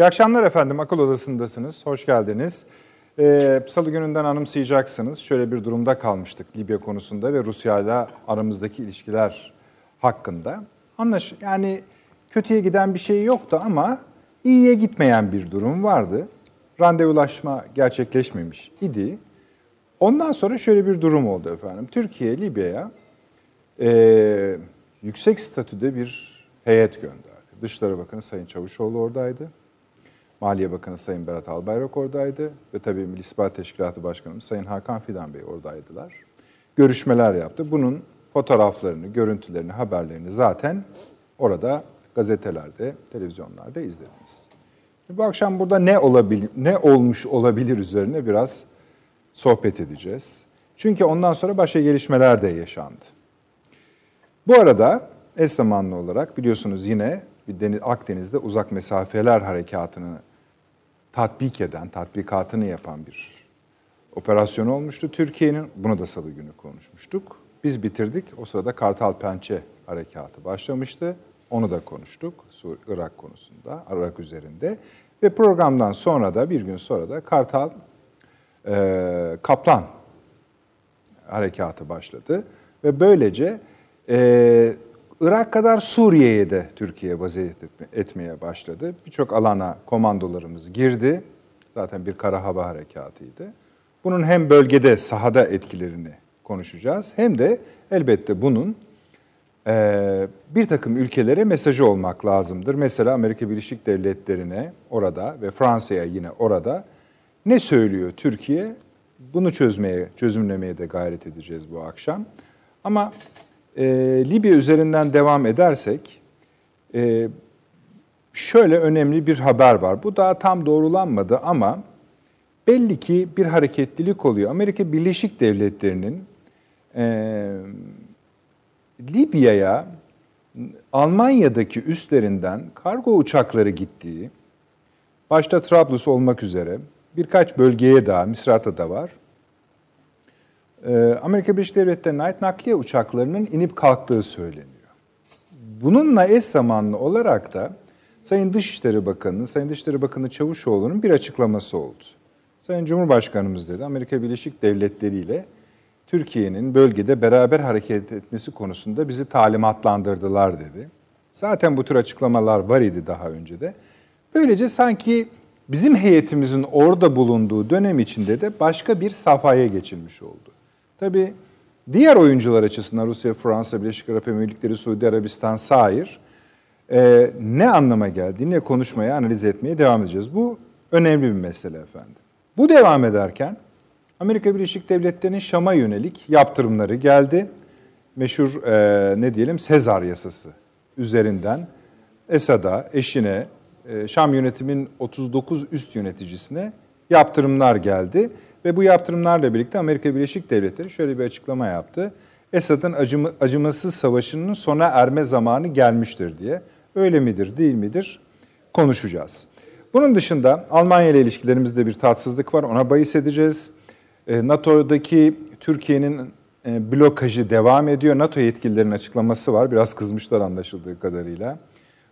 İyi akşamlar efendim. Akıl Odası'ndasınız. Hoş geldiniz. Ee, Salı gününden anımsayacaksınız. Şöyle bir durumda kalmıştık Libya konusunda ve Rusya ile aramızdaki ilişkiler hakkında. Anlaş yani kötüye giden bir şey yoktu ama iyiye gitmeyen bir durum vardı. Randevulaşma gerçekleşmemiş idi. Ondan sonra şöyle bir durum oldu efendim. Türkiye Libya'ya e, yüksek statüde bir heyet gönderdi. Dışişleri Bakanı Sayın Çavuşoğlu oradaydı. Maliye Bakanı Sayın Berat Albayrak oradaydı ve tabii Milli İstihbarat Teşkilatı Başkanımız Sayın Hakan Fidan Bey oradaydılar. Görüşmeler yaptı. Bunun fotoğraflarını, görüntülerini, haberlerini zaten orada gazetelerde, televizyonlarda izlediniz. Bu akşam burada ne olabilir, ne olmuş olabilir üzerine biraz sohbet edeceğiz. Çünkü ondan sonra başka gelişmeler de yaşandı. Bu arada eş zamanlı olarak biliyorsunuz yine bir deniz, Akdeniz'de uzak mesafeler harekatını tatbik eden, tatbikatını yapan bir operasyon olmuştu Türkiye'nin. Bunu da salı günü konuşmuştuk. Biz bitirdik. O sırada Kartal Pençe harekatı başlamıştı. Onu da konuştuk Sur Irak konusunda, Irak üzerinde. Ve programdan sonra da bir gün sonra da Kartal e, Kaplan harekatı başladı. Ve böylece e, Irak kadar Suriye'ye de Türkiye vaziyet etmeye başladı. Birçok alana komandolarımız girdi. Zaten bir kara hava harekatıydı. Bunun hem bölgede sahada etkilerini konuşacağız hem de elbette bunun e, bir takım ülkelere mesajı olmak lazımdır. Mesela Amerika Birleşik Devletleri'ne orada ve Fransa'ya yine orada ne söylüyor Türkiye? Bunu çözmeye, çözümlemeye de gayret edeceğiz bu akşam. Ama e, Libya üzerinden devam edersek, e, şöyle önemli bir haber var. Bu daha tam doğrulanmadı ama belli ki bir hareketlilik oluyor. Amerika Birleşik Devletleri'nin e, Libya'ya Almanya'daki üstlerinden kargo uçakları gittiği, başta Trablus olmak üzere birkaç bölgeye daha, Misrat'ta da var, Amerika Birleşik Devletleri'nin ait nakliye uçaklarının inip kalktığı söyleniyor. Bununla eş zamanlı olarak da Sayın Dışişleri Bakanı, Sayın Dışişleri Bakanı Çavuşoğlu'nun bir açıklaması oldu. Sayın Cumhurbaşkanımız dedi Amerika Birleşik Devletleri ile Türkiye'nin bölgede beraber hareket etmesi konusunda bizi talimatlandırdılar dedi. Zaten bu tür açıklamalar var idi daha önce de. Böylece sanki bizim heyetimizin orada bulunduğu dönem içinde de başka bir safhaya geçilmiş oldu. Tabii diğer oyuncular açısından Rusya, Fransa, Birleşik Arap Emirlikleri, Suudi Arabistan, Sair e, ne anlama geldiğini konuşmaya, analiz etmeye devam edeceğiz. Bu önemli bir mesele efendim. Bu devam ederken Amerika Birleşik Devletleri'nin Şam'a yönelik yaptırımları geldi. Meşhur e, ne diyelim Sezar yasası üzerinden Esad'a, eşine, e, Şam yönetimin 39 üst yöneticisine yaptırımlar geldi. Ve bu yaptırımlarla birlikte Amerika Birleşik Devletleri şöyle bir açıklama yaptı. Esad'ın acımı, acımasız savaşının sona erme zamanı gelmiştir diye. Öyle midir, değil midir? Konuşacağız. Bunun dışında Almanya ile ilişkilerimizde bir tatsızlık var. Ona bahis edeceğiz. E, NATO'daki Türkiye'nin e, blokajı devam ediyor. NATO yetkililerinin açıklaması var. Biraz kızmışlar anlaşıldığı kadarıyla.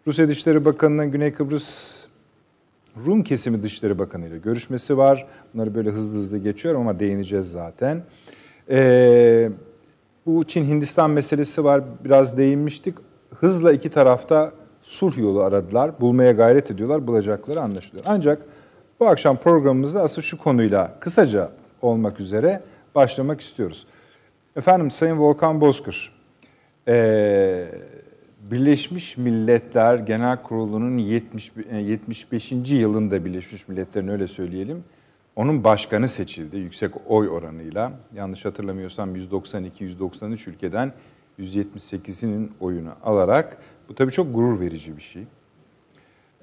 Rusya Dışişleri Bakanı'nın Güney Kıbrıs Rum kesimi Dışişleri Bakanı ile görüşmesi var. Bunları böyle hızlı hızlı geçiyorum ama değineceğiz zaten. Ee, bu Çin-Hindistan meselesi var. Biraz değinmiştik. Hızla iki tarafta sulh yolu aradılar. Bulmaya gayret ediyorlar. Bulacakları anlaşılıyor. Ancak bu akşam programımızda asıl şu konuyla kısaca olmak üzere başlamak istiyoruz. Efendim Sayın Volkan Bozkır, ee, Birleşmiş Milletler Genel Kurulu'nun 70, 75. E, yılında Birleşmiş Milletler'in öyle söyleyelim. Onun başkanı seçildi yüksek oy oranıyla. Yanlış hatırlamıyorsam 192-193 ülkeden 178'inin oyunu alarak. Bu tabii çok gurur verici bir şey.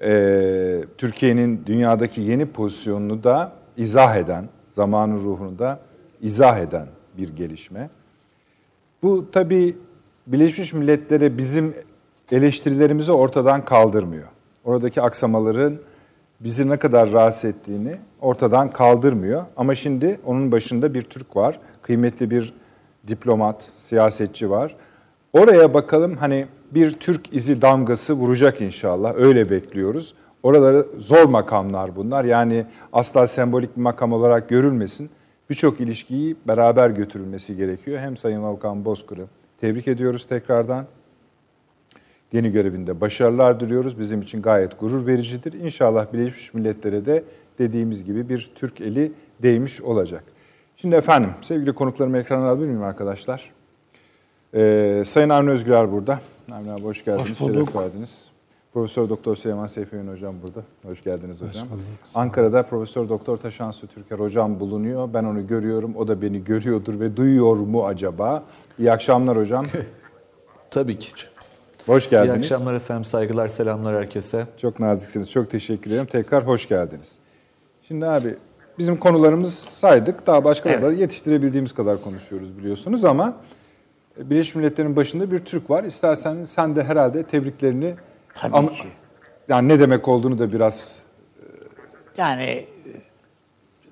Ee, Türkiye'nin dünyadaki yeni pozisyonunu da izah eden, zamanın ruhunu da izah eden bir gelişme. Bu tabii Birleşmiş Milletler'e bizim eleştirilerimizi ortadan kaldırmıyor. Oradaki aksamaların bizi ne kadar rahatsız ettiğini ortadan kaldırmıyor. Ama şimdi onun başında bir Türk var. Kıymetli bir diplomat, siyasetçi var. Oraya bakalım hani bir Türk izi damgası vuracak inşallah. Öyle bekliyoruz. Oraları zor makamlar bunlar. Yani asla sembolik bir makam olarak görülmesin. Birçok ilişkiyi beraber götürülmesi gerekiyor. Hem Sayın Volkan Bozkır'ı tebrik ediyoruz tekrardan. Yeni görevinde başarılar diliyoruz. Bizim için gayet gurur vericidir. İnşallah Birleşmiş Milletler'e de dediğimiz gibi bir Türk eli değmiş olacak. Şimdi efendim sevgili konuklarımı ekrana alabilir miyim arkadaşlar? Ee, Sayın Avni Özgüler burada. Avni abi hoş geldiniz. Hoş bulduk. Verdiniz. Profesör Doktor Süleyman Seyfi hocam burada. Hoş geldiniz hocam. Hoş bulduk. Ankara'da Profesör Doktor Taşansu Türker hocam bulunuyor. Ben onu görüyorum. O da beni görüyordur ve duyuyor mu acaba? İyi akşamlar hocam. Tabii ki. Hoş geldiniz. İyi akşamlar efendim. Saygılar, selamlar herkese. Çok naziksiniz. Çok teşekkür ederim. Tekrar hoş geldiniz. Şimdi abi bizim konularımız saydık. Daha başka evet. da yetiştirebildiğimiz kadar konuşuyoruz biliyorsunuz ama Birleşmiş Milletler'in başında bir Türk var. İstersen sen de herhalde tebriklerini Tabii ama, ki. Yani ne demek olduğunu da biraz yani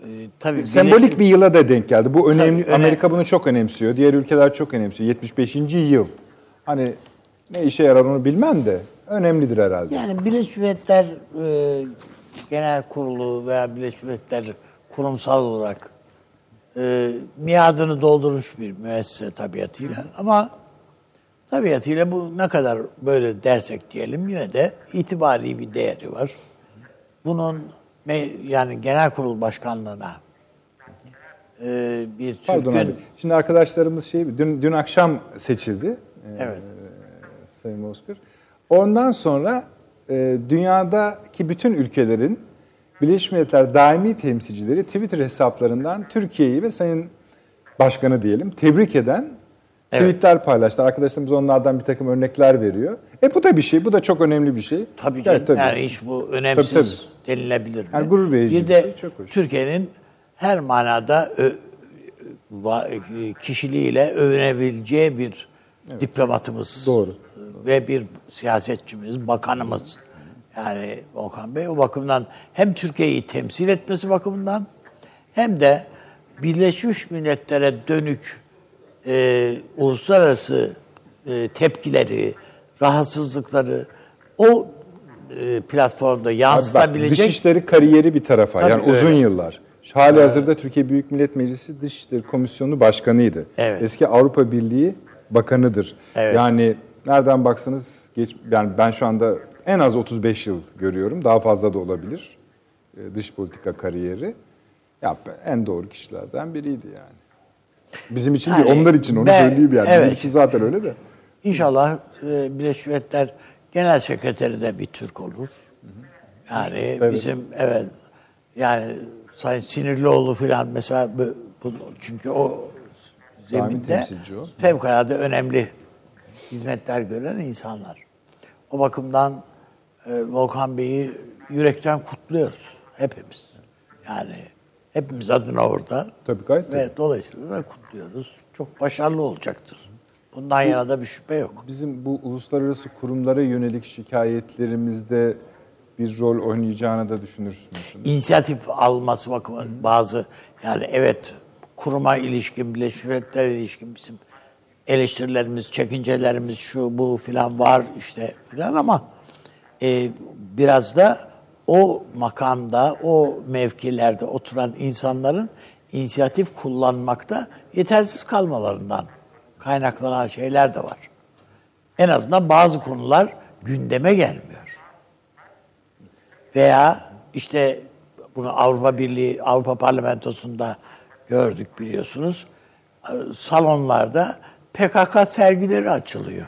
e, tabii sembolik birleşim, bir yıla da denk geldi. Bu önemli. Tabii, Amerika bunu çok önemsiyor. Diğer ülkeler çok önemsiyor. 75. yıl. Hani ne işe yarar onu bilmem de önemlidir herhalde. Yani Birleşmiş Milletler e, Genel Kurulu veya Birleşmiş Milletler kurumsal olarak e, miadını doldurmuş bir müessese tabiatıyla ama tabiatıyla bu ne kadar böyle dersek diyelim yine de itibari bir değeri var. Bunun yani genel kurul başkanlığına e, bir Türk'ün... Pardon abi. Şimdi arkadaşlarımız şey dün, dün akşam seçildi. E, evet. Sayın Bozkır. Ondan sonra e, dünyadaki bütün ülkelerin Birleşmiş Milletler daimi temsilcileri Twitter hesaplarından Türkiye'yi ve Sayın Başkanı diyelim tebrik eden evet. tweetler paylaştılar. Arkadaşlarımız onlardan bir takım örnekler veriyor. E bu da bir şey, bu da çok önemli bir şey. Tabii canım, evet, tabii. yani iş bu önemsiz tabii, tabii. denilebilir mi? Yani gurur verici bir de şey, çok hoş. Türkiye'nin her manada ö, va, kişiliğiyle övünebileceği bir evet. diplomatımız. Doğru. Ve bir siyasetçimiz, bakanımız. Yani Volkan Bey o bakımdan hem Türkiye'yi temsil etmesi bakımından hem de Birleşmiş Milletler'e dönük e, uluslararası e, tepkileri, rahatsızlıkları o e, platformda yansıtabilecek... Bak, dışişleri kariyeri bir tarafa Tabii yani öyle. uzun yıllar. Hali evet. hazırda Türkiye Büyük Millet Meclisi Dışişleri Komisyonu Başkanıydı. Evet. Eski Avrupa Birliği Bakanıdır. Evet. Yani nereden baksanız geç yani ben şu anda en az 35 yıl görüyorum. Daha fazla da olabilir. E, dış politika kariyeri. Ya en doğru kişilerden biriydi yani. Bizim için yani, değil, onlar için onu ben, söyleyeyim yani. Evet. Bizim için zaten öyle de. İnşallah e, Birleşmiş Milletler Genel Sekreteri de bir Türk olur. Yani evet. bizim evet yani Sayın Sinirlioğlu falan mesela bu, bu, çünkü o zeminde fevkalade önemli hizmetler gören insanlar. O bakımdan e, Volkan Bey'i yürekten kutluyoruz hepimiz. Yani hepimiz adına orada. Tabii gayet. Ve tabii. dolayısıyla da kutluyoruz. Çok başarılı olacaktır. Bundan bu, yana da bir şüphe yok. Bizim bu uluslararası kurumlara yönelik şikayetlerimizde bir rol oynayacağını da düşünürsünüz. İnisiyatif alması bakımından bazı yani evet kuruma ilişkin, Birleşmiş Milletler'e ilişkin bizim eleştirilerimiz, çekincelerimiz şu bu filan var işte filan ama e, biraz da o makamda, o mevkilerde oturan insanların inisiyatif kullanmakta yetersiz kalmalarından kaynaklanan şeyler de var. En azından bazı konular gündeme gelmiyor. Veya işte bunu Avrupa Birliği, Avrupa Parlamentosu'nda gördük biliyorsunuz. Salonlarda PKK sergileri açılıyor.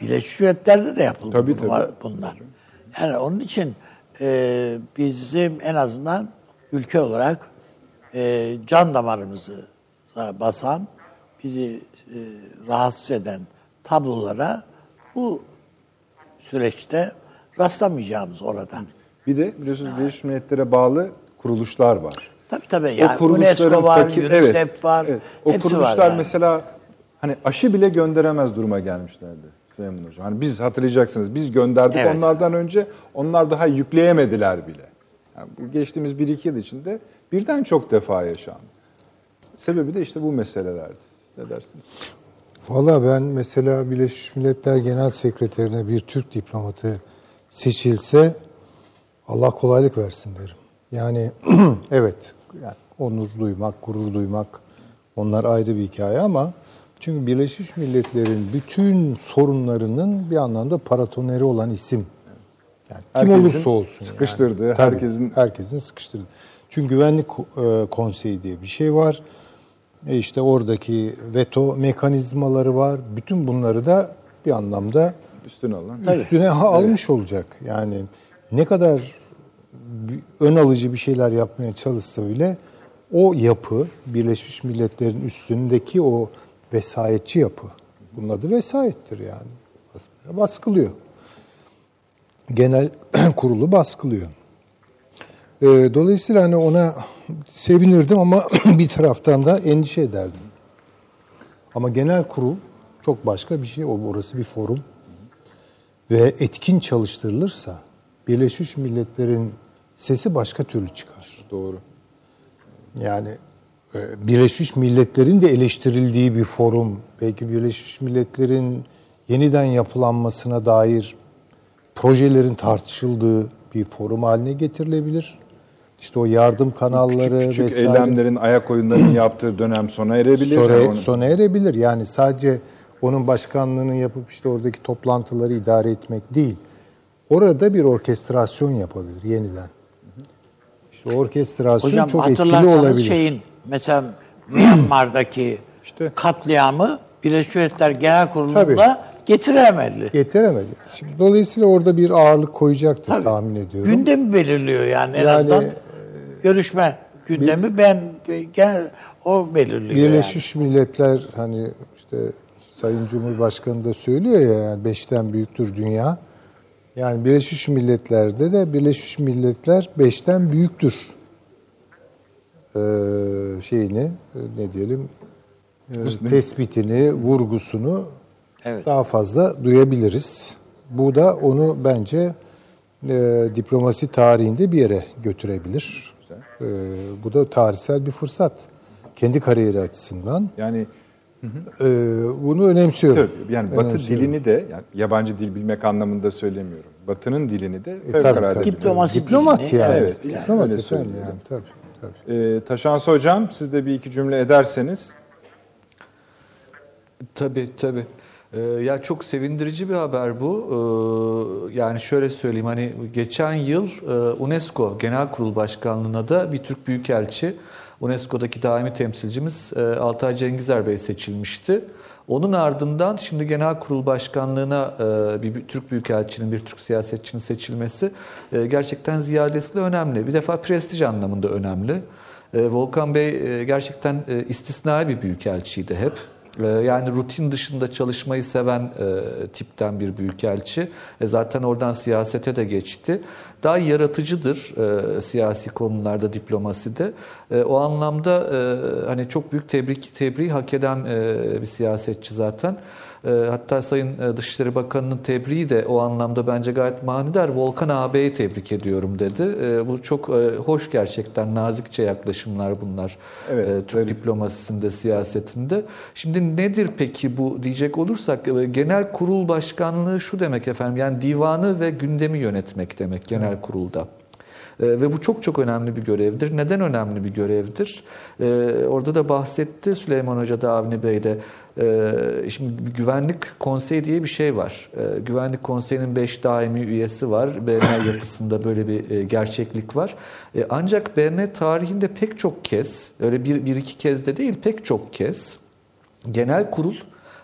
Birleşmiş Milletler'de de yapıldı tabii, bunlar. Tabii. bunlar. Yani onun için e, bizim en azından ülke olarak e, can damarımızı basan, bizi e, rahatsız eden tablolara bu süreçte rastlamayacağımız orada. Bir de biliyorsunuz Birleşmiş Milletler'e bağlı kuruluşlar var. Tabii tabii. Yani o UNESCO var, fakir, UNICEF evet, var. Evet. O kuruluşlar var yani. mesela hani aşı bile gönderemez duruma gelmişlerdi. Süleyman Hocam. Hani biz hatırlayacaksınız biz gönderdik evet. onlardan önce onlar daha yükleyemediler bile. Yani bu geçtiğimiz 1-2 yıl içinde birden çok defa yaşandı. Sebebi de işte bu meselelerdi. Ne dersiniz? Valla ben mesela Birleşmiş Milletler Genel Sekreterine bir Türk diplomatı seçilse Allah kolaylık versin derim. Yani evet yani onur duymak, gurur duymak onlar ayrı bir hikaye ama çünkü Birleşmiş Milletler'in bütün sorunlarının bir anlamda paratoneri olan isim. Yani kim Herkesin olursa olsun. sıkıştırdığı, yani. Tabii, herkesin- herkesin sıkıştırdığı. Çünkü Güvenlik e, Konseyi diye bir şey var. E işte oradaki veto mekanizmaları var. Bütün bunları da bir anlamda Üstüne alan. üstüne ha- almış olacak. Yani ne kadar ön alıcı bir şeyler yapmaya çalışsa bile o yapı Birleşmiş Milletler'in üstündeki o vesayetçi yapı. Bunun adı vesayettir yani. Baskılıyor. Genel kurulu baskılıyor. Ee, dolayısıyla hani ona sevinirdim ama bir taraftan da endişe ederdim. Ama genel kurul çok başka bir şey. Orası bir forum ve etkin çalıştırılırsa Birleşmiş Milletler'in sesi başka türlü çıkar. Doğru. Yani Birleşmiş Milletler'in de eleştirildiği bir forum, belki Birleşmiş Milletler'in yeniden yapılanmasına dair projelerin tartışıldığı bir forum haline getirilebilir. İşte o yardım kanalları Küçük küçük vesaire eylemlerin, ayak oyunlarının yaptığı dönem sona erebilir. sonra, Yani onu- sona erebilir. Yani sadece onun başkanlığını yapıp işte oradaki toplantıları idare etmek değil. Orada bir orkestrasyon yapabilir yeniden. İşte orkestrasyon Hocam çok etkili hatırlarsanız olabilir. şeyin mesela Myanmar'daki İşte. katliamı Birleşmiş Milletler Genel Kurulu'nda Tabii. getiremedi. Getiremedi. Şimdi dolayısıyla orada bir ağırlık koyacaktır Tabii. tahmin ediyorum. Gündemi belirliyor yani en Yani, azından. Görüşme gündemi ben gel o belirliyor Birleşmiş Milletler hani işte Sayın Cumhurbaşkanı da söylüyor ya yani beşten büyüktür dünya. Yani Birleşmiş Milletler'de de Birleşmiş Milletler beşten büyüktür şeyini e, ne diyelim e, tespitini, vurgusunu Evet. daha fazla duyabiliriz. Bu da onu bence e, diplomasi tarihinde bir yere götürebilir. E, bu da tarihsel bir fırsat. Kendi kariyeri açısından. yani E, bunu önemsiyorum. tabii, yani Batı Önemsiyorum. dilini de yani yabancı dil bilmek anlamında söylemiyorum. Batı'nın dilini de E, tabii, tabii. Diplomasi Diplomat dilini, yani. evet, yani Diplomat öyle efendim söyleyeyim. yani tabii. Tabii. Ee, Taşansı Hocam siz de bir iki cümle ederseniz. Tabii tabii. Ee, ya çok sevindirici bir haber bu. Ee, yani şöyle söyleyeyim hani geçen yıl e, UNESCO Genel Kurul Başkanlığı'na da bir Türk Büyükelçi UNESCO'daki daimi temsilcimiz e, Altay Cengizer Bey seçilmişti. Onun ardından şimdi Genel Kurul Başkanlığı'na e, bir, Türk Büyükelçinin, bir Türk siyasetçinin seçilmesi e, gerçekten ziyadesiyle önemli. Bir defa prestij anlamında önemli. E, Volkan Bey gerçekten istisnai bir büyükelçiydi hep. E, Yani rutin dışında çalışmayı seven e, tipten bir büyükelçi. E, Zaten oradan siyasete de geçti. Daha yaratıcıdır e, siyasi konularda, diplomaside. E, O anlamda e, hani çok büyük tebrik tebriği hak eden e, bir siyasetçi zaten. E, Hatta Sayın e, Dışişleri Bakanı'nın tebriği de o anlamda bence gayet manidar. Volkan ağabeyi tebrik ediyorum dedi. E, Bu çok e, hoş gerçekten nazikçe yaklaşımlar bunlar. Evet, E, Türk evet. diplomasisinde, siyasetinde. Şimdi nedir peki bu diyecek olursak genel kurul başkanlığı şu demek efendim yani divanı ve gündemi yönetmek demek genel kurulda. E, Ve bu çok çok önemli bir görevdir. Neden önemli bir görevdir? Orada da bahsetti Süleyman Hoca da Avni Bey de. E, Şimdi güvenlik konseyi diye bir şey var. E, Güvenlik konseyinin 5 daimi üyesi var. BM yapısında böyle bir e, gerçeklik var. E, Ancak BM tarihinde pek çok kez, öyle bir, bir iki kez de değil pek çok kez genel kurul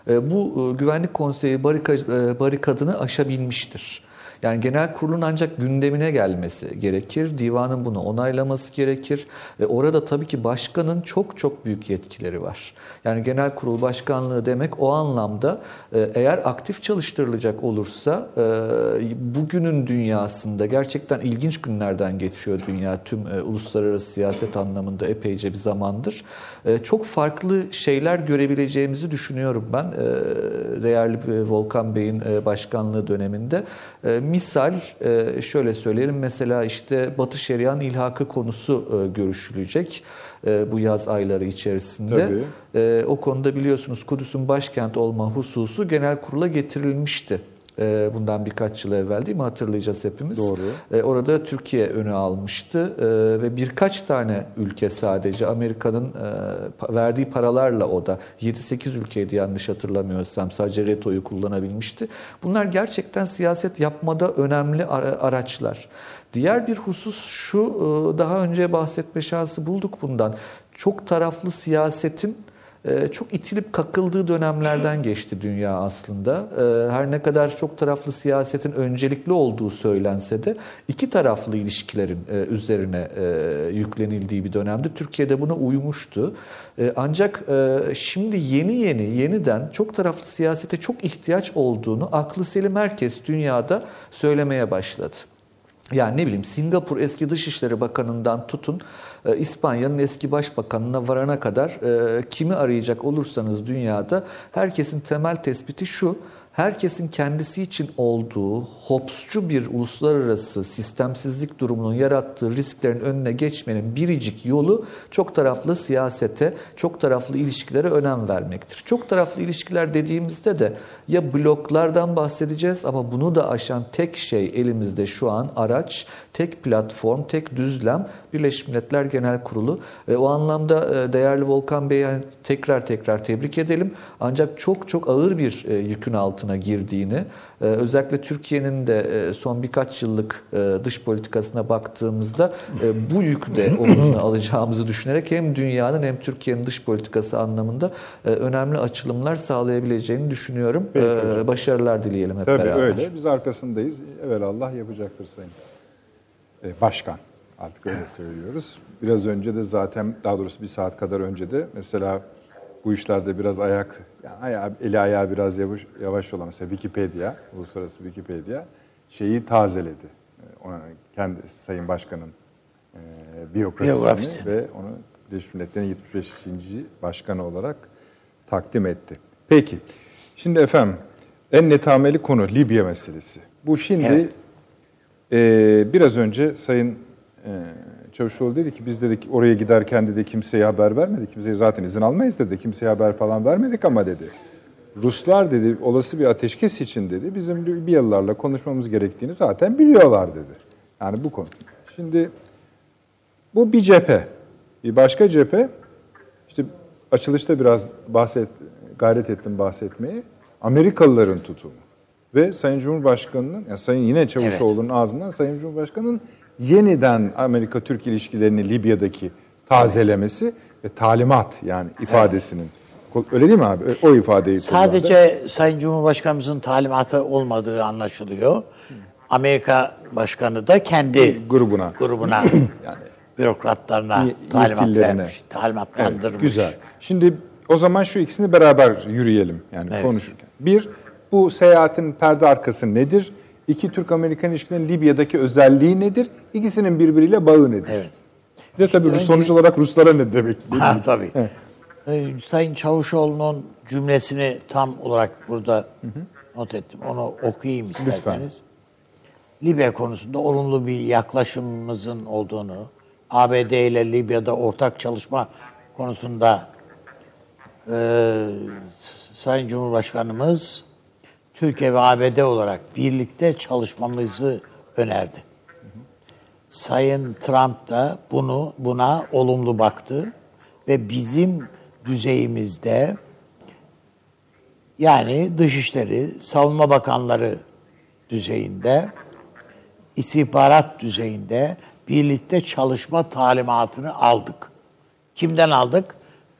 e, bu güvenlik konseyi barika- barikadını aşabilmiştir. Yani genel kurulun ancak gündemine gelmesi gerekir. Divanın bunu onaylaması gerekir. E, orada tabii ki başkanın çok çok büyük yetkileri var. Yani genel kurul başkanlığı demek o anlamda e, eğer aktif çalıştırılacak olursa e, bugünün dünyasında gerçekten ilginç günlerden geçiyor dünya tüm e, uluslararası siyaset anlamında epeyce bir zamandır. Çok farklı şeyler görebileceğimizi düşünüyorum ben değerli Volkan Bey'in başkanlığı döneminde. Misal e, şöyle söyleyelim mesela işte Batı Şerian ilhakı konusu e, görüşülecek e, bu yaz ayları içerisinde. Tabii. E, o konuda biliyorsunuz Kudüs'ün başkent olma hususu genel kurula getirilmişti. E, bundan birkaç yıl evvel değil mi hatırlayacağız hepimiz. Doğru. E, orada Türkiye önü almıştı e, ve birkaç tane ülke sadece Amerika'nın e, verdiği paralarla o da 7-8 ülkeydi yanlış hatırlamıyorsam sadece RETO'yu kullanabilmişti. Bunlar gerçekten siyaset yapmada önemli araçlar. Diğer bir husus şu daha önce bahsetme şansı bulduk bundan. Çok taraflı siyasetin ee, çok itilip kakıldığı dönemlerden geçti dünya aslında. Ee, her ne kadar çok taraflı siyasetin öncelikli olduğu söylense de iki taraflı ilişkilerin e, üzerine e, yüklenildiği bir dönemde Türkiye'de buna uymuştu. Ee, ancak e, şimdi yeni yeni yeniden çok taraflı siyasete çok ihtiyaç olduğunu aklı selim herkes dünyada söylemeye başladı. Yani ne bileyim Singapur eski Dışişleri Bakanı'ndan tutun İspanya'nın eski başbakanına varana kadar e, kimi arayacak olursanız dünyada herkesin temel tespiti şu herkesin kendisi için olduğu hopsçu bir uluslararası sistemsizlik durumunun yarattığı risklerin önüne geçmenin biricik yolu çok taraflı siyasete, çok taraflı ilişkilere önem vermektir. Çok taraflı ilişkiler dediğimizde de ya bloklardan bahsedeceğiz ama bunu da aşan tek şey elimizde şu an araç, tek platform, tek düzlem Birleşmiş Milletler Genel Kurulu. E, o anlamda e, değerli Volkan Bey'i yani tekrar tekrar tebrik edelim. Ancak çok çok ağır bir e, yükün altına girdiğini, e, özellikle Türkiye'nin de e, son birkaç yıllık e, dış politikasına baktığımızda bu yükü de omuzuna alacağımızı düşünerek hem dünyanın hem Türkiye'nin dış politikası anlamında önemli açılımlar sağlayabileceğini düşünüyorum. E, başarılar dileyelim hep Tabii beraber. Tabii öyle. Biz arkasındayız. Allah yapacaktır Sayın Başkan. Artık öyle söylüyoruz. Biraz önce de zaten daha doğrusu bir saat kadar önce de mesela bu işlerde biraz ayak, yani ayağı, eli ayağı biraz yavaş, yavaş olan mesela Wikipedia, uluslararası Wikipedia şeyi tazeledi. Ee, ona, kendi Sayın Başkan'ın e, biyografisini, biyografisini ve onu Birleşmiş Milletler'in 75. başkanı olarak takdim etti. Peki, şimdi efendim en netameli konu Libya meselesi. Bu şimdi evet. e, biraz önce Sayın e, Çavuşoğlu dedi ki biz dedik oraya giderken dedi kimseye haber vermedik. Kimseye zaten izin almayız dedi. Kimseye haber falan vermedik ama dedi. Ruslar dedi olası bir ateşkes için dedi bizim Libyalılarla konuşmamız gerektiğini zaten biliyorlar dedi. Yani bu konu. Şimdi bu bir cephe. Bir başka cephe işte açılışta biraz bahset gayret ettim bahsetmeyi. Amerikalıların tutumu ve Sayın Cumhurbaşkanı'nın ya Sayın yine Çavuşoğlu'nun evet. ağzından Sayın Cumhurbaşkanı'nın yeniden Amerika-Türk ilişkilerini Libya'daki tazelemesi ve talimat yani ifadesinin. Öyle değil mi abi? O ifadeyi Sadece kullandı. Sayın Cumhurbaşkanımızın talimatı olmadığı anlaşılıyor. Amerika Başkanı da kendi grubuna grubuna yani bürokratlarına talimat vermiş, talimatlandırmış. Evet, güzel. Şimdi o zaman şu ikisini beraber yürüyelim yani evet. konuşurken. Bir, bu seyahatin perde arkası nedir? İki Türk-Amerikan ilişkilerinin Libya'daki özelliği nedir? İkisinin birbiriyle bağı nedir? Evet. Bir de tabii Önce, sonuç olarak Ruslara ne demek? Ha, tabii. Evet. Ee, Sayın Çavuşoğlu'nun cümlesini tam olarak burada hı hı. not ettim. Onu okuyayım isterseniz. Lütfen. Libya konusunda olumlu bir yaklaşımımızın olduğunu, ABD ile Libya'da ortak çalışma konusunda e, Sayın Cumhurbaşkanımız Türkiye ve ABD olarak birlikte çalışmamızı önerdi. Sayın Trump da bunu buna olumlu baktı ve bizim düzeyimizde yani dışişleri, savunma bakanları düzeyinde, istihbarat düzeyinde birlikte çalışma talimatını aldık. Kimden aldık?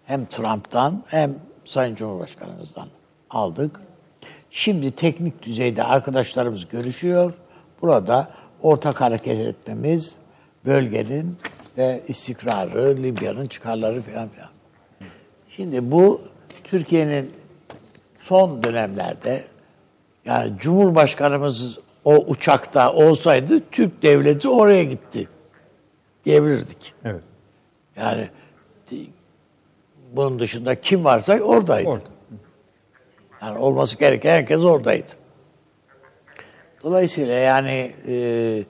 Hem Trump'tan hem Sayın Cumhurbaşkanımızdan aldık. Şimdi teknik düzeyde arkadaşlarımız görüşüyor. Burada ortak hareket etmemiz bölgenin ve istikrarı, Libya'nın çıkarları falan filan. Şimdi bu Türkiye'nin son dönemlerde yani Cumhurbaşkanımız o uçakta olsaydı Türk devleti oraya gitti diyebilirdik. Evet. Yani bunun dışında kim varsa oradaydı. Orada. Yani olması gereken herkes oradaydı. Dolayısıyla yani e,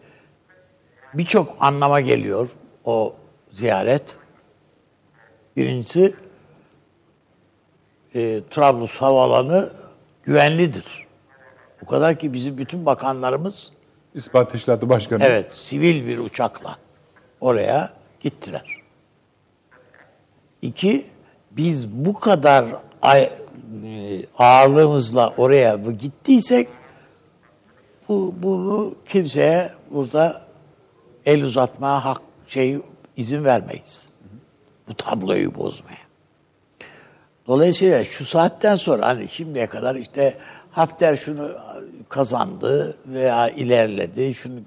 birçok anlama geliyor o ziyaret. Birincisi e, Trablus havaalanı güvenlidir. O kadar ki bizim bütün bakanlarımız İspat Teşkilatı Başkanı. evet sivil bir uçakla oraya gittiler. İki, biz bu kadar ay- ağırlığımızla oraya gittiysek bu, bunu kimseye burada el uzatmaya hak şey izin vermeyiz. Bu tabloyu bozmaya. Dolayısıyla şu saatten sonra hani şimdiye kadar işte Hafter şunu kazandı veya ilerledi, şunu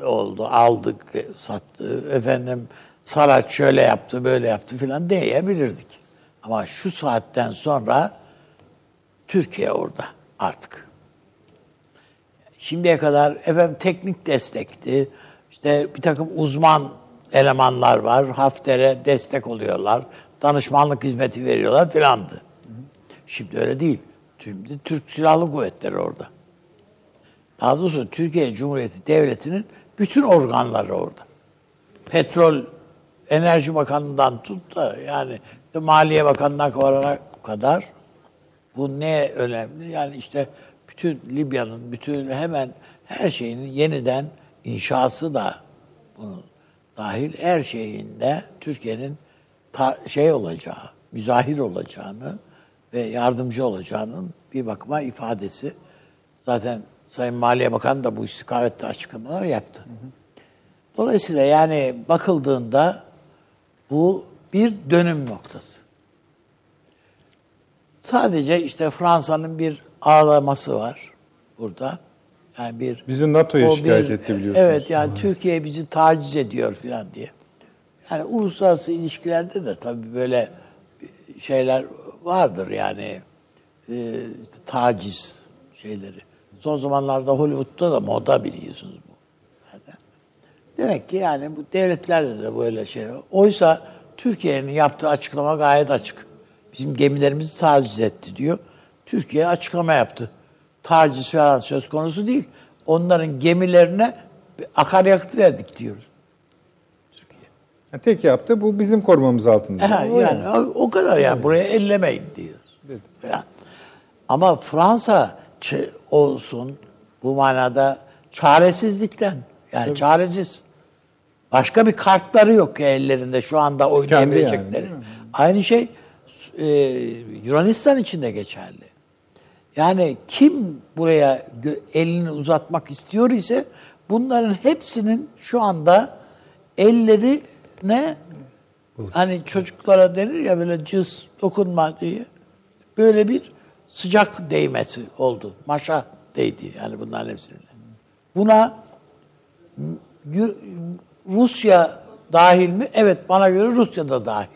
e, oldu, aldık, e, sattı, efendim Saraç şöyle yaptı, böyle yaptı filan diyebilirdik. Ama şu saatten sonra Türkiye orada artık. Şimdiye kadar efendim teknik destekti. İşte bir takım uzman elemanlar var. Hafter'e destek oluyorlar. Danışmanlık hizmeti veriyorlar filandı. Şimdi öyle değil. Şimdi Türk Silahlı Kuvvetleri orada. Daha doğrusu Türkiye Cumhuriyeti Devleti'nin bütün organları orada. Petrol, Enerji Bakanı'ndan tut da yani işte Maliye Bakanı'na varana kadar bu ne önemli? Yani işte bütün Libya'nın, bütün hemen her şeyinin yeniden inşası da bunun dahil her şeyinde Türkiye'nin şey olacağı, müzahir olacağını ve yardımcı olacağının bir bakıma ifadesi. Zaten Sayın Maliye Bakanı da bu istikamette açıklamalar yaptı. Dolayısıyla yani bakıldığında bu bir dönüm noktası. Sadece işte Fransa'nın bir ağlaması var burada. Yani bir Bizi NATO'ya şikayet bir- etti biliyorsunuz. Evet yani Türkiye bizi taciz ediyor falan diye. Yani uluslararası ilişkilerde de tabii böyle şeyler vardır yani e, taciz şeyleri. Son zamanlarda Hollywood'da da moda biliyorsunuz bu. Yani Demek ki yani bu devletlerde de böyle şey. Oysa Türkiye'nin yaptığı açıklama gayet açık. Bizim gemilerimizi taciz etti diyor. Türkiye açıklama yaptı. Taciz falan söz konusu değil. Onların gemilerine akaryakıt verdik diyoruz. Ha, Tek yaptı bu bizim korumamız altında. Ha, O yani o, o kadar yani buraya ellemeyin diyoruz. Falan. Ama Fransa olsun bu manada çaresizlikten yani çaresiz. Başka bir kartları yok ellerinde şu anda oynayabilecekleri. mi? Aynı şey e, Yunanistan için de geçerli. Yani kim buraya elini uzatmak istiyor ise bunların hepsinin şu anda elleri ne hani çocuklara denir ya böyle cız dokunma diye böyle bir sıcak değmesi oldu. Maşa değdi yani bunların hepsine. Buna Rusya dahil mi? Evet bana göre Rusya da dahil.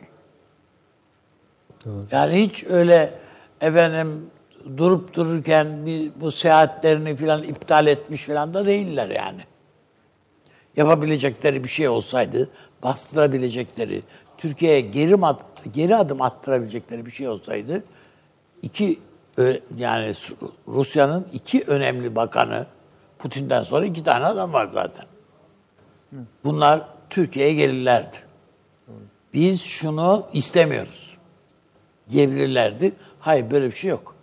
Yani hiç öyle efendim durup dururken bir, bu seyahatlerini filan iptal etmiş filan da değiller yani. Yapabilecekleri bir şey olsaydı, bastırabilecekleri, Türkiye'ye geri, geri adım attırabilecekleri bir şey olsaydı, iki yani Rusya'nın iki önemli bakanı, Putin'den sonra iki tane adam var zaten. Bunlar Türkiye'ye gelirlerdi. Biz şunu istemiyoruz diyebilirlerdi. Hayır böyle bir şey yok.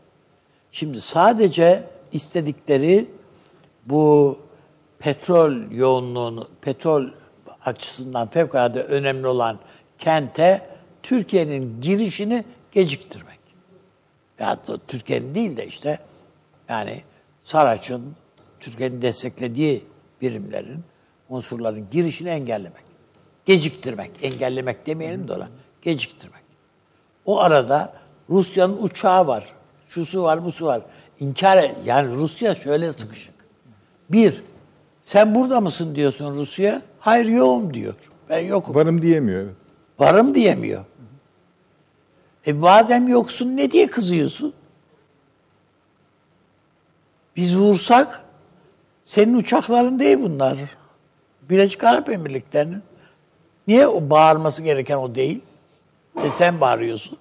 Şimdi sadece istedikleri bu petrol yoğunluğunu, petrol açısından fevkalade önemli olan kente Türkiye'nin girişini geciktirmek. Ya Türkiye'nin değil de işte yani Saraç'ın Türkiye'nin desteklediği birimlerin, unsurların girişini engellemek. Geciktirmek, engellemek demeyelim de ona, geciktirmek. O arada Rusya'nın uçağı var. Şusu var, busu var. İnkar yani Rusya şöyle sıkışık. Bir, sen burada mısın diyorsun Rusya. Hayır yoğum diyor. Ben yokum. Varım diyemiyor. Varım diyemiyor. E madem yoksun ne diye kızıyorsun? Biz vursak senin uçakların değil bunlar. Birleşik Arap Emirlikleri'nin. Niye o bağırması gereken o değil? E sen bağırıyorsun.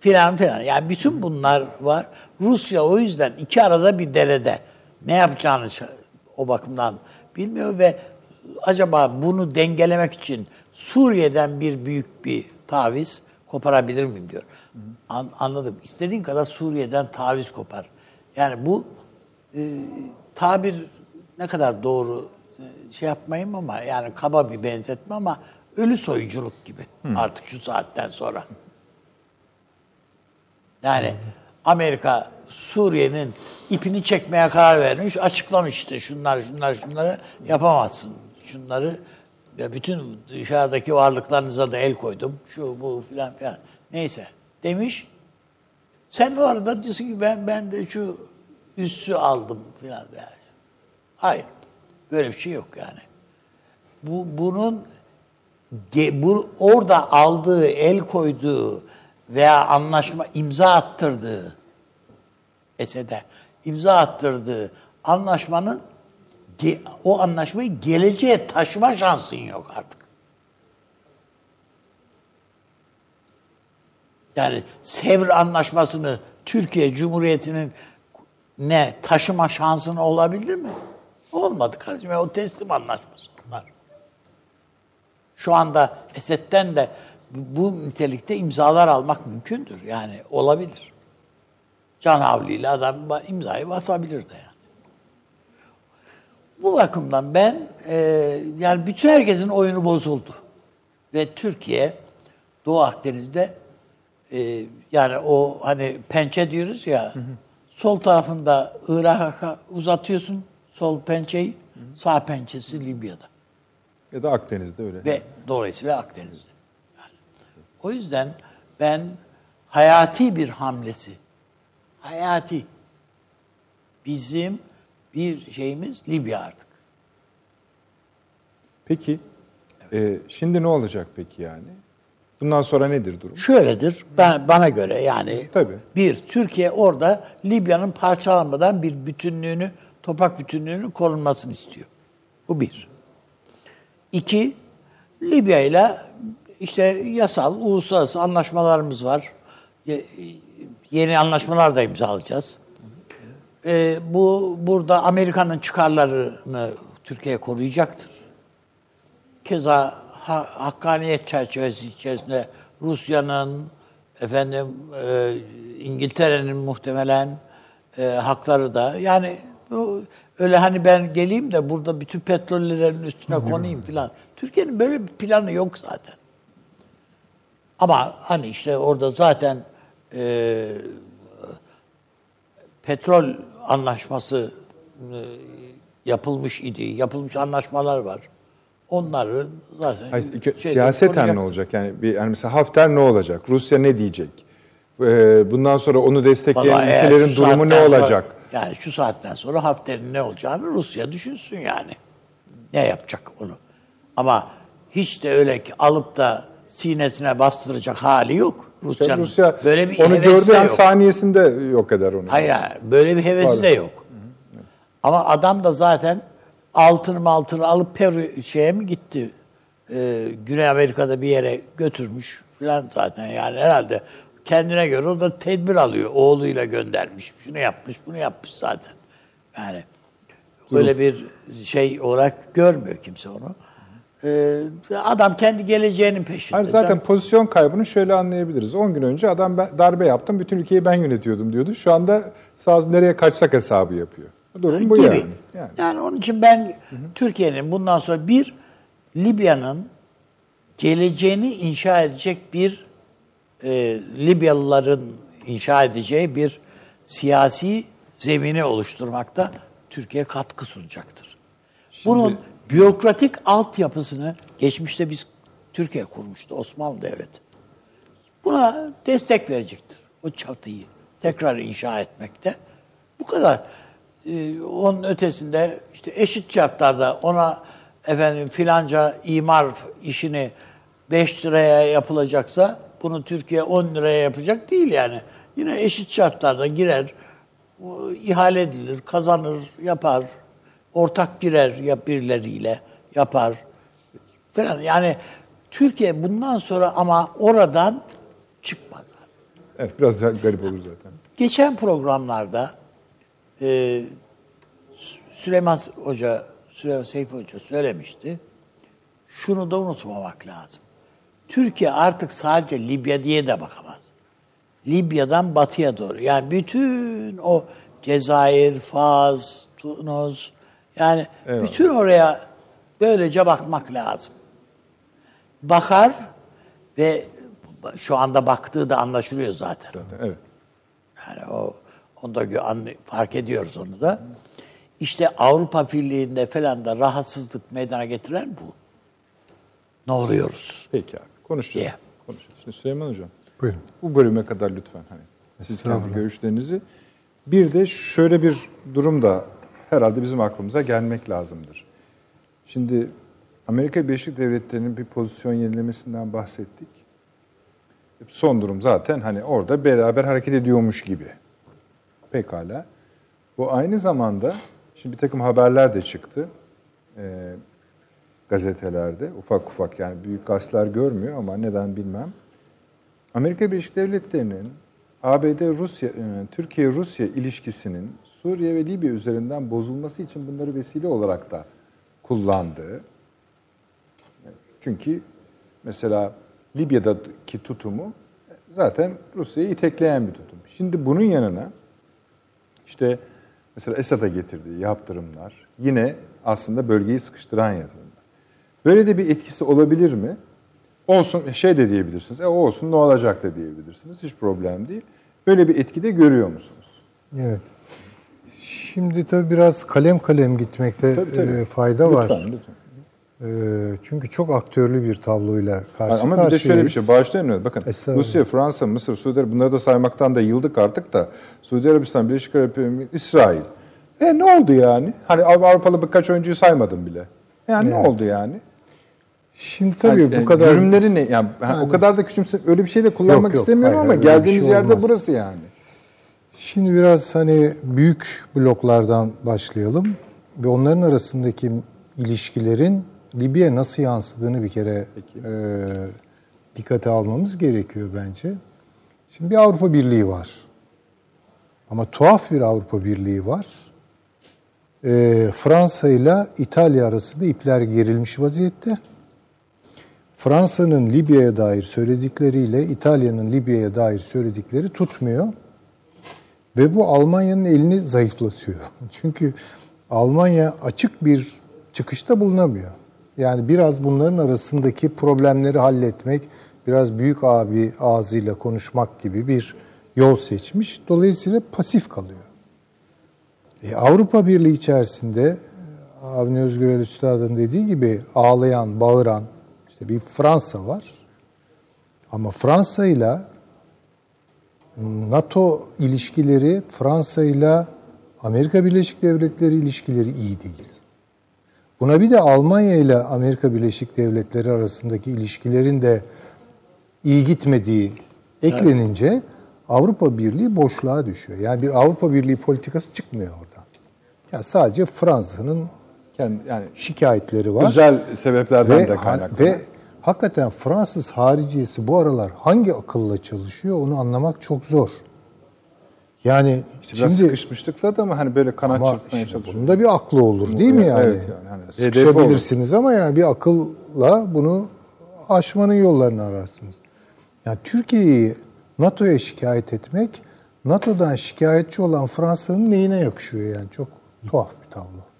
Filan filan. Yani bütün bunlar var. Rusya o yüzden iki arada bir derede. Ne yapacağını o bakımdan bilmiyor ve acaba bunu dengelemek için Suriye'den bir büyük bir taviz koparabilir miyim diyor. An- anladım. İstediğin kadar Suriye'den taviz kopar. Yani bu e, tabir ne kadar doğru şey yapmayayım ama yani kaba bir benzetme ama ölü soyuculuk gibi artık şu saatten sonra. Yani Amerika Suriye'nin ipini çekmeye karar vermiş, açıklamış işte şunlar şunlar şunları yapamazsın. Şunları ya bütün dışarıdaki varlıklarınıza da el koydum. Şu bu filan filan. Neyse demiş. Sen o arada diyorsun ki ben ben de şu üssü aldım filan yani. Hayır. Böyle bir şey yok yani. Bu bunun ge- bu orada aldığı, el koyduğu veya anlaşma imza attırdığı Esed'e imza attırdığı anlaşmanın o anlaşmayı geleceğe taşıma şansın yok artık. Yani Sevr Anlaşması'nı Türkiye Cumhuriyeti'nin ne taşıma şansın olabilir mi? Olmadı kardeşim. O teslim anlaşması onlar. Şu anda Esed'den de bu nitelikte imzalar almak mümkündür. Yani olabilir. Can havliyle adam imzayı basabilir de yani. Bu bakımdan ben e, yani bütün herkesin oyunu bozuldu. Ve Türkiye Doğu Akdeniz'de e, yani o hani pençe diyoruz ya sol tarafında Irak'a uzatıyorsun sol pençeyi sağ pençesi Libya'da. Ya da Akdeniz'de öyle. Ve dolayısıyla Akdeniz'de. Yani, o yüzden ben hayati bir hamlesi, hayati bizim bir şeyimiz Libya artık. Peki e, şimdi ne olacak peki yani? Bundan sonra nedir durum? Şöyledir, ben bana göre yani Tabii. bir Türkiye orada Libya'nın parçalanmadan bir bütünlüğünü, toprak bütünlüğünün korunmasını istiyor. Bu bir. İki, Libya ile işte yasal, uluslararası anlaşmalarımız var. Ye- Yeni anlaşmalar da imzalayacağız. Ee, bu burada Amerika'nın çıkarlarını Türkiye koruyacaktır. Keza ha, hakkaniyet çerçevesi içerisinde Rusya'nın, efendim e, İngiltere'nin muhtemelen e, hakları da yani öyle hani ben geleyim de burada bütün petrollerin üstüne konayım filan. Türkiye'nin böyle bir planı yok zaten. Ama hani işte orada zaten e, petrol anlaşması e, yapılmış idi. Yapılmış anlaşmalar var. Onları zaten Hayır, siyaseten ne olacak? Yani bir yani mesela Hafter ne olacak? Rusya ne diyecek? Ee, bundan sonra onu destekleyen Vallahi ülkelerin durumu ne olacak? Yani şu saatten sonra Hafter'in ne olacağını Rusya düşünsün yani. Ne yapacak onu. Ama hiç de öyle ki alıp da sinesine bastıracak hali yok Rusya'nın. Rusya böyle bir onu yok. saniyesinde yok eder onu. Hayır, hayır, böyle bir hevesi de yok. Ama adam da zaten altın altını alıp Peru şeye mi gitti? Ee, Güney Amerika'da bir yere götürmüş falan zaten yani herhalde kendine göre o da tedbir alıyor. Oğluyla göndermiş. Şunu yapmış, bunu yapmış zaten. Yani öyle bir şey olarak görmüyor kimse onu. Ee, adam kendi geleceğinin peşinde. Hayır, zaten pozisyon kaybını şöyle anlayabiliriz. 10 gün önce adam ben, darbe yaptım, bütün ülkeyi ben yönetiyordum diyordu. Şu anda sağ nereye kaçsak hesabı yapıyor. Durum bu gibi. yani. yani. yani. onun için ben Türkiye'nin bundan sonra bir Libya'nın geleceğini inşa edecek bir e, Libyalıların inşa edeceği bir siyasi zemini oluşturmakta Türkiye katkı sunacaktır. Bunun bürokratik altyapısını geçmişte biz Türkiye kurmuştu Osmanlı Devleti. Buna destek verecektir. O çatıyı tekrar inşa etmekte. Bu kadar. Ee, onun ötesinde işte eşit şartlarda ona efendim filanca imar işini 5 liraya yapılacaksa bunu Türkiye 10 liraya yapacak değil yani. Yine eşit şartlarda girer, ihale edilir, kazanır, yapar. Ortak girer ya birileriyle yapar falan. Yani Türkiye bundan sonra ama oradan çıkmaz. Evet, biraz garip olur zaten. Geçen programlarda e, Sü- Süleyman Hoca, Süleyman Seyfi Hoca söylemişti. Şunu da unutmamak lazım. Türkiye artık sadece Libya diye de bakamaz. Libya'dan batıya doğru. Yani bütün o Cezayir, Faz, Tunus. Yani bütün oraya böylece bakmak lazım. Bakar ve şu anda baktığı da anlaşılıyor zaten. Evet. Yani o onu da fark ediyoruz onu da. İşte Avrupa Birliği'nde falan da rahatsızlık meydana getiren bu. Ne oluyoruz? Peki abi. Konuşacağız. Yeah. Konuşacağız. Şimdi Süleyman Hocam. Buyurun. Bu bölüme kadar lütfen hani siz kendi Estağfurullah. görüşlerinizi. Bir de şöyle bir durum da herhalde bizim aklımıza gelmek lazımdır. Şimdi Amerika Birleşik Devletleri'nin bir pozisyon yenilemesinden bahsettik. Son durum zaten hani orada beraber hareket ediyormuş gibi. Pekala. Bu aynı zamanda şimdi bir takım haberler de çıktı. Ee, gazetelerde ufak ufak yani büyük gazeteler görmüyor ama neden bilmem. Amerika Birleşik Devletleri'nin ABD Rusya e, Türkiye Rusya ilişkisinin Suriye ve Libya üzerinden bozulması için bunları vesile olarak da kullandığı. Çünkü mesela Libya'daki tutumu zaten Rusya'yı itekleyen bir tutum. Şimdi bunun yanına işte mesela Esad'a getirdiği yaptırımlar yine aslında bölgeyi sıkıştıran yaptırımlar. Böyle de bir etkisi olabilir mi? Olsun şey de diyebilirsiniz. E olsun ne olacak da diyebilirsiniz. Hiç problem değil. Böyle bir etki de görüyor musunuz? Evet. Şimdi tabii biraz kalem kalem gitmekte Tabii, tabii. e, fayda var. Lütfen, lütfen. E, çünkü çok aktörlü bir tabloyla karşı Ama bir de şöyle bir şey, bağışlayın? Bakın. Rusya, Fransa, Mısır, Suudi Arabistan bunları da saymaktan da yıldık artık da. Suudi Arabistan, Birleşik Arap Emirlikleri, İsrail. E ne oldu yani? Hani Av- Avrupalı birkaç oyuncuyu saymadım bile. Yani ne oldu yani? Şimdi tabii Yani, bu yani kadar cümleleri ne? Yani, hani o kadar da küçümse öyle bir şey de kullanmak Yok, yok. istemiyorum Hayır, ama geldiğimiz şey yerde olmaz. burası yani. Şimdi biraz hani büyük bloklardan başlayalım ve onların arasındaki ilişkilerin Libya'ya nasıl yansıdığını bir kere e, dikkate almamız gerekiyor bence. Şimdi bir Avrupa Birliği var. Ama tuhaf bir Avrupa Birliği var. E, Fransa ile İtalya arasında ipler gerilmiş vaziyette. Fransa'nın Libya'ya dair söyledikleriyle İtalya'nın Libya'ya dair söyledikleri tutmuyor. Ve bu Almanya'nın elini zayıflatıyor. Çünkü Almanya açık bir çıkışta bulunamıyor. Yani biraz bunların arasındaki problemleri halletmek, biraz büyük abi ağzıyla konuşmak gibi bir yol seçmiş. Dolayısıyla pasif kalıyor. E, Avrupa Birliği içerisinde Avni Özgürel Üstad'ın dediği gibi ağlayan, bağıran işte bir Fransa var. Ama Fransa ile NATO ilişkileri Fransa ile Amerika Birleşik Devletleri ilişkileri iyi değil. Buna bir de Almanya ile Amerika Birleşik Devletleri arasındaki ilişkilerin de iyi gitmediği eklenince Avrupa Birliği boşluğa düşüyor. Yani bir Avrupa Birliği politikası çıkmıyor oradan. Yani sadece Fransa'nın Kendi, yani şikayetleri var. özel sebeplerden ve, de kaynaklı. ve hakikaten Fransız hariciyesi bu aralar hangi akılla çalışıyor onu anlamak çok zor. Yani İşte şimdi sıkışmışlıkla da ama hani böyle kanat ama çırpmaya işte çalışıyor. bunun da bir aklı olur değil mi yani? evet yani. Hedefi Sıkışabilirsiniz ama yani bir akılla bunu aşmanın yollarını ararsınız. Yani Türkiye'yi NATO'ya şikayet etmek NATO'dan şikayetçi olan Fransa'nın neyine yakışıyor yani çok tuhaf bir tablo.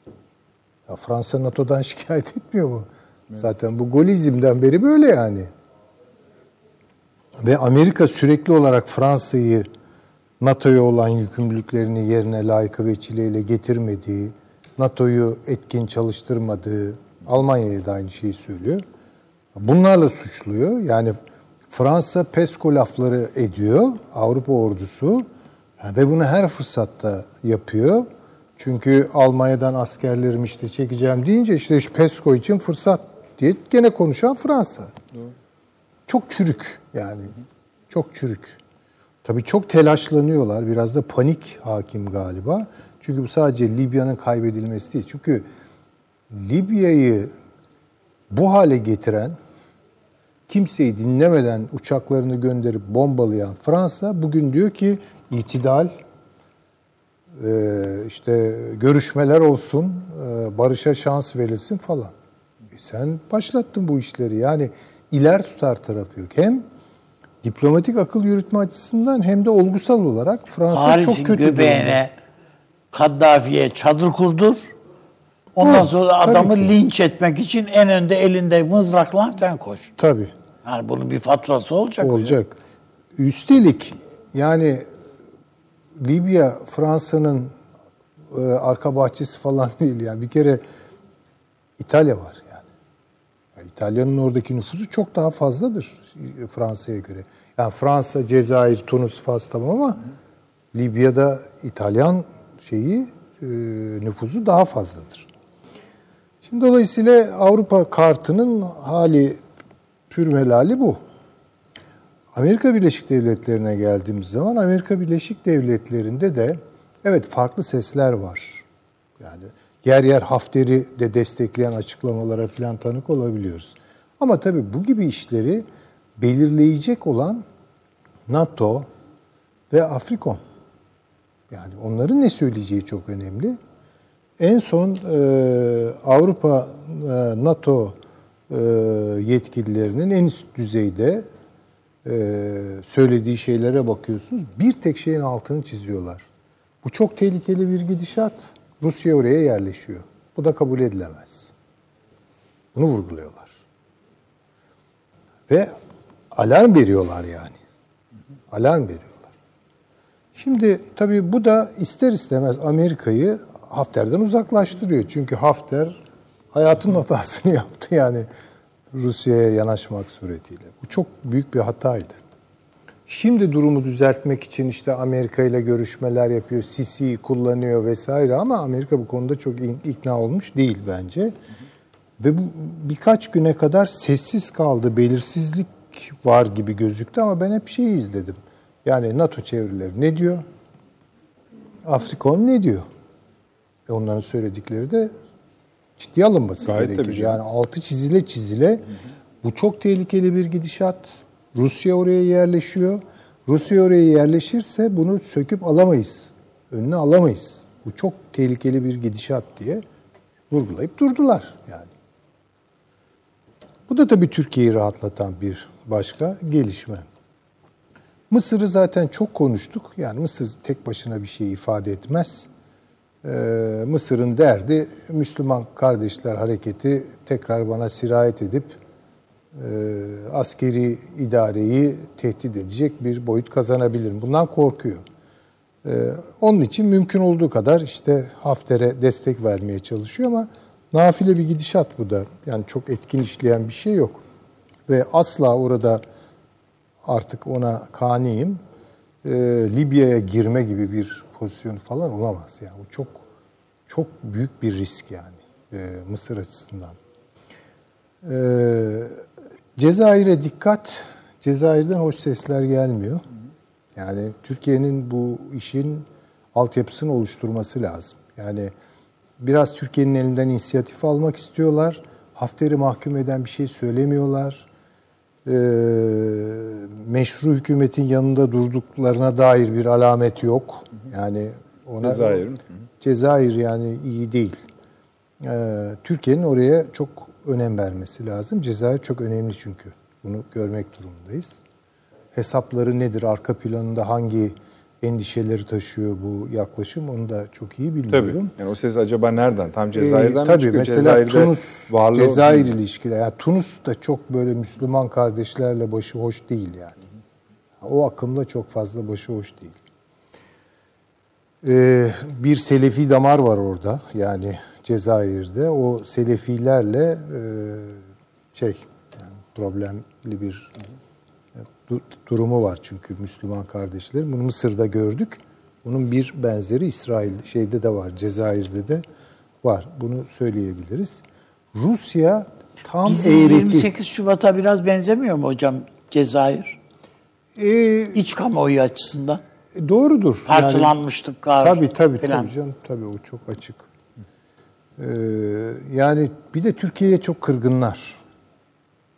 Ya Fransa NATO'dan şikayet etmiyor mu? Zaten bu golizmden beri böyle yani. Ve Amerika sürekli olarak Fransa'yı NATO'ya olan yükümlülüklerini yerine layıkı ve çileyle getirmediği, NATO'yu etkin çalıştırmadığı, Almanya'ya da aynı şeyi söylüyor. Bunlarla suçluyor. Yani Fransa PESCO lafları ediyor, Avrupa ordusu ve bunu her fırsatta yapıyor. Çünkü Almanya'dan askerlerimi işte çekeceğim deyince işte şu PESCO için fırsat diye gene konuşan Fransa. Çok çürük yani. Çok çürük. Tabii çok telaşlanıyorlar. Biraz da panik hakim galiba. Çünkü bu sadece Libya'nın kaybedilmesi değil. Çünkü Libya'yı bu hale getiren, kimseyi dinlemeden uçaklarını gönderip bombalayan Fransa bugün diyor ki itidal, işte görüşmeler olsun, e, barışa şans verilsin falan. E sen başlattın bu işleri. Yani iler tutar tarafı yok. Hem diplomatik akıl yürütme açısından hem de olgusal olarak Fransa Paris'in çok kötü durumda. göbeğine Kaddafi'ye çadır kurdur. Ondan Hı, sonra adamı ki. linç etmek için en önde elinde mızrakla sen koş. Tabii. Yani bunun bir faturası olacak. Olacak. Üstelik yani Libya Fransa'nın e, arka bahçesi falan değil yani. Bir kere İtalya var yani. Yani İtalya'nın oradaki nüfusu çok daha fazladır Fransa'ya göre. Yani Fransa, Cezayir, Tunus, Fas tamam ama Libya'da İtalyan şeyi e, nüfusu daha fazladır. Şimdi dolayısıyla Avrupa kartının hali pürmelali bu. Amerika Birleşik Devletleri'ne geldiğimiz zaman Amerika Birleşik Devletleri'nde de evet farklı sesler var. Yani yer yer Hafter'i de destekleyen açıklamalara falan tanık olabiliyoruz. Ama tabii bu gibi işleri belirleyecek olan NATO ve Afrikon. Yani onların ne söyleyeceği çok önemli. En son e, Avrupa e, NATO e, yetkililerinin en üst düzeyde söylediği şeylere bakıyorsunuz. Bir tek şeyin altını çiziyorlar. Bu çok tehlikeli bir gidişat. Rusya oraya yerleşiyor. Bu da kabul edilemez. Bunu vurguluyorlar. Ve alarm veriyorlar yani. Alarm veriyorlar. Şimdi tabii bu da ister istemez Amerika'yı Hafter'den uzaklaştırıyor. Çünkü Hafter hayatın hatasını yaptı yani Rusya'ya yanaşmak suretiyle. Bu çok büyük bir hataydı. Şimdi durumu düzeltmek için işte Amerika ile görüşmeler yapıyor, Sisi'yi kullanıyor vesaire ama Amerika bu konuda çok ikna olmuş değil bence. Ve bu birkaç güne kadar sessiz kaldı, belirsizlik var gibi gözüktü ama ben hep şeyi izledim. Yani NATO çevreleri ne diyor? Afrikon ne diyor? E onların söyledikleri de ciddiye alınması Gayet gerekir. Yani altı çizile çizile bu çok tehlikeli bir gidişat. Rusya oraya yerleşiyor. Rusya oraya yerleşirse bunu söküp alamayız. Önüne alamayız. Bu çok tehlikeli bir gidişat diye vurgulayıp durdular yani. Bu da tabii Türkiye'yi rahatlatan bir başka gelişme. Mısır'ı zaten çok konuştuk. Yani Mısır tek başına bir şey ifade etmez. Ee, Mısır'ın derdi Müslüman Kardeşler Hareketi tekrar bana sirayet edip e, askeri idareyi tehdit edecek bir boyut kazanabilirim. Bundan korkuyor. Ee, onun için mümkün olduğu kadar işte Hafter'e destek vermeye çalışıyor ama nafile bir gidişat bu da. Yani çok etkin işleyen bir şey yok. Ve asla orada artık ona kaniyim. Ee, Libya'ya girme gibi bir pozisyon falan olamaz. Yani bu çok çok büyük bir risk yani e, Mısır açısından. Ee, Cezayir'e dikkat. Cezayir'den hoş sesler gelmiyor. Yani Türkiye'nin bu işin altyapısını oluşturması lazım. Yani biraz Türkiye'nin elinden inisiyatif almak istiyorlar. Hafter'i mahkum eden bir şey söylemiyorlar. Ee, meşru hükümetin yanında durduklarına dair bir alamet yok. Yani ona Cezayir'in. Cezayir yani iyi değil. Ee, Türkiye'nin oraya çok önem vermesi lazım. Cezayir çok önemli çünkü. Bunu görmek durumundayız. Hesapları nedir? Arka planında hangi endişeleri taşıyor bu yaklaşım? Onu da çok iyi Tabii. bilmiyorum. Yani o ses acaba nereden? Tam Cezayir'den Ee, mi tabii çıkıyor? mesela Cezayir'de Tunus, varlığı- Cezayir ilişkileri. Yani Tunus da çok böyle Müslüman kardeşlerle başı hoş değil yani. O akımda çok fazla başı hoş değil. Ee, bir Selefi damar var orada yani Cezayir'de. O Selefilerle e, şey yani problemli bir du- durumu var çünkü Müslüman kardeşlerin. Bunu Mısır'da gördük. Bunun bir benzeri İsrail şeyde de var, Cezayir'de de var. Bunu söyleyebiliriz. Rusya tam Bizim eğreti. 28 Şubat'a biraz benzemiyor mu hocam Cezayir? Ee, İç kamuoyu açısından. doğrudur. Yani- Parçalanmışlıklar Tabii tabii falan. tabii canım tabii o çok açık. Ee, yani bir de Türkiye'ye çok kırgınlar.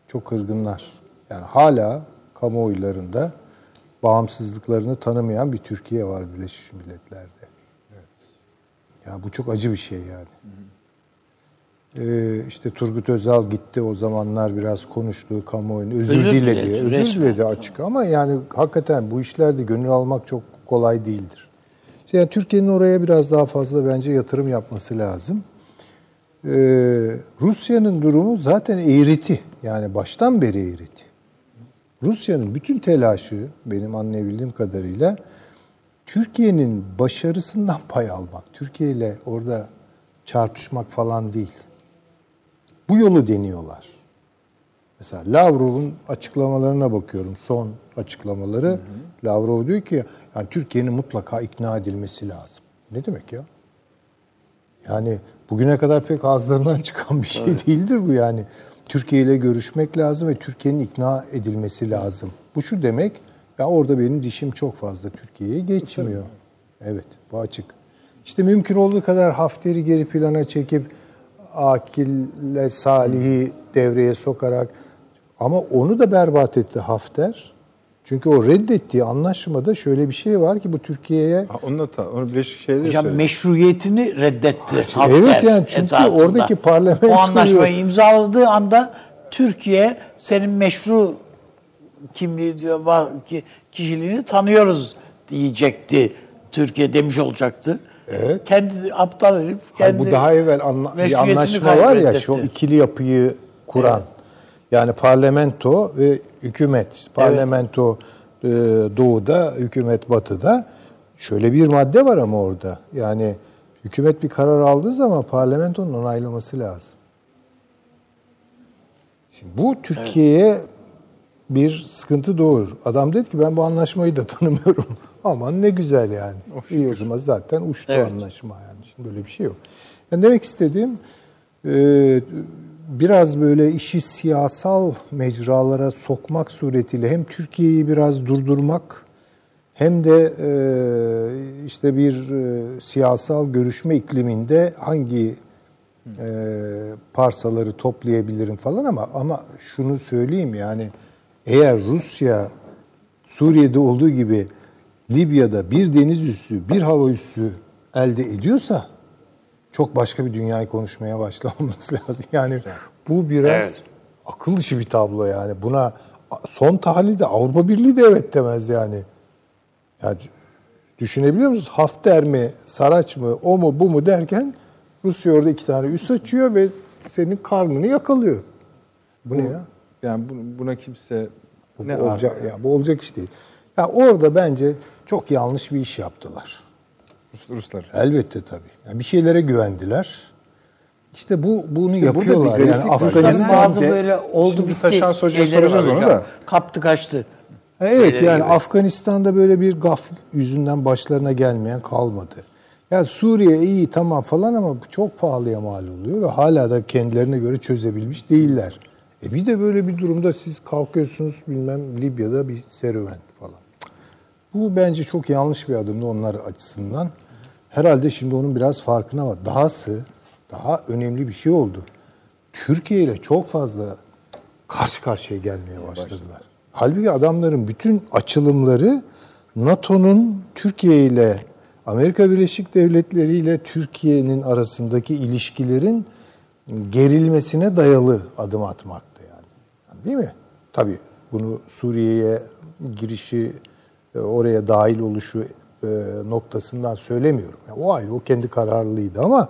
Çok kırgınlar. Yani hala kamuoylarında bağımsızlıklarını tanımayan bir Türkiye var Birleşmiş Milletler'de. Evet. Ya bu çok acı bir şey yani. Ee, işte Turgut Özal gitti o zamanlar biraz konuştu kamuoyunu özür, Özür diledi. diledi, özür diledi açık ama yani hakikaten bu işlerde gönül almak çok kolay değildir. İşte yani Türkiye'nin oraya biraz daha fazla bence yatırım yapması lazım. Ee, Rusya'nın durumu zaten eğriti. Yani baştan beri eğriti. Rusya'nın bütün telaşı benim anlayabildiğim kadarıyla Türkiye'nin başarısından pay almak. Türkiye ile orada çarpışmak falan değil. Bu yolu deniyorlar. Mesela Lavrov'un açıklamalarına bakıyorum. Son açıklamaları. Hı hı. Lavrov diyor ki yani Türkiye'nin mutlaka ikna edilmesi lazım. Ne demek ya? Yani bugüne kadar pek ağızlarından çıkan bir şey evet. değildir bu yani. Türkiye ile görüşmek lazım ve Türkiye'nin ikna edilmesi lazım. Bu şu demek, ya orada benim dişim çok fazla Türkiye'ye geçmiyor. Evet, bu açık. İşte mümkün olduğu kadar Hafter'i geri plana çekip Akil'le Salih'i devreye sokarak ama onu da berbat etti Hafter. Çünkü o reddettiği anlaşmada şöyle bir şey var ki bu Türkiye'ye... Onu da onu Birleşik Şeyleri Hocam söyledi. meşruiyetini reddetti. Hafter evet yani çünkü esasında. oradaki parlamentoyu... O anlaşmayı imzaladığı anda Türkiye senin meşru kimliği kişiliğini tanıyoruz diyecekti. Türkiye demiş olacaktı. Evet. Kendi aptal herif kendi Hayır, bu daha evvel anla, bir anlaşma var ya şu ikili yapıyı kuran. Evet. Yani parlamento ve hükümet. Parlamento evet. doğuda, hükümet batıda. Şöyle bir madde var ama orada. Yani hükümet bir karar aldığı zaman parlamentonun onaylaması lazım. Şimdi bu Türkiye'ye evet. bir sıkıntı doğurur. Adam dedi ki ben bu anlaşmayı da tanımıyorum. Aman ne güzel yani. Oh, İyi o zaman zaten uçtu evet. anlaşma yani. Şimdi böyle bir şey yok. Yani demek istediğim e, biraz böyle işi siyasal mecralara sokmak suretiyle hem Türkiye'yi biraz durdurmak hem de e, işte bir e, siyasal görüşme ikliminde hangi e, parsaları toplayabilirim falan ama ama şunu söyleyeyim yani eğer Rusya Suriye'de olduğu gibi Libya'da bir deniz üssü, bir hava üssü elde ediyorsa çok başka bir dünyayı konuşmaya başlamamız lazım. Yani bu biraz evet. akıl dışı bir tablo yani. Buna son tahlilde Avrupa Birliği de evet demez yani. Yani düşünebiliyor musunuz? Hafter mi, Saraç mı, o mu, bu mu derken Rusya orada iki tane üs açıyor ve senin karnını yakalıyor. Bu, bu ne ya? Yani buna kimse bu, ne bu olacak ya bu olacak iş değil. Ya orada bence çok yanlış bir iş yaptılar. Ruslar. Elbette tabii. Yani bir şeylere güvendiler. İşte bu bunu işte yapıyorlar. Yani Afganistan bazı böyle oldu Şimdi bitti. Taşan soracağız onu da. Kaptı kaçtı. Evet Öyle yani gibi. Afganistan'da böyle bir gaf yüzünden başlarına gelmeyen kalmadı. Ya Suriye iyi tamam falan ama çok pahalıya mal oluyor ve hala da kendilerine göre çözebilmiş değiller. E bir de böyle bir durumda siz kalkıyorsunuz bilmem Libya'da bir serüven falan. Bu bence çok yanlış bir adımdı onlar açısından. Herhalde şimdi onun biraz farkına var. Dahası daha önemli bir şey oldu. Türkiye ile çok fazla karşı karşıya gelmeye başladılar. Halbuki adamların bütün açılımları NATO'nun Türkiye ile Amerika Birleşik Devletleri ile Türkiye'nin arasındaki ilişkilerin gerilmesine dayalı adım atmaktı yani. Değil mi? Tabii bunu Suriye'ye girişi, e, oraya dahil oluşu e, noktasından söylemiyorum. Yani o ayrı, o kendi kararlıydı ama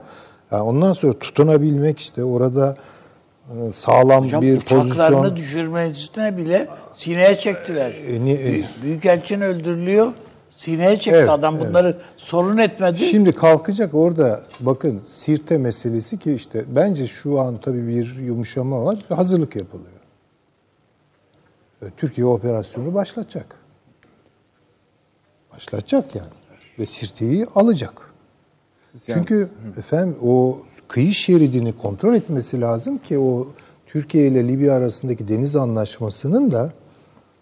yani ondan sonra tutunabilmek işte orada e, sağlam Hocam, bir pozisyon. Uçaklarını düşürmesine bile sineye çektiler. E, ni, e, Büyükelçin öldürülüyor. Sineye çekti evet, adam bunları evet. sorun etmedi. Şimdi kalkacak orada bakın Sirte meselesi ki işte bence şu an tabii bir yumuşama var. Hazırlık yapılıyor. Türkiye operasyonu başlatacak. Başlatacak yani. Ve Sirte'yi alacak. Yani, Çünkü hı. efendim o kıyı şeridini kontrol etmesi lazım ki o Türkiye ile Libya arasındaki deniz anlaşmasının da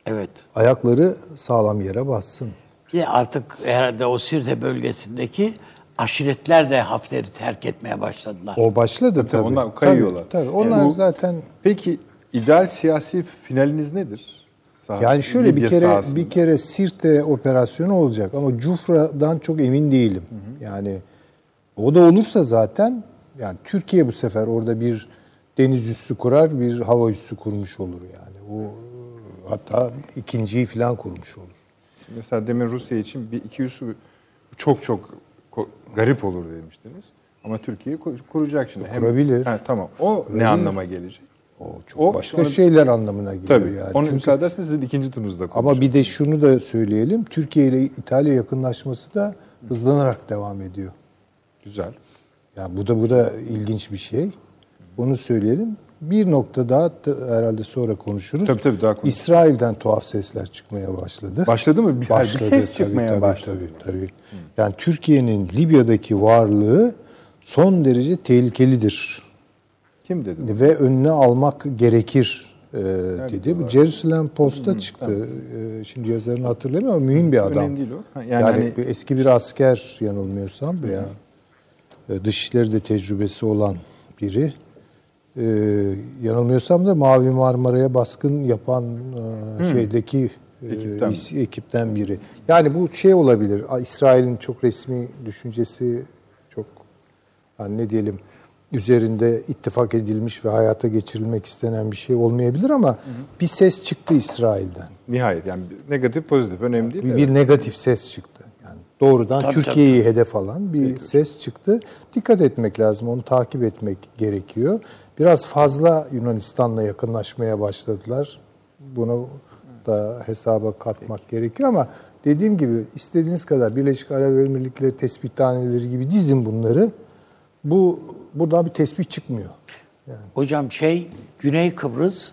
evet ayakları sağlam yere bassın. Ki artık herhalde o Sirte bölgesindeki aşiretler de Hafter'i terk etmeye başladılar. O başladı tabii. tabii. Onlar kayıyorlar. Tabii, tabii. onlar evet. zaten Peki ideal siyasi finaliniz nedir? Sağ, yani şöyle Libya bir kere sahasında. bir kere Sirte operasyonu olacak ama Cufra'dan çok emin değilim. Hı hı. Yani o da olursa zaten yani Türkiye bu sefer orada bir deniz üssü kurar, bir hava üssü kurmuş olur yani. O hatta ikinciyi falan kurmuş olur. Mesela demin Rusya için bir iki üssü çok çok garip olur demiştiniz. Ama Türkiye ku- kuracak şimdi. Hem- Kurabilir. Ha, tamam. O ne anlama gelecek? O çok O başka sonra- şeyler anlamına gelir Tabii. yani. Onu Çünkü- müsaade ederseniz sizin ikinci turunuzda konuşalım. ama bir de şunu da söyleyelim. Türkiye ile İtalya yakınlaşması da hızlanarak devam ediyor. Güzel. Yani bu da bu da ilginç bir şey. Bunu söyleyelim. Bir nokta daha da herhalde sonra konuşuruz. Tabii, tabii, daha konuşuruz. İsrail'den tuhaf sesler çıkmaya başladı. Başladı mı? Bir, bir Başladı, ses tabii, çıkmaya tabii, başladı. Tabii, tabii. Yani Türkiye'nin Libya'daki varlığı son derece tehlikelidir Kim dedi? ve önüne almak gerekir e, dedi. Bu Jerusalem Post'ta çıktı. E, şimdi yazarını hatırlamıyorum ama mühim bir adam. Önemli değil o. Ha, Yani, Yani, hani, bir eski bir asker yanılmıyorsam veya e, dışişleri de tecrübesi olan biri. E, yanılmıyorsam da Mavi Marmara'ya baskın yapan e, şeydeki e, Ekipten. is- ekipten biri. Yani bu şey olabilir. İsrail'in çok resmi düşüncesi çok hani ne diyelim üzerinde ittifak edilmiş ve hayata geçirilmek istenen bir şey olmayabilir ama bir ses çıktı İsrail'den. nihayet yani negatif pozitif önemli değil. Bir, bir negatif ses çıktı. Yani doğrudan Tabii, Türkiye'yi hedef alan bir ses çıktı. Dikkat etmek lazım. Onu takip etmek gerekiyor. Biraz fazla Yunanistan'la yakınlaşmaya başladılar. Bunu da hesaba katmak gerekiyor ama dediğim gibi istediğiniz kadar Birleşik Arap Emirlikleri tespithaneleri gibi dizin bunları. Bu buradan bir tespit çıkmıyor. Hocam şey Güney Kıbrıs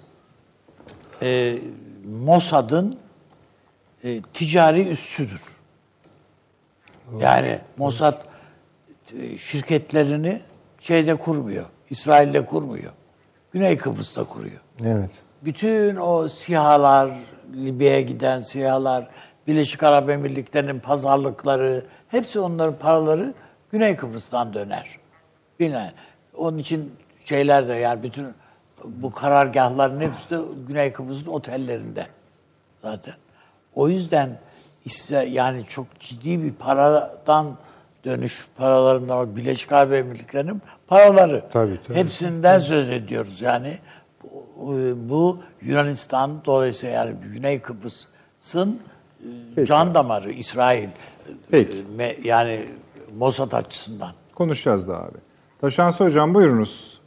e, Mossad'ın e, ticari üssüdür. Yani Mossad e, şirketlerini şeyde kurmuyor. İsrail'de kurmuyor. Güney Kıbrıs'ta kuruyor. Evet. Bütün o sihalar, Libya'ya giden sihalar, Birleşik Arap Emirlikleri'nin pazarlıkları, hepsi onların paraları Güney Kıbrıs'tan döner. Bilmem. Onun için şeyler de yani bütün bu karargahların hepsi de Güney Kıbrıs'ın otellerinde zaten. O yüzden iste yani çok ciddi bir paradan dönüş paralarından o Birleşik Arap Emirlikleri'nin paraları. Tabii, tabii. Hepsinden söz ediyoruz yani. Bu, bu Yunanistan dolayısıyla yani Güney Kıbrıs'ın e, can damarı İsrail. Peki. Yani Mossad açısından. Konuşacağız daha abi. Taşansı Hocam buyurunuz.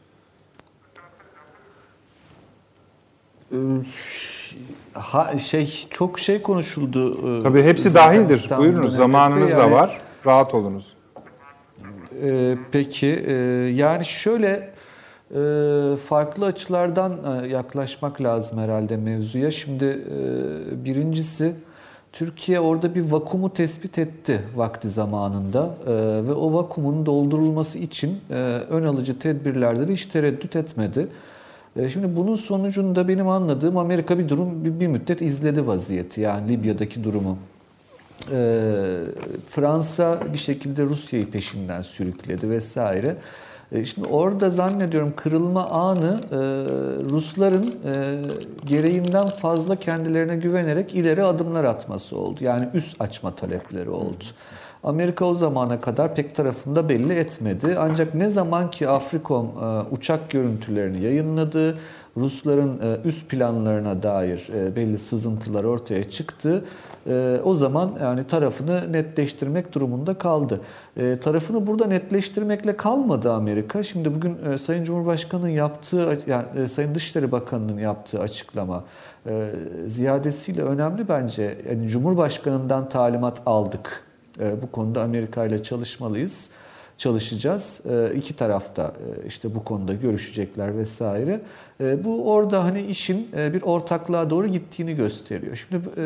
Ha, şey çok şey konuşuldu. e, Tabii hepsi zaten dahildir. İstanbul'un Buyurunuz zamanınız da var. Rahat olunuz. e, peki e, yani şöyle e, farklı açılardan e, yaklaşmak lazım herhalde mevzuya. Şimdi e, birincisi Türkiye orada bir vakumu tespit etti vakti zamanında E, ve o vakumun doldurulması için e, ön alıcı tedbirlerde de hiç tereddüt etmedi. E, Şimdi bunun sonucunda benim anladığım Amerika bir durum bir, bir müddet izledi vaziyeti yani Libya'daki durumu. Ee, Fransa bir şekilde Rusya'yı peşinden sürükledi vesaire. Ee, şimdi orada zannediyorum kırılma anı e, Rusların e, gereğinden fazla kendilerine güvenerek ileri adımlar atması oldu. Yani üst açma talepleri oldu. Amerika o zamana kadar pek tarafında belli etmedi. Ancak ne zaman ki Afrikom e, uçak görüntülerini yayınladı, Rusların e, üst planlarına dair e, belli sızıntılar ortaya çıktı. E, O zaman yani tarafını netleştirmek durumunda kaldı. E, Tarafını burada netleştirmekle kalmadı Amerika. Şimdi bugün e, Sayın Cumhurbaşkanı'nın yaptığı, yani e, Sayın Dışişleri Bakanı'nın yaptığı açıklama e, ziyadesiyle önemli bence. Yani Cumhurbaşkanı'ndan talimat aldık. Bu konuda Amerika ile çalışmalıyız çalışacağız. E, iki tarafta e, işte bu konuda görüşecekler vesaire. E, bu orada hani işin e, bir ortaklığa doğru gittiğini gösteriyor. Şimdi e,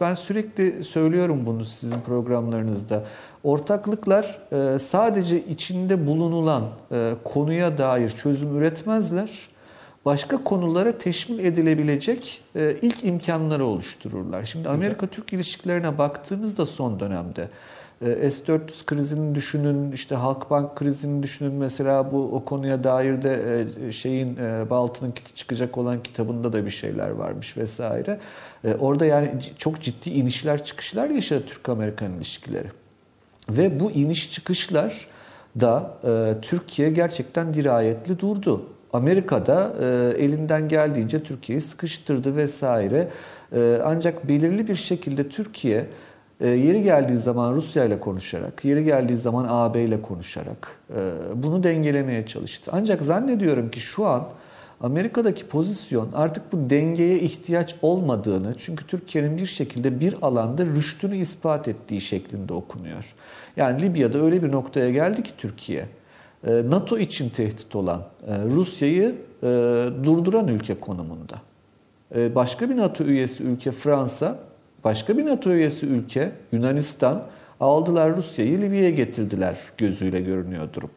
ben sürekli söylüyorum bunu sizin programlarınızda. Ortaklıklar e, sadece içinde bulunulan e, konuya dair çözüm üretmezler. Başka konulara teşmil edilebilecek ilk imkanları oluştururlar. Şimdi Amerika-Türk ilişkilerine baktığımızda son dönemde S-400 krizini düşünün, işte Halkbank krizini düşünün. Mesela bu o konuya dair de e, şeyin e, Baltı'nın çıkacak olan kitabında da bir şeyler varmış vesaire. E, Orada yani çok ciddi inişler çıkışlar yaşadı Türk-Amerikan ilişkileri. Ve bu iniş çıkışlar da e, Türkiye gerçekten dirayetli durdu. Amerika'da e, elinden geldiğince Türkiye'yi sıkıştırdı vesaire. E, ancak belirli bir şekilde Türkiye E, yeri geldiği zaman Rusya ile konuşarak, yeri geldiği zaman AB ile konuşarak e, bunu dengelemeye çalıştı. Ancak zannediyorum ki şu an Amerika'daki pozisyon artık bu dengeye ihtiyaç olmadığını çünkü Türkiye'nin bir şekilde bir alanda rüştünü ispat ettiği şeklinde okunuyor. Yani Libya'da öyle bir noktaya geldi ki Türkiye e, NATO için tehdit olan e, Rusya'yı durduran ülke konumunda. Başka bir NATO üyesi ülke Fransa, başka bir NATO üyesi ülke Yunanistan aldılar Rusya'yı Libya'ya getirdiler gözüyle görünüyor durum.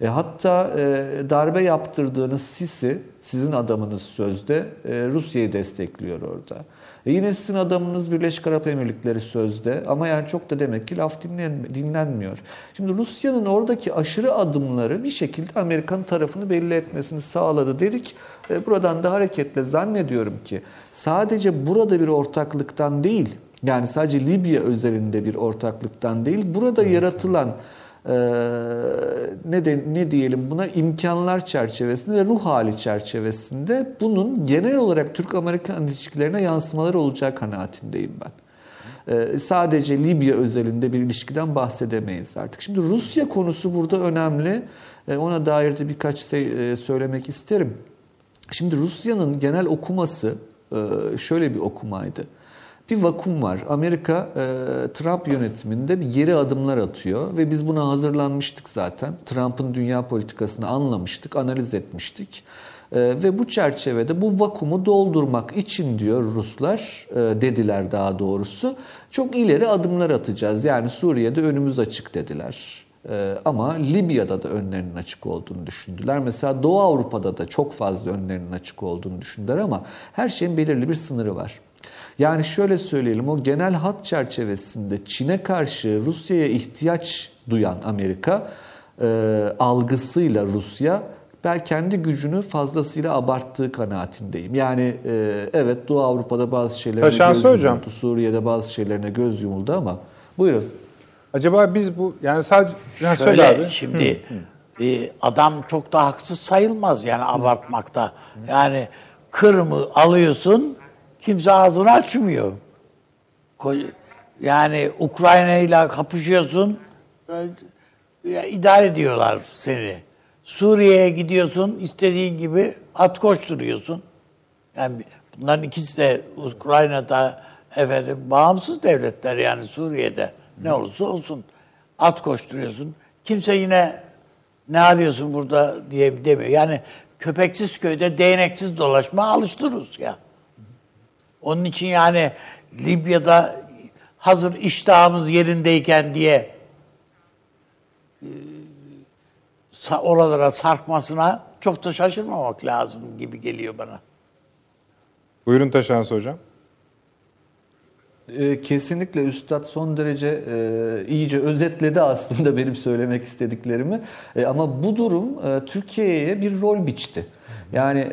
E, hatta e, darbe yaptırdığınız Sisi, sizin adamınız sözde e, Rusya'yı destekliyor orada. E yine sizin adamınız Birleşik Arap Emirlikleri sözde ama yani çok da demek ki laf dinlen, dinlenmiyor. Şimdi Rusya'nın oradaki aşırı adımları bir şekilde Amerikan tarafını belli etmesini sağladı dedik. E, buradan da hareketle zannediyorum ki sadece burada bir ortaklıktan değil, yani sadece Libya özelinde bir ortaklıktan değil, burada yaratılan ee, ne de ne diyelim buna imkanlar çerçevesinde ve ruh hali çerçevesinde bunun genel olarak Türk-Amerikan ilişkilerine yansımaları olacağı kanaatindeyim ben. Sadece Libya özelinde bir ilişkiden bahsedemeyiz artık. Şimdi Rusya konusu burada önemli. Ona dair de birkaç şey e, söylemek isterim. Şimdi Rusya'nın genel okuması e, şöyle bir okumaydı bir vakum var. Amerika e, Trump yönetiminde bir geri adımlar atıyor ve biz buna hazırlanmıştık zaten. Trump'ın dünya politikasını anlamıştık, analiz etmiştik. E, ve bu çerçevede bu vakumu doldurmak için diyor Ruslar, dediler daha doğrusu, çok ileri adımlar atacağız. Yani Suriye'de önümüz açık dediler. E, ama Libya'da da önlerinin açık olduğunu düşündüler. Mesela Doğu Avrupa'da da çok fazla önlerinin açık olduğunu düşündüler ama her şeyin belirli bir sınırı var. Yani şöyle söyleyelim o genel hat çerçevesinde Çin'e karşı Rusya'ya ihtiyaç duyan Amerika e, algısıyla Rusya ben kendi gücünü fazlasıyla abarttığı kanaatindeyim. Yani e, evet Doğu Avrupa'da bazı şeylerine Taşansı göz hocam. yumuldu, Suriye'de bazı şeylerine göz yumuldu ama buyurun. Acaba biz bu yani sadece yani Şöyle söyle abi. şimdi e, adam çok da haksız sayılmaz yani abartmakta. Yani Kırım'ı alıyorsun kimse ağzını açmıyor. Yani Ukrayna ile kapışıyorsun ya, idare ediyorlar seni. Suriye'ye gidiyorsun istediğin gibi at koşturuyorsun. Yani bunların ikisi de Ukrayna'da efendim bağımsız devletler yani Suriye'de ne olursa olsun at koşturuyorsun. Kimse yine ne arıyorsun burada diye demiyor. Yani köpeksiz köyde değneksiz dolaşma alıştı Rusya. Onun için yani Libya'da hazır iştahımız yerindeyken diye e, oralara sarkmasına çok da şaşırmamak lazım gibi geliyor bana. Buyurun Taşansı hocam. E, kesinlikle Üstad son derece e, iyice özetledi aslında benim söylemek istediklerimi. E, ama bu durum e, Türkiye'ye bir rol biçti. Yani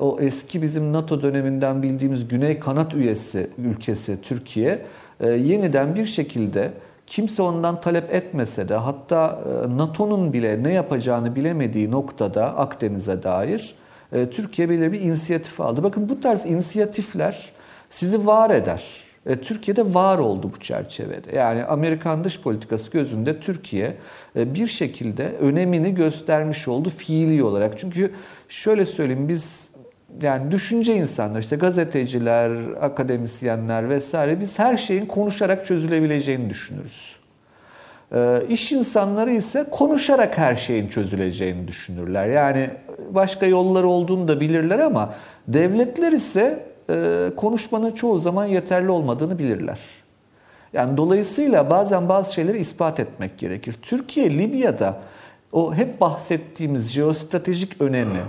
o eski bizim NATO döneminden bildiğimiz Güney Kanat üyesi ülkesi Türkiye yeniden bir şekilde kimse ondan talep etmese de hatta NATO'nun bile ne yapacağını bilemediği noktada Akdeniz'e dair Türkiye belirli bir inisiyatif aldı. Bakın bu tarz inisiyatifler sizi var eder. E, Türkiye'de var oldu bu çerçevede. Yani Amerikan dış politikası gözünde Türkiye e, bir şekilde önemini göstermiş oldu fiili olarak. Çünkü şöyle söyleyeyim biz yani düşünce insanlar işte gazeteciler, akademisyenler vesaire biz her şeyin konuşarak çözülebileceğini düşünürüz. E, iş insanları ise konuşarak her şeyin çözüleceğini düşünürler. Yani başka yollar olduğunu da bilirler ama devletler ise konuşmanın çoğu zaman yeterli olmadığını bilirler. Yani dolayısıyla bazen bazı şeyleri ispat etmek gerekir. Türkiye Libya'da o hep bahsettiğimiz jeostratejik önemi,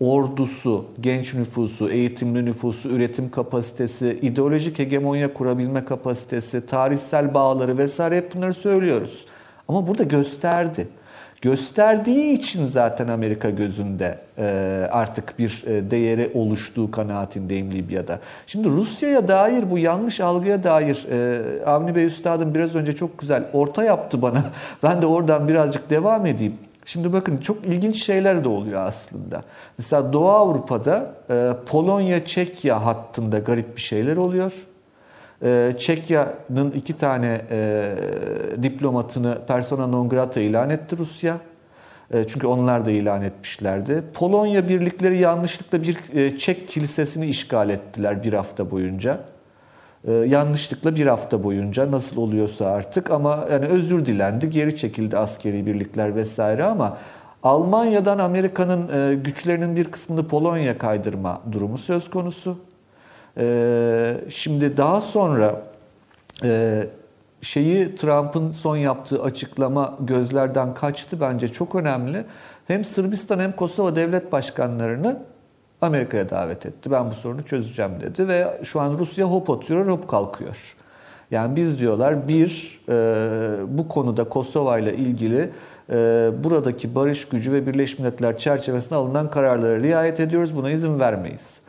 ordusu, genç nüfusu, eğitimli nüfusu, üretim kapasitesi, ideolojik hegemonya kurabilme kapasitesi, tarihsel bağları vesaire hep bunları söylüyoruz. Ama burada gösterdi. Gösterdiği için zaten Amerika gözünde e, artık bir e, değeri oluştuğu kanaatindeyim Libya'da. Şimdi Rusya'ya dair bu yanlış algıya dair e, Avni Bey Üstad'ın biraz önce çok güzel orta yaptı bana. Ben de oradan birazcık devam edeyim. Şimdi bakın çok ilginç şeyler de oluyor aslında. Mesela Doğu Avrupa'da Polonya-Çekya hattında garip bir şeyler oluyor. E, Çekya'nın iki tane e, diplomatını persona non grata ilan etti Rusya. E, çünkü onlar da ilan etmişlerdi. Polonya birlikleri yanlışlıkla bir e, Çek kilisesini işgal ettiler bir hafta boyunca. E, yanlışlıkla bir hafta boyunca nasıl oluyorsa artık ama yani özür dilendi, geri çekildi askeri birlikler vesaire ama Almanya'dan Amerika'nın e, güçlerinin bir kısmını Polonya kaydırma durumu söz konusu. E, şimdi daha sonra e, şeyi Trump'ın son yaptığı açıklama gözlerden kaçtı bence çok önemli. Hem Sırbistan hem Kosova devlet başkanlarını Amerika'ya davet etti. Ben bu sorunu çözeceğim dedi ve şu an Rusya hop oturuyor hop kalkıyor. Yani biz diyorlar bir e, bu konuda Kosova ile ilgili e, buradaki barış gücü ve Birleşmiş Milletler çerçevesinde alınan kararlara riayet ediyoruz. Buna izin vermeyiz.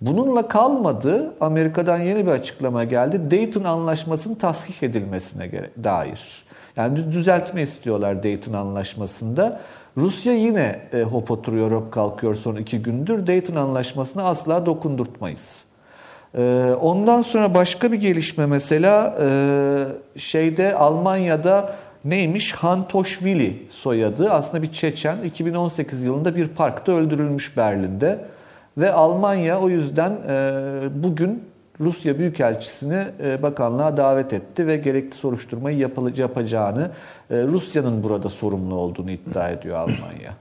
Bununla kalmadı. Amerika'dan yeni bir açıklama geldi. Dayton Anlaşması'nın tasdik edilmesine dair. Yani düzeltme istiyorlar Dayton Anlaşması'nda. Rusya yine e, hop oturuyor hop kalkıyor son iki gündür. Dayton Anlaşması'na asla dokundurtmayız. E, ondan sonra başka bir gelişme mesela e, şeyde Almanya'da neymiş? Hantoşvili soyadı. Aslında bir Çeçen. 2018 yılında bir parkta öldürülmüş Berlin'de. Ve Almanya o yüzden e, bugün Rusya Büyükelçisini e, bakanlığa davet etti ve gerekli soruşturmayı yapacağını, e, Rusya'nın burada sorumlu olduğunu iddia ediyor Almanya.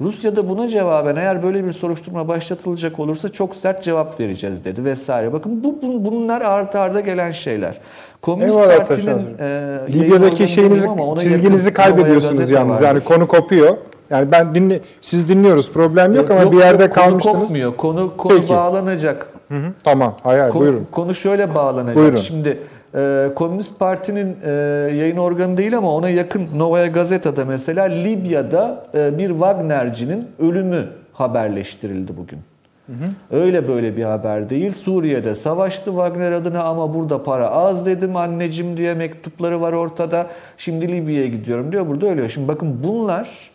Rusya da buna cevaben eğer böyle bir soruşturma başlatılacak olursa çok sert cevap vereceğiz dedi vesaire. Bakın bu bunlar artı arda gelen şeyler. Komünist Eyvallah Parti'nin e, Libya'daki şeyinizi çizginizi kaybediyorsunuz yalnız. Yani konu kopuyor. Yani ben dinle, siz dinliyoruz problem yok, yok ama yok, bir yerde yok, kalmıştınız. Konu kopmuyor. Konu, konu Peki. bağlanacak. Hı hı, tamam. Hayır, hayır, konu, buyurun. Konu şöyle bağlanacak. Buyurun. Şimdi e, Komünist Parti'nin e, yayın organı değil ama ona yakın Novaya Gazeta'da mesela Libya'da e, bir Wagner'cinin ölümü haberleştirildi bugün. Hı hı. Öyle böyle bir haber değil. Suriye'de savaştı Wagner adına ama burada para az dedim anneciğim diye mektupları var ortada. Şimdi Libya'ya gidiyorum diyor. Burada ölüyor. Şimdi bakın bunlar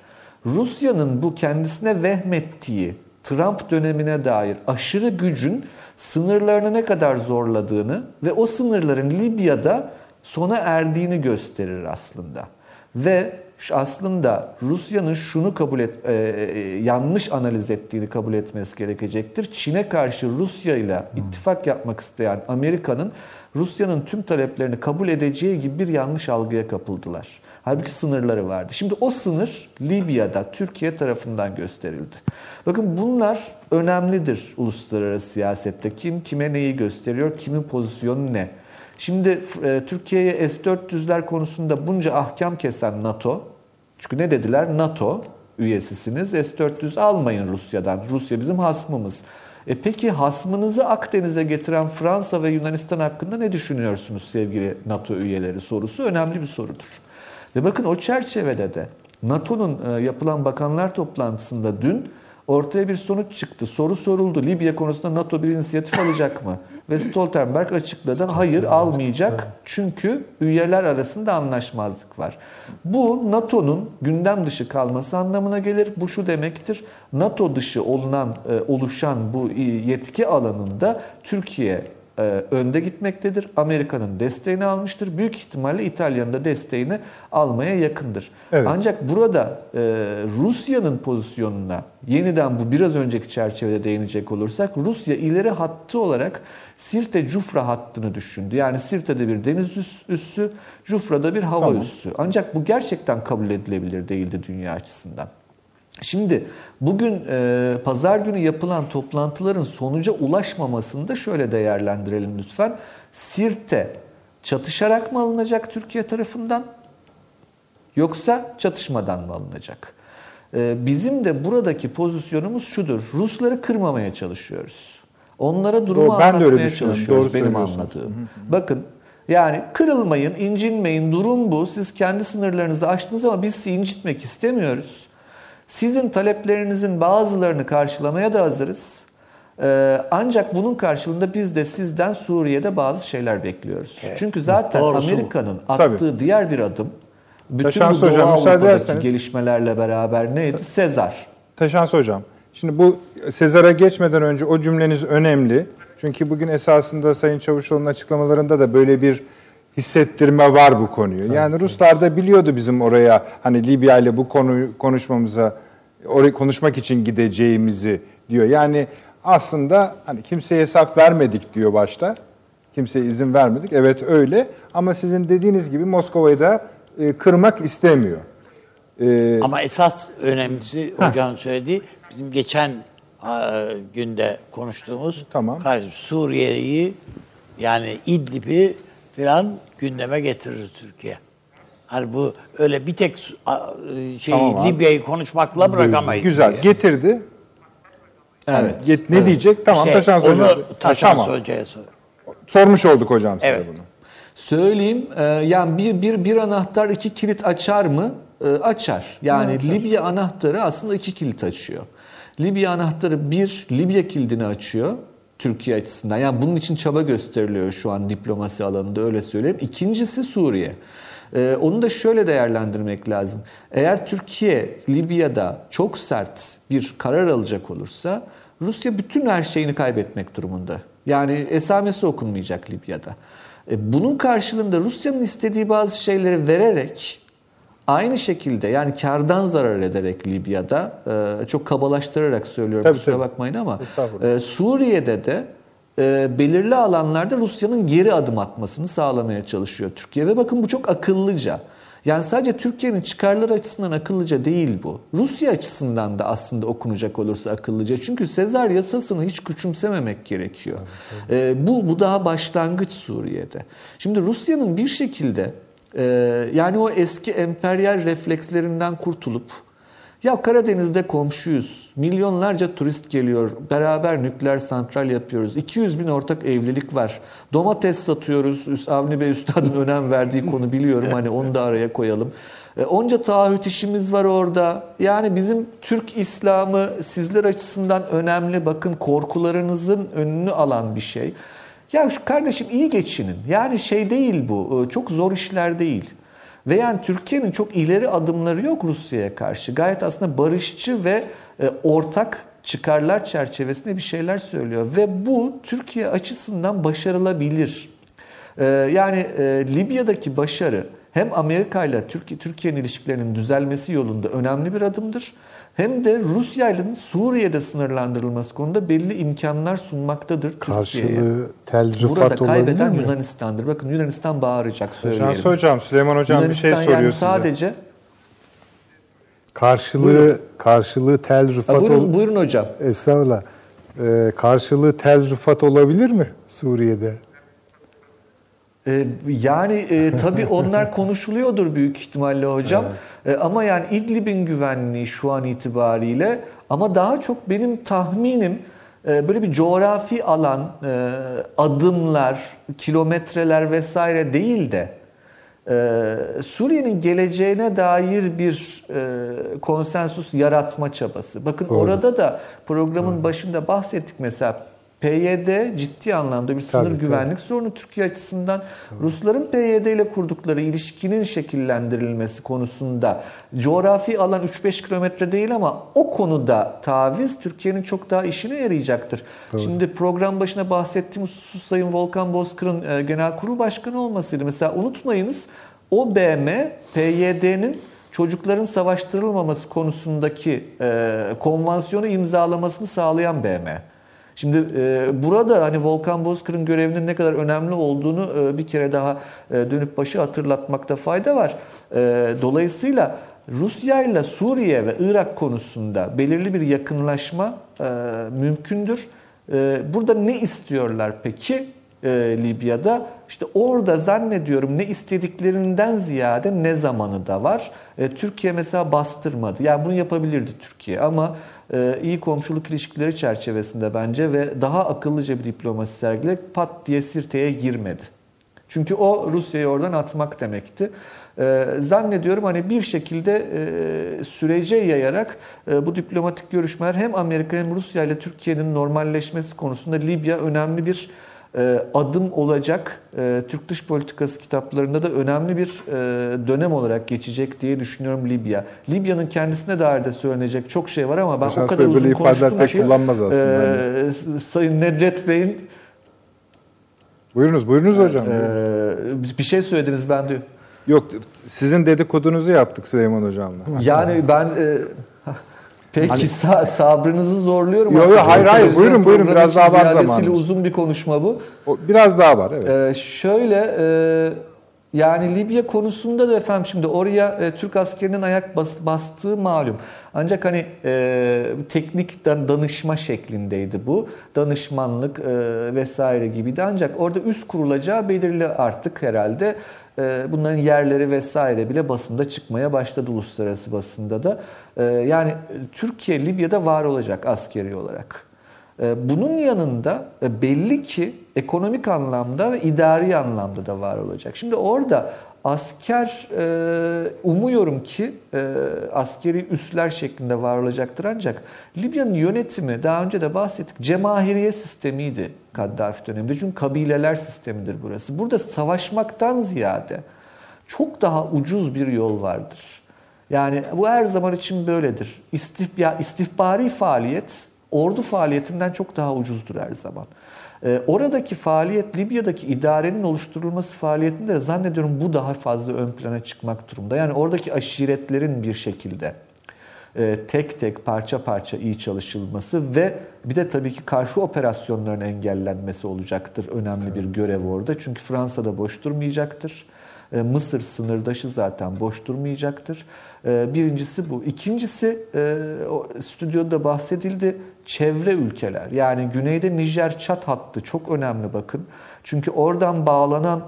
Rusya'nın bu kendisine vehmettiği Trump dönemine dair aşırı gücün sınırlarını ne kadar zorladığını ve o sınırların Libya'da sona erdiğini gösterir aslında. Ve aslında Rusya'nın şunu kabul et, e, e, yanlış analiz ettiğini kabul etmesi gerekecektir. Çin'e karşı Rusya ile ittifak yapmak isteyen Amerika'nın Rusya'nın tüm taleplerini kabul edeceği gibi bir yanlış algıya kapıldılar. Halbuki sınırları vardı. Şimdi o sınır Libya'da Türkiye tarafından gösterildi. Bakın bunlar önemlidir uluslararası siyasette. Kim kime neyi gösteriyor, kimin pozisyonu ne? Şimdi e, Türkiye'ye S-400'ler konusunda bunca ahkam kesen NATO, çünkü ne dediler? NATO üyesisiniz, S-400 almayın Rusya'dan. Rusya bizim hasmımız. E peki hasmınızı Akdeniz'e getiren Fransa ve Yunanistan hakkında ne düşünüyorsunuz sevgili NATO üyeleri sorusu önemli bir sorudur. Ve bakın o çerçevede de NATO'nun e, yapılan bakanlar toplantısında dün ortaya bir sonuç çıktı. Soru soruldu. Libya konusunda NATO bir inisiyatif alacak mı? Ve Stoltenberg açıkladı. Hayır almayacak. Çünkü üyeler arasında anlaşmazlık var. Bu NATO'nun gündem dışı kalması anlamına gelir. Bu şu demektir. NATO dışı olunan, e, oluşan bu yetki alanında Türkiye e, önde gitmektedir. Amerika'nın desteğini almıştır. Büyük ihtimalle İtalya'nın da desteğini almaya yakındır. Evet. Ancak burada e, Rusya'nın pozisyonuna yeniden bu biraz önceki çerçevede değinecek olursak Rusya ileri hattı olarak Sirte Cufra hattını düşündü. Yani Sirte'de bir deniz üssü, Cufra'da bir hava tamam. üssü. Ancak bu gerçekten kabul edilebilir değildi dünya açısından. Şimdi bugün e, pazar günü yapılan toplantıların sonuca ulaşmamasını da şöyle değerlendirelim lütfen. Sirte çatışarak mı alınacak Türkiye tarafından yoksa çatışmadan mı alınacak? E, bizim de buradaki pozisyonumuz şudur. Rusları kırmamaya çalışıyoruz. Onlara durumu ben anlatmaya çalışıyoruz Doğru benim anladığım. Bakın yani kırılmayın, incinmeyin, durum bu. Siz kendi sınırlarınızı aştınız ama biz sizi incitmek istemiyoruz. Sizin taleplerinizin bazılarını karşılamaya da hazırız. Ee, ancak bunun karşılığında biz de sizden Suriye'de bazı şeyler bekliyoruz. Evet. Çünkü zaten Amerika'nın attığı Tabii. diğer bir adım bütün Teşans bu Doğu hocam, Avrupa'daki gelişmelerle beraber neydi? Sezar. Teşans Hocam, Şimdi bu Sezar'a geçmeden önce o cümleniz önemli. Çünkü bugün esasında Sayın Çavuşoğlu'nun açıklamalarında da böyle bir hissettirme var bu konuyu. yani Ruslar da biliyordu bizim oraya hani Libya ile bu konuyu konuşmamıza oraya konuşmak için gideceğimizi diyor. Yani aslında hani kimseye hesap vermedik diyor başta. Kimseye izin vermedik. Evet öyle ama sizin dediğiniz gibi Moskova'yı da e, kırmak istemiyor. E, Ama esas önemlisi hocanın söylediği bizim geçen e, günde konuştuğumuz Tamam. Suriye'yi yani İdlib'i falan gündeme getirir Türkiye. Hani bu öyle bir tek şey Tamam. Libya'yı konuşmakla bırakamayız. Güzel diye. getirdi. Evet. Get- ne diyecek? Tamam Şey, Taşan onu Hocam. Taşan Tamam. Hoca'ya sor. Sormuş olduk hocam size Evet. bunu. Söyleyeyim, e, yani bir, bir, bir anahtar iki kilit açar mı? E, açar. Yani Libya anahtarı aslında iki kilit açıyor. Libya anahtarı bir, Libya kilidini açıyor. Türkiye açısından. Yani bunun için çaba gösteriliyor şu an diplomasi alanında öyle söyleyeyim. İkincisi Suriye. Ee, onu da şöyle değerlendirmek lazım. Eğer Türkiye Libya'da çok sert bir karar alacak olursa Rusya bütün her şeyini kaybetmek durumunda. Yani esamesi okunmayacak Libya'da. E, bunun karşılığında Rusya'nın istediği bazı şeyleri vererek aynı şekilde yani kardan zarar ederek Libya'da e, çok kabalaştırarak söylüyorum Tabii, kusura tabii. bakmayın ama e, Suriye'de de e, belirli alanlarda Rusya'nın geri adım atmasını sağlamaya çalışıyor Türkiye ve bakın bu çok akıllıca. Yani sadece Türkiye'nin çıkarları açısından akıllıca değil bu. Rusya açısından da aslında okunacak olursa akıllıca. Çünkü Sezar yasasını hiç küçümsememek gerekiyor. E, bu, bu daha başlangıç Suriye'de. Şimdi Rusya'nın bir şekilde e, yani o eski emperyal reflekslerinden kurtulup ya Karadeniz'de komşuyuz. Milyonlarca turist geliyor. Beraber nükleer santral yapıyoruz. 200 bin ortak evlilik var. Domates satıyoruz. Avni Bey Üstad'ın önem verdiği konu biliyorum. Hani onu da araya koyalım. E, onca taahhüt işimiz var orada. Yani bizim Türk İslam'ı sizler açısından önemli. Bakın korkularınızın önünü alan bir şey. Ya şu kardeşim iyi geçinin. Yani şey değil bu. e, Çok zor işler değil. Ve yani Türkiye'nin çok ileri adımları yok Rusya'ya karşı. Gayet aslında barışçı ve e, ortak çıkarlar çerçevesinde bir şeyler söylüyor. Ve bu Türkiye açısından başarılabilir. E, yani Libya'daki başarı hem Amerika ile Türkiye Türkiye'nin ilişkilerinin düzelmesi yolunda önemli bir adımdır. Hem de Rusya ile Suriye'de sınırlandırılması konuda belli imkanlar sunmaktadır Türkiye'ye. Karşılığı tel Burada rıfat olabilir kaybeden mi? Yunanistan'dır. Bakın Yunanistan bağıracak söyleyelim. Şans hocam, Süleyman hocam bir şey Yunanistan soruyor yani size. sadece Karşılığı karşılığı tel Ha, rıfat buyurun, ol- buyurun hocam. Estağfurullah. Ee, karşılığı tel rıfat olabilir mi Suriye'de? Ee, yani e, tabii onlar konuşuluyordur büyük ihtimalle hocam. E, ama yani İdlib'in güvenliği şu an itibariyle ama daha çok benim tahminim e, böyle bir coğrafi alan, e, adımlar, kilometreler vesaire değil de e, Suriye'nin geleceğine dair bir e, konsensus yaratma çabası. Bakın orada da programın başında bahsettik mesela PYD ciddi anlamda bir sınır Tabii, güvenlik sorunu Türkiye açısından. Rusların PYD ile kurdukları ilişkinin şekillendirilmesi konusunda coğrafi alan 3-5 kilometre değil ama o konuda taviz Türkiye'nin çok daha işine yarayacaktır. Şimdi program başına bahsettiğim husus Sayın Volkan Bozkır'ın e, genel kurul başkanı olmasıydı. Mesela unutmayınız o BM PYD'nin çocukların savaştırılmaması konusundaki e, konvansiyonu imzalamasını sağlayan BM. Şimdi e, burada hani Volkan Bozkır'ın görevinin ne kadar önemli olduğunu e, bir kere daha e, dönüp başı hatırlatmakta fayda var. E, dolayısıyla Rusya ile Suriye ve Irak konusunda belirli bir yakınlaşma e, mümkündür. E, burada ne istiyorlar peki e, Libya'da? İşte orada zannediyorum ne istediklerinden ziyade ne zamanı da var. E, Türkiye mesela bastırmadı. Yani bunu yapabilirdi Türkiye ama iyi komşuluk ilişkileri çerçevesinde bence ve daha akıllıca bir diplomasi sergileyerek pat diye Sirte'ye girmedi. Çünkü o Rusya'yı oradan atmak demekti. Ee, zannediyorum hani bir şekilde e, sürece yayarak e, bu diplomatik görüşmeler hem Amerika hem Rusya ile Türkiye'nin normalleşmesi konusunda Libya önemli bir adım olacak. E, Türk dış politikası kitaplarında da önemli bir e, dönem olarak geçecek diye düşünüyorum Libya. Libya'nın kendisine dair de söylenecek çok şey var ama ben Şans o kadar uzun konuştum pek ki kullanmaz aslında. e, Sayın Nedret Bey'in Buyurunuz, buyurunuz hocam. e, bir şey söylediniz ben de. Yok, sizin dedikodunuzu yaptık Süleyman hocamla. Yani ben e, peki sa- sabrınızı zorluyorum. Yo, yo, aslında. hayır, hayır. Buyurun, buyurun. Biraz daha var zamanımız. uzun bir konuşma bu. O, biraz daha var, evet. Ee, şöyle e, yani Libya konusunda da efendim şimdi oraya e, Türk askerinin ayak bas, bastığı malum. Ancak hani e, teknik dan- danışma şeklindeydi bu. Danışmanlık e, vesaire gibiydi. Ancak orada üst kurulacağı belirli artık herhalde. E, bunların yerleri vesaire bile basında çıkmaya başladı uluslararası basında da. E, yani Türkiye Libya'da var olacak askeri olarak. Ee, Bunun yanında e, belli ki ekonomik anlamda ve idari anlamda da var olacak. Şimdi orada asker e, umuyorum ki e, askeri üsler şeklinde var olacaktır ancak Libya'nın yönetimi daha önce de bahsettik cemahiriye sistemiydi Kaddafi döneminde çünkü kabileler sistemidir burası. Burada savaşmaktan ziyade çok daha ucuz bir yol vardır. Yani bu her zaman için böyledir. İstihba, istihbari faaliyet ordu faaliyetinden çok daha ucuzdur her zaman. Ee, oradaki faaliyet Libya'daki idarenin oluşturulması faaliyetinde de zannediyorum bu daha fazla ön plana çıkmak durumda. Yani oradaki aşiretlerin bir şekilde e, tek tek parça parça iyi çalışılması ve bir de tabii ki karşı operasyonların engellenmesi olacaktır önemli bir görev orada. Çünkü Fransa da boş durmayacaktır. E, Mısır sınırdaşı zaten boş durmayacaktır. E, Birincisi bu. İkincisi e, stüdyoda bahsedildi çevre ülkeler. Yani güneyde Nijer Çat hattı çok önemli bakın. Çünkü oradan bağlanan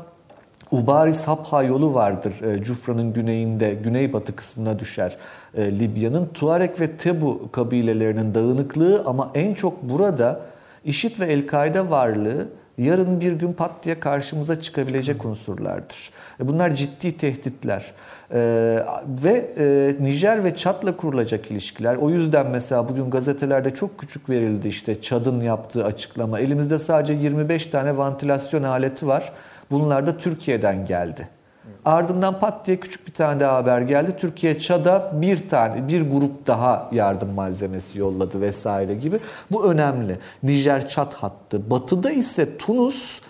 Ubari Sabha yolu vardır Cufra'nın güneyinde, güneybatı kısmına düşer Libya'nın. Tuareg ve Tebu kabilelerinin dağınıklığı ama en çok burada IŞİD ve El-Kaide varlığı yarın bir gün pat diye karşımıza çıkabilecek unsurlardır. E, Bunlar ciddi tehditler. Ee, ve e, Nijer ve Çat'la kurulacak ilişkiler. O yüzden mesela bugün gazetelerde çok küçük verildi işte Çad'ın yaptığı açıklama. Elimizde sadece 25 tane vantilasyon aleti var. Bunlar da Türkiye'den geldi. Ardından pat diye küçük bir tane daha haber geldi. Türkiye Çad'a bir tane, bir grup daha yardım malzemesi yolladı vesaire gibi. Bu önemli. Nijer Çat hattı. Batıda ise Tunus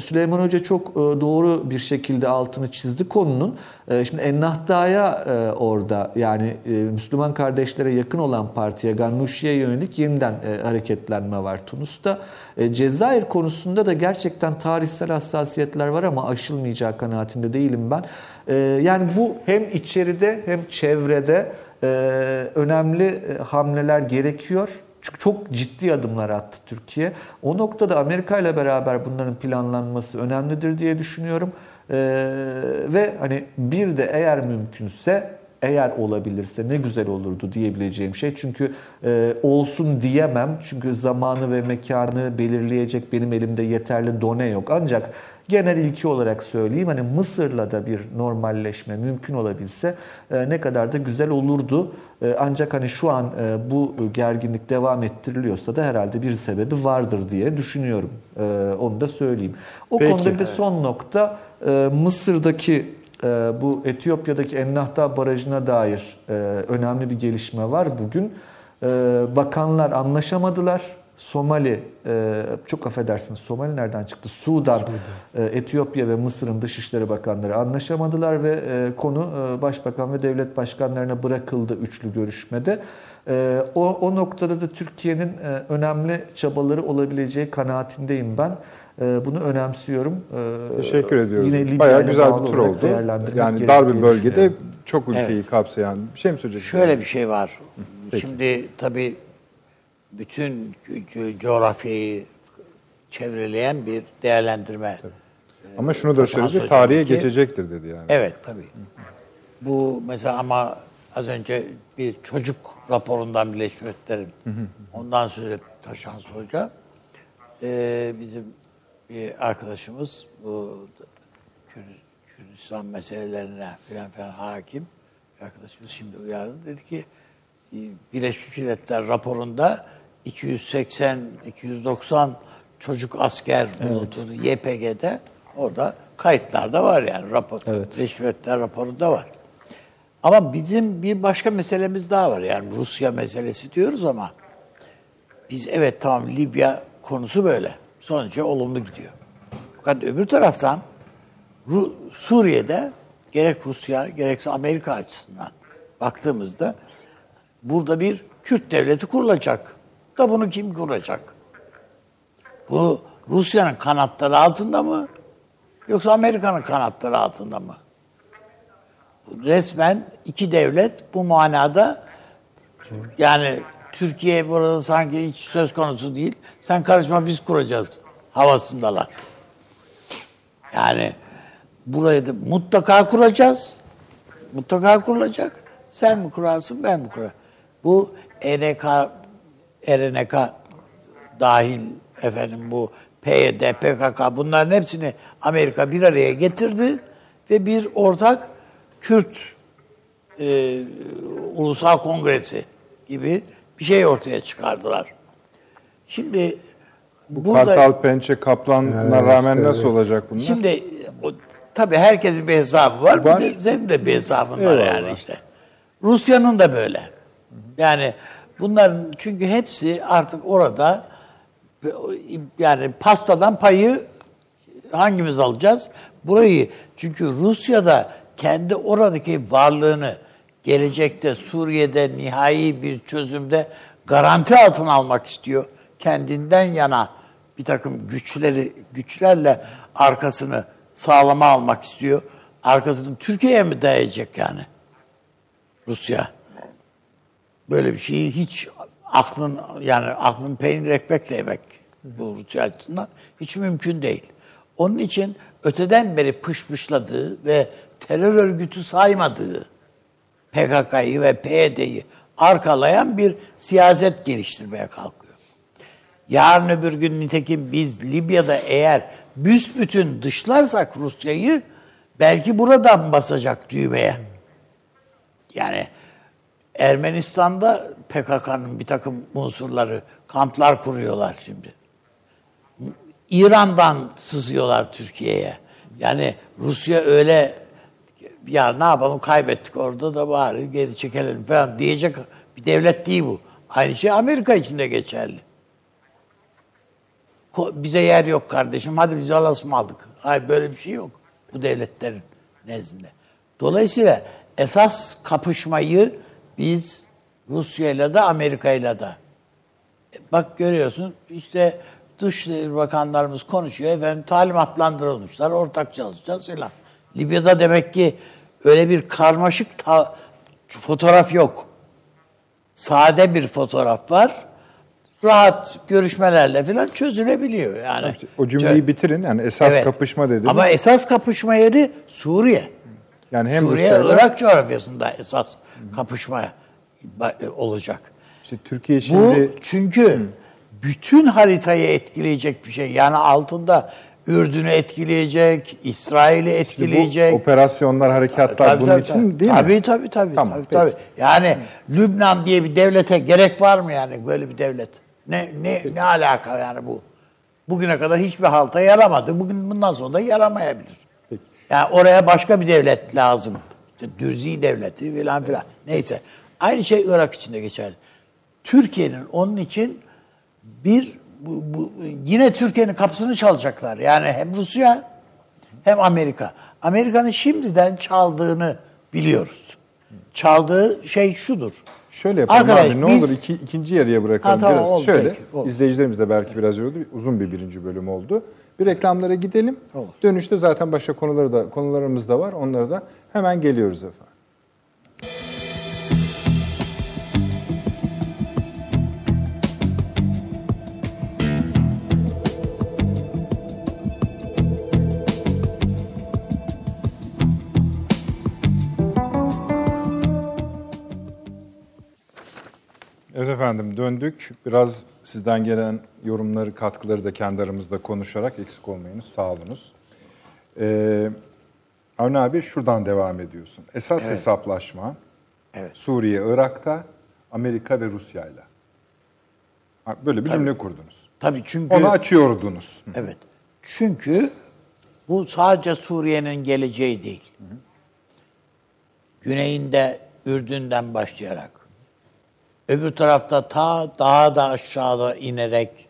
Süleyman Hoca çok e, doğru bir şekilde altını çizdi konunun. Ee, Şimdi Ennahda'ya e, orada yani e, Müslüman kardeşlere yakın olan partiye Gannuşi'ye yönelik yeniden hareketlenme var Tunus'ta. Cezayir konusunda da gerçekten tarihsel hassasiyetler var ama aşılmayacağı kanaatinde değilim ben. Yani bu hem içeride hem çevrede önemli hamleler gerekiyor. Çok ciddi adımlar attı Türkiye. O noktada Amerika ile beraber bunların planlanması önemlidir diye düşünüyorum. Ee, ve hani bir de eğer mümkünse eğer olabilirse ne güzel olurdu diyebileceğim şey. Çünkü e, olsun diyemem. Çünkü zamanı ve mekanı belirleyecek benim elimde yeterli done yok. Ancak genel ilki olarak söyleyeyim hani Mısır'la da bir normalleşme mümkün olabilse e, ne kadar da güzel olurdu. E, ancak hani şu an e, bu gerginlik devam ettiriliyorsa da herhalde bir sebebi vardır diye düşünüyorum. E, onu da söyleyeyim. O Peki, konuda bir de son nokta e, Mısır'daki bu Etiyopya'daki Ennahda Barajı'na dair e, önemli bir gelişme var bugün. E, bakanlar anlaşamadılar. Somali, e, çok affedersiniz Somali nereden çıktı? Sudan, e, Etiyopya ve Mısır'ın Dışişleri Bakanları anlaşamadılar ve konu Başbakan ve devlet başkanlarına bırakıldı üçlü görüşmede. O, o noktada da Türkiye'nin önemli çabaları olabileceği kanaatindeyim ben. E, bunu önemsiyorum. E, Teşekkür ediyoruz. Yine Bayağı güzel bir tur oldu. Yani dar bir bölgede çok ülkeyi Evet. kapsayan bir şey mi söyleyeceksiniz? Şöyle bir şey var. Peki. Şimdi tabii bütün co- coğrafyayı çevreleyen bir değerlendirme. Ama şunu da söyledi, tarihe ki- geçecektir dedi yani. Evet tabii. Bu mesela ama az önce bir çocuk raporundan Birleşmiş Milletler'in ondan söz etti Taşan Hoca. Ee, bizim bir arkadaşımız bu Kürdistan meselelerine filan filan hakim bir arkadaşımız şimdi uyardı. Dedi ki Birleşmiş Milletler raporunda 280-290 çocuk asker bulunduğunu YPG'de orada kayıtlarda var yani rapor. Evet. Birleşmiş Milletler raporunda var. Ama bizim bir başka meselemiz daha var. Yani Rusya meselesi diyoruz ama biz evet tamam Libya konusu böyle. Sonuçta olumlu gidiyor. Fakat öbür taraftan Ru- Suriye'de gerek Rusya gerekse Amerika açısından baktığımızda burada bir Kürt devleti kurulacak. Da bunu kim kuracak? Bu Rusya'nın kanatları altında mı? Yoksa Amerika'nın kanatları altında mı? Resmen iki devlet bu manada yani Türkiye burada sanki hiç söz konusu değil. Sen karışma biz kuracağız havasındalar. Yani burayı da mutlaka kuracağız. Mutlaka kurulacak. Sen mi kurarsın ben mi kurarım? Bu ENK, RNK dahil efendim bu PYD, PKK bunların hepsini Amerika bir araya getirdi ve bir ortak Kürt e, Ulusal Kongresi gibi bir şey ortaya çıkardılar. Şimdi Bu Kartal, Pençe, Kaplan'a Evet, rağmen işte, nasıl evet. olacak bunlar? Şimdi o, tabii herkesin bir hesabı var. Var. Bir de senin de bir hesabın var Eyvallah. yani işte. Rusya'nın da böyle. Yani bunların çünkü hepsi artık orada yani pastadan payı hangimiz alacağız? Burayı çünkü Rusya'da kendi oradaki varlığını gelecekte Suriye'de nihai bir çözümde garanti altına almak istiyor. Kendinden yana bir takım güçleri güçlerle arkasını sağlama almak istiyor. Arkasını Türkiye'ye mi dayayacak yani? Rusya. Böyle bir şeyi hiç aklın yani aklın peynir ekmekle yemek bu Rusya açısından hiç mümkün değil. Onun için öteden beri pışpışladığı ve terör örgütü saymadığı PKK'yı ve PYD'yi arkalayan bir siyaset geliştirmeye kalkıyor. Yarın öbür gün nitekim biz Libya'da eğer büsbütün dışlarsak Rusya'yı belki buradan basacak düğmeye. Yani Ermenistan'da PKK'nın bir takım unsurları kamplar kuruyorlar şimdi. İran'dan sızıyorlar Türkiye'ye. Yani Rusya öyle ya ne yapalım kaybettik orada da bari geri çekelim falan diyecek bir devlet değil bu. Aynı şey Amerika için de geçerli. Bize yer yok kardeşim hadi biz alasım aldık. Hayır böyle bir şey yok bu devletlerin nezdinde. Dolayısıyla esas kapışmayı biz Rusya'yla da Amerika'yla da Bak görüyorsun işte Dışişleri Bakanlarımız konuşuyor. Efendim talimatlandırılmışlar. Ortak çalışacağız filan. Libya'da demek ki öyle bir karmaşık ta- fotoğraf yok. Sade bir fotoğraf var. Rahat görüşmelerle filan çözülebiliyor yani. o cümleyi Çö- bitirin. Yani esas Evet. kapışma dediniz. Ama esas kapışma yeri Suriye. yani hem Suriye, Rusya'yla Irak coğrafyasında esas kapışma ba- olacak. işte Türkiye Bu şimdi çünkü bütün haritayı etkileyecek bir şey. Yani altında Ürdün'ü etkileyecek, İsrail'i etkileyecek. bu operasyonlar, harekatlar Tabii, bunun tabii, için tabii. değil tabii, mi? Tabii tabii Tamam, tabii. peki. tabii. Yani Lübnan diye bir devlete gerek var mı yani böyle bir devlet? Ne ne ne alaka yani bu? Bugüne kadar hiçbir halta yaramadı. Bugün bundan sonra da yaramayabilir. Yani oraya başka bir devlet lazım. İşte Dürzi devleti filan filan. Neyse. Aynı şey Irak için de geçerli. Türkiye'nin onun için bir bu, bu, yine Türkiye'nin kapısını çalacaklar. Yani hem Rusya hem Amerika. Amerika'nın şimdiden çaldığını biliyoruz. Çaldığı şey şudur. Şöyle yapalım Arkadaş, abi ne biz- olur iki, ikinci yarıya bırakalım. Ha, tamam, biraz. oldu, Şöyle peki, oldu. izleyicilerimiz de belki biraz yoruldu. Uzun bir birinci bölüm oldu. Bir reklamlara gidelim. Olur. Dönüşte zaten başka konuları da konularımız da var. Onlara da hemen geliyoruz efendim. Efendim döndük. Biraz sizden gelen yorumları, katkıları da kendi aramızda konuşarak eksik olmayınız. Sağ olunuz. Ee, Avni abi şuradan devam ediyorsun. Esas hesaplaşma Evet. Suriye, Irak'ta, Amerika ve Rusya'yla. Böyle bir cümle kurdunuz. Tabii çünkü Onu açıyordunuz. Evet. Çünkü bu sadece Suriye'nin geleceği değil. Güneyinde Ürdün'den başlayarak öbür tarafta ta daha da aşağıda inerek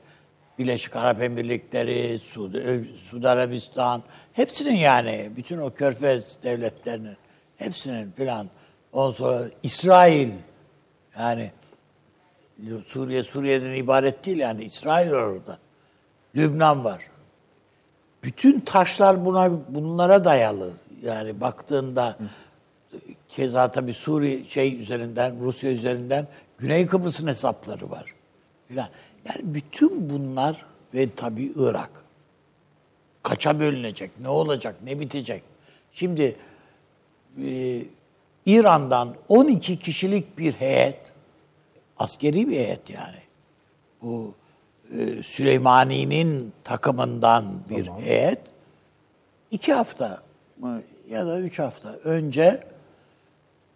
Birleşik Arap Emirlikleri, Suudi, Suudi Arabistan hepsinin yani bütün o körfez devletlerinin hepsinin filan ondan sonra İsrail yani Suriye Suriye'den ibaret değil yani İsrail orada. Lübnan var. Bütün taşlar buna bunlara dayalı. Yani baktığında keza tabii Suriye şey üzerinden, Rusya üzerinden Güney Kıbrıs'ın hesapları var. Filan. Yani bütün bunlar ve tabii Irak. Kaça bölünecek, ne olacak, ne bitecek? Şimdi e, İran'dan 12 kişilik bir heyet, askeri bir heyet yani. Bu e, Süleymani'nin takımından bir heyet iki hafta mı ya da üç hafta önce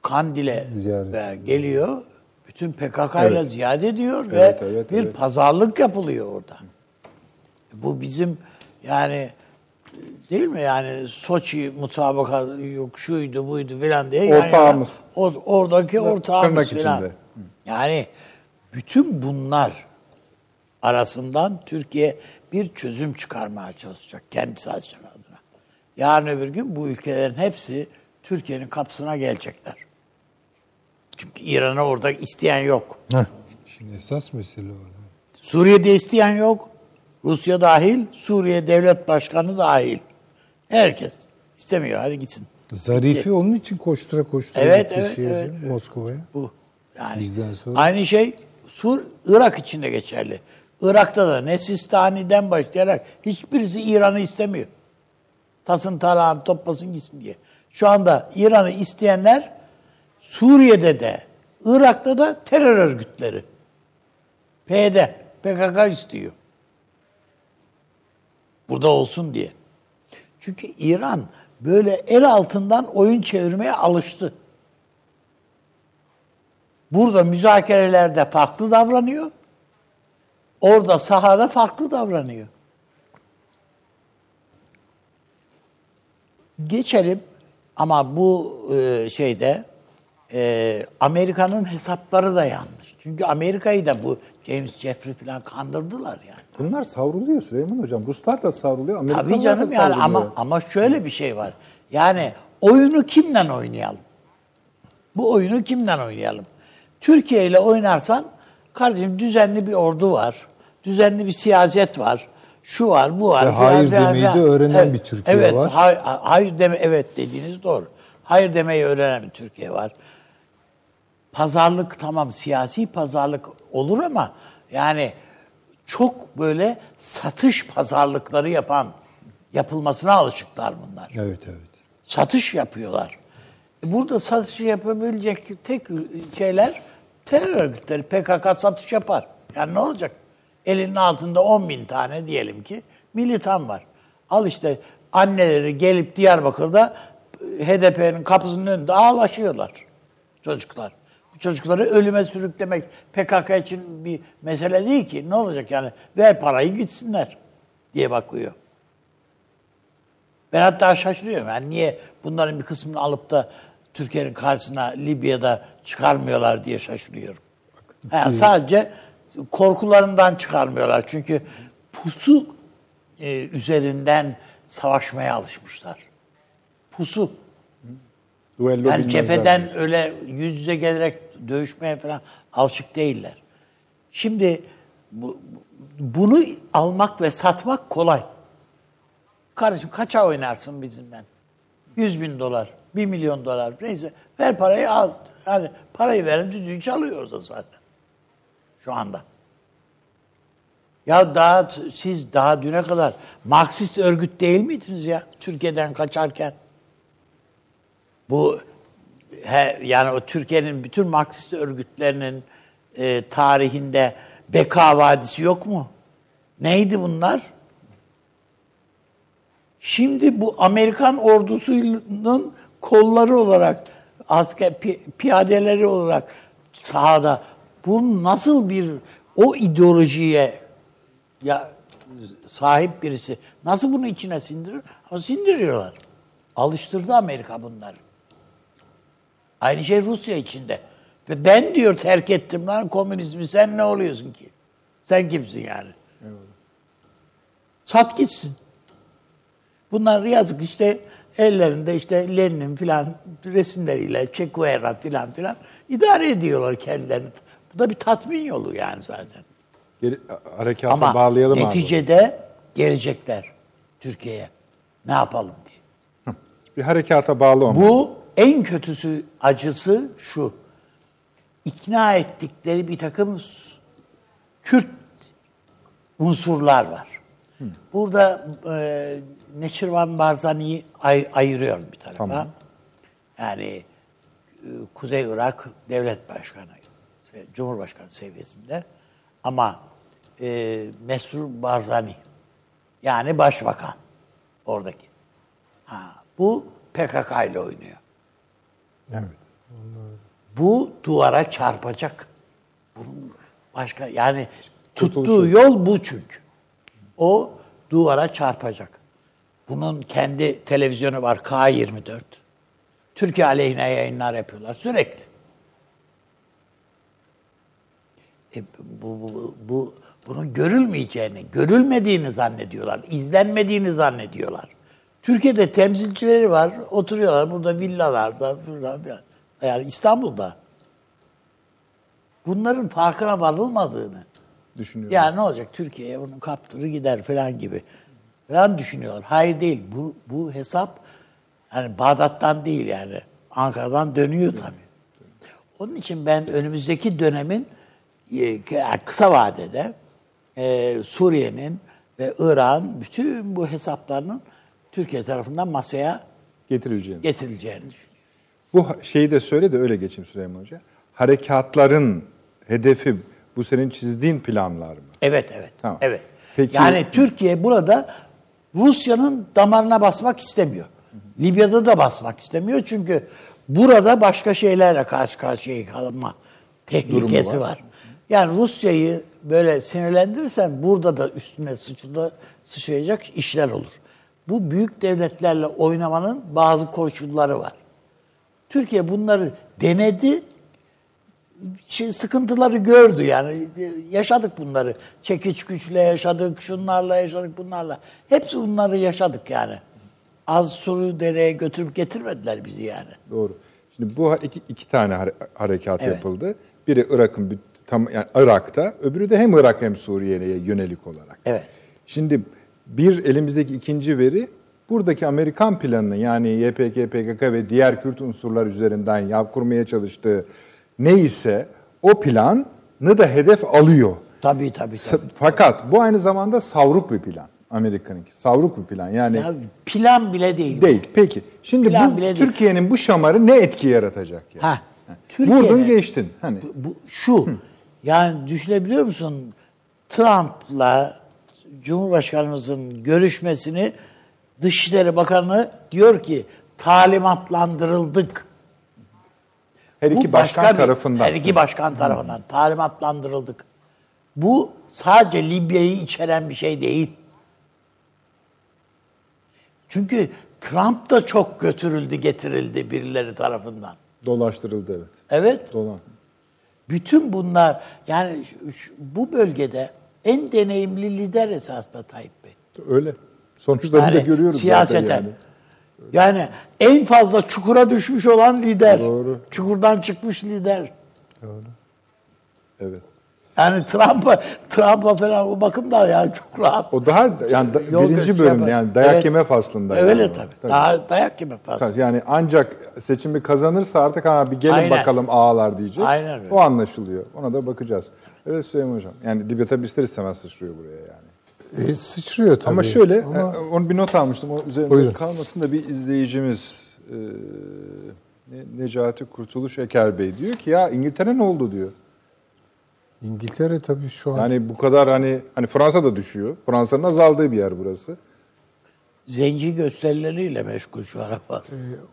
Kandil'e Ziyaret. geliyor. Bütün PKK ile Evet. ziyaret ediyor Evet, ve evet, bir evet. pazarlık yapılıyor orada. Bu bizim yani değil mi yani Soçi mutabaka yok şuydu buydu filan diye Ortağımız. o, oradaki ortağımız Tırnak filan. içinde. Yani bütün bunlar arasından Türkiye bir çözüm çıkarmaya çalışacak kendisi adına. Yarın öbür gün bu ülkelerin hepsi Türkiye'nin kapısına gelecekler. Çünkü İran'ı orada isteyen yok. Heh, şimdi esas mesele o. Suriye'de isteyen yok. Rusya dahil, Suriye devlet başkanı dahil. Herkes istemiyor. Hadi gitsin. Zarifi onun için koştura koştura Evet, evet, şeye, evet, Moskova'ya. Bu. Yani Bizden sonra- aynı şey Sur Irak için de geçerli. Irak'ta da ne Sistani'den başlayarak hiçbirisi İran'ı istemiyor. Tasın tarağın toplasın gitsin diye. Şu anda İran'ı isteyenler Suriye'de de Irak'ta da terör örgütleri. PYD, PKK istiyor. Burada olsun diye. Çünkü İran böyle el altından oyun çevirmeye alıştı. Burada müzakerelerde farklı davranıyor. Orada sahada farklı davranıyor. Geçelim ama bu e, şeyde e, Amerika'nın hesapları da yanlış. Çünkü Amerika'yı da bu James Jeffrey falan kandırdılar yani. Bunlar savruluyor Süleyman Hocam. Ruslar da savruluyor, Amerikalılar Tabii canım da yani savruluyor. ama ama şöyle bir şey var. Yani oyunu kimden oynayalım? Bu oyunu kimden oynayalım? Türkiye ile oynarsan kardeşim düzenli bir ordu var. Düzenli bir siyaset var. Şu var, bu var. Ve hayır filan, demeyi de filan. öğrenen bir Türkiye evet, var. hay- hayır deme evet dediğiniz doğru. Hayır demeyi öğrenen bir Türkiye var. Pazarlık tamam siyasi pazarlık olur ama yani çok böyle satış pazarlıkları yapan yapılmasına alışıklar bunlar. Evet evet. Satış yapıyorlar. E Burada satış yapabilecek tek şeyler terör örgütleri. PKK satış yapar. Yani ne olacak? Elinin altında 10 bin tane diyelim ki militan var. Al işte anneleri gelip Diyarbakır'da HDP'nin kapısının önünde ağlaşıyorlar çocuklar. Çocukları ölüme sürüklemek PKK için bir mesele değil ki. Ne olacak yani? Ver parayı gitsinler diye bakıyor. Ben hatta şaşırıyorum. Yani niye bunların bir kısmını alıp da Türkiye'nin karşısına Libya'da çıkarmıyorlar diye şaşırıyorum. Ha, sadece korkularından çıkarmıyorlar. Çünkü pusu e, üzerinden savaşmaya alışmışlar. Pusu. Duello Yani cepheden öyle yüz yüze gelerek dövüşmeye falan alışık değiller. Şimdi bu, bunu almak ve satmak kolay. Kardeşim kaça oynarsın bizimle? 100 bin dolar, 1 milyon dolar neyse ver parayı al. Yani parayı veren düdüğü çalıyor da zaten. Şu anda. Ya daha siz daha düne kadar Marksist örgüt değil miydiniz ya Türkiye'den kaçarken? Bu he, yani o Türkiye'nin bütün Marksist örgütlerinin e, tarihinde Beka Vadisi yok mu? Neydi bunlar? Şimdi bu Amerikan ordusunun kolları olarak, asker pi- piyadeleri olarak sahada bu nasıl bir o ideolojiye ya sahip birisi nasıl bunu içine sindirir? Ama sindiriyorlar. Alıştırdı Amerika bunları. Aynı şey Rusya içinde. Ve ben diyor terk ettim lan komünizmi sen ne oluyorsun ki? Sen kimsin yani? Sat gitsin. Bunlar yazık işte ellerinde işte Lenin filan resimleriyle Che Guevara filan filan idare ediyorlar kendilerini. Bu da bir tatmin yolu yani zaten. Geri, harekata Ama bağlayalım abi. neticede gelecekler Türkiye'ye. Ne yapalım diye. Bir harekata bağlı onu. Bu en kötüsü acısı şu. İkna ettikleri bir takım Kürt unsurlar var. Burada e, Neçirvan Barzani'yi ay- ayırıyorum bir tarafa. Tamam. Yani e, Kuzey Irak Devlet Başkanı, Cumhurbaşkanı seviyesinde. Ama e, Mesrur Barzani yani başbakan oradaki. Ha, bu PKK ile oynuyor. Evet. Bu duvara çarpacak. Bunun başka yani tuttuğu yol bu çünkü. O duvara çarpacak. Bunun kendi televizyonu var K24. Türkiye aleyhine yayınlar yapıyorlar sürekli. E, bu, bu, bu, bunun görülmeyeceğini, görülmediğini zannediyorlar. izlenmediğini zannediyorlar. Türkiye'de temsilcileri var. Oturuyorlar burada villalarda. falan. Yani İstanbul'da. Bunların farkına varılmadığını. Düşünüyorum. Ya ne olacak Türkiye'ye bunu kaptırır gider falan gibi. Falan düşünüyorlar. Hayır değil. Bu, bu hesap yani Bağdat'tan değil yani. Ankara'dan dönüyor tabii. Onun için ben önümüzdeki dönemin e, kısa vadede e, Suriye'nin ve Irak'ın bütün bu hesaplarının Türkiye tarafından masaya Getireceğim. getirileceğini düşünüyorum. Bu şeyi de söyle de öyle geçeyim Süleyman Hoca. Harekatların hedefi bu senin çizdiğin planlar mı? Evet, evet. Tamam. Evet. Peki- yani Türkiye burada Rusya'nın damarına basmak istemiyor. Libya'da da basmak istemiyor çünkü burada başka şeylerle karşı karşıya kalma tehlikesi var. Yani Rusya'yı böyle sinirlendirirsen burada da üstüne sıçra, sıçrayacak işler olur. Bu büyük devletlerle oynamanın bazı koşulları var. Türkiye bunları denedi, şey, sıkıntıları gördü yani. Yaşadık bunları. Çekiç güçle yaşadık, şunlarla yaşadık, bunlarla. Hepsi bunları yaşadık yani. Az suru dereye götürüp getirmediler bizi yani. Doğru. Şimdi bu iki, iki tane hare- harekat Evet. yapıldı. Biri Irak'ın tam yani Irak'ta, öbürü de hem Irak hem Suriye'ye yönelik olarak. Evet. Şimdi bir elimizdeki ikinci veri buradaki Amerikan planını yani YPG, PKK ve diğer Kürt unsurlar üzerinden yap kurmaya çalıştığı neyse o planı da hedef alıyor. Tabii tabii. Tabii. Fakat bu aynı zamanda savruk bir plan. Amerika'nınki. Savruk bir plan. Yani Ya plan bile değil. bu. değil. Peki. Şimdi Plan bu. Türkiye'nin bu şamarı ne etki yaratacak yani? Ha. Vurdun Türkiye'de- geçtin. Hani Bu, şu, yani düşünebiliyor musun? Trump'la Cumhurbaşkanımızın görüşmesini Dışişleri Bakanı diyor ki talimatlandırıldık. her iki Bu başkan başka bir- tarafından. Her iki başkan tarafından talimatlandırıldık. Bu sadece Libya'yı içeren bir şey değil. Çünkü Trump da çok götürüldü, getirildi birileri tarafından. Dolaştırıldı evet. Evet. Dolan. Bütün bunlar yani şu- şu- bu bölgede en deneyimli lider esasında Tayyip Bey. Öyle. Sonuçlarını da Yani görüyoruz siyaseten. yani. Yani en fazla çukura düşmüş olan lider. Doğru. Çukurdan çıkmış lider. Evet. Yani Trump'a Trump'a falan o bakımda yani çok rahat. O daha yani da- Yol birinci bölümde yani dayak Evet. yeme faslında. yani Öyle o. tabii. Daha dayak yeme faslı. Yani ancak seçimi kazanırsa artık ha bir gelin Aynen. bakalım ağalar diyecek. Aynen öyle. O anlaşılıyor. Ona da bakacağız. Evet Süleyman Hocam. Yani Libya tabii ister istemez sıçrıyor buraya yani. E, sıçrıyor tabii. Ama şöyle, Ama e, onu bir not almıştım. O üzerinde Buyurun. kalmasın da bir izleyicimiz e, Ne- Necati Kurtuluş Eker Bey diyor ki ya İngiltere ne oldu diyor. İngiltere tabii şu an Yani bu kadar hani hani Fransa da düşüyor. Fransa'nın azaldığı bir yer burası. Zenci gösterileriyle meşgul şu araba.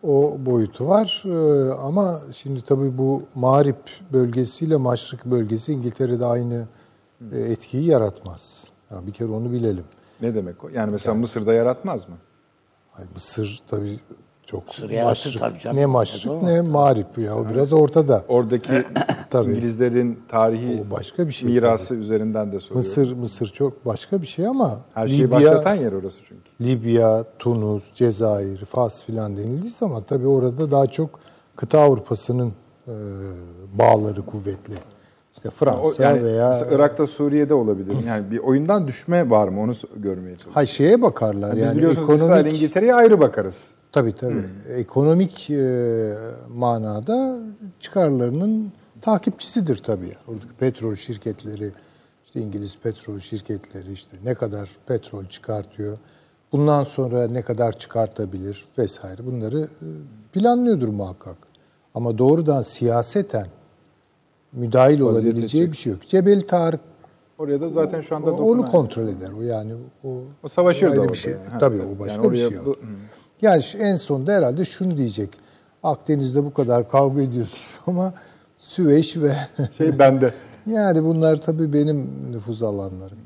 o boyutu var. Ee, ama şimdi tabii bu Mağrip bölgesiyle Maşrık bölgesi İngiltere'de aynı e, etkiyi yaratmaz. Yani bir kere onu bilelim. Ne demek o? Yani mesela Mısır'da yaratmaz mı? Ay Mısır tabii çok Mısır yaratır tabii canım. ne maşrık ne mağrip ya o biraz ortada. Oradaki Tabii. İngilizlerin tarihi O başka bir şey mirası üzerinden de soruyorum. Mısır Mısır çok başka bir şey ama Her şeyi başlatan yer orası çünkü. Libya, Tunus, Cezayir, Fas filan denildiği zaman tabii orada daha çok kıta Avrupa'sının e, bağları kuvvetli. İşte Fransa yani veya Irak'ta Suriye'de olabilir. Yani bir oyundan düşme var mı onu görmeye çalışıyorum. hay şeye bakarlar Biz yani biliyorsunuz İsrail, ekonomik İngiltere'ye ayrı bakarız. Tabii tabii ekonomik e, manada çıkarlarının takipçisidir tabii. Yani. Oradaki petrol şirketleri işte İngiliz petrol şirketleri işte ne kadar petrol çıkartıyor. Bundan sonra ne kadar çıkartabilir vesaire bunları e, planlıyordur muhakkak. Ama doğrudan siyaseten müdahil Vaziyete olabileceği çık- bir şey yok. Cebel Tarık Oraya da zaten şu anda onu dokunan- kontrol eder. O yani o, O savaşır da ayrı orada bir şey. yani. Tabii o başka Yani bir şey. bu- o. Yani şu- en sonunda herhalde şunu diyecek. Akdeniz'de bu kadar kavga ediyorsunuz ama Süveyş ve Şey bende. yani bunlar tabii benim nüfuz alanlarım.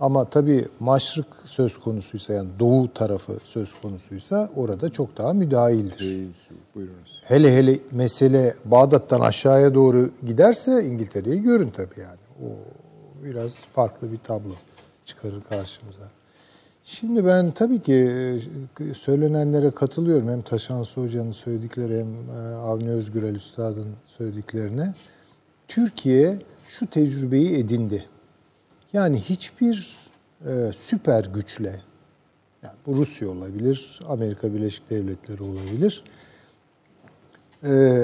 Ama tabii maşrık söz konusuysa yani doğu tarafı söz konusuysa orada çok daha müdahildir. Buyurunuz. Hele hele mesele Bağdat'tan aşağıya doğru giderse İngiltere'yi görün tabii yani. O biraz farklı bir tablo çıkarır karşımıza. Şimdi ben tabii ki e, söylenenlere katılıyorum. Hem Taşansı Hoca'nın söyledikleri hem e, Avni Özgürel Üstad'ın söylediklerine. Türkiye şu tecrübeyi edindi. Yani hiçbir e, süper güçle, yani bu Rusya olabilir, Amerika Birleşik Devletleri olabilir, e,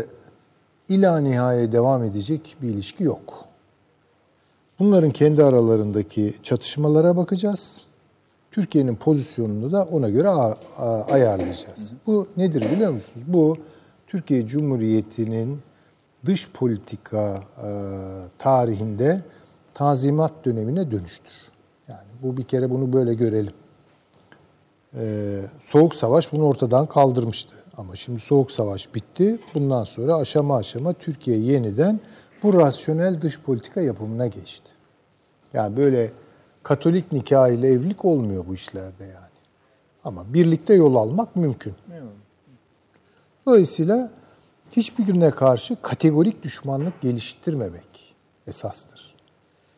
ila nihaya devam edecek bir ilişki yok. Bunların kendi aralarındaki çatışmalara bakacağız. Türkiye'nin pozisyonunu da ona göre ayarlayacağız. Bu nedir biliyor musunuz? Bu Türkiye Cumhuriyeti'nin dış politika e, tarihinde tanzimat dönemine dönüştür. Yani bu bir kere bunu böyle görelim. Ee, Soğuk Savaş bunu ortadan kaldırmıştı. Ama şimdi Soğuk Savaş bitti. Bundan sonra aşama aşama Türkiye yeniden bu rasyonel dış politika yapımına geçti. Yani böyle Katolik nikah ile evlilik olmuyor bu işlerde yani. Ama birlikte yol almak mümkün. Dolayısıyla hiçbirine karşı kategorik düşmanlık geliştirmemek esastır.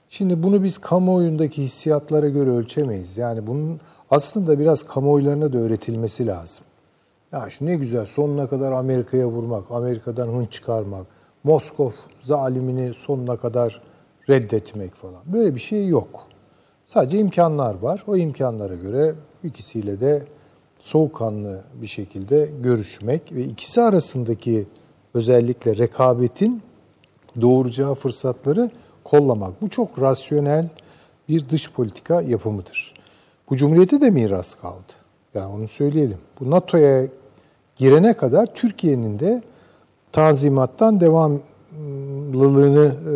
Şimdi bunu biz kamuoyundaki hissiyatlara göre ölçemeyiz. Yani bunun aslında biraz kamuoylarına da öğretilmesi lazım. Ya şu ne güzel sonuna kadar Amerika'ya vurmak, Amerika'dan hun çıkarmak, Moskov zalimini sonuna kadar reddetmek falan. Böyle bir şey yok. Sadece imkanlar var. O imkanlara göre ikisiyle de soğukkanlı bir şekilde görüşmek ve ikisi arasındaki özellikle rekabetin doğuracağı fırsatları kollamak. Bu çok rasyonel bir dış politika yapımıdır. Bu Cumhuriyete de miras kaldı. Yani onu söyleyelim. Bu NATO'ya girene kadar Türkiye'nin de tanzimattan devamlılığını e,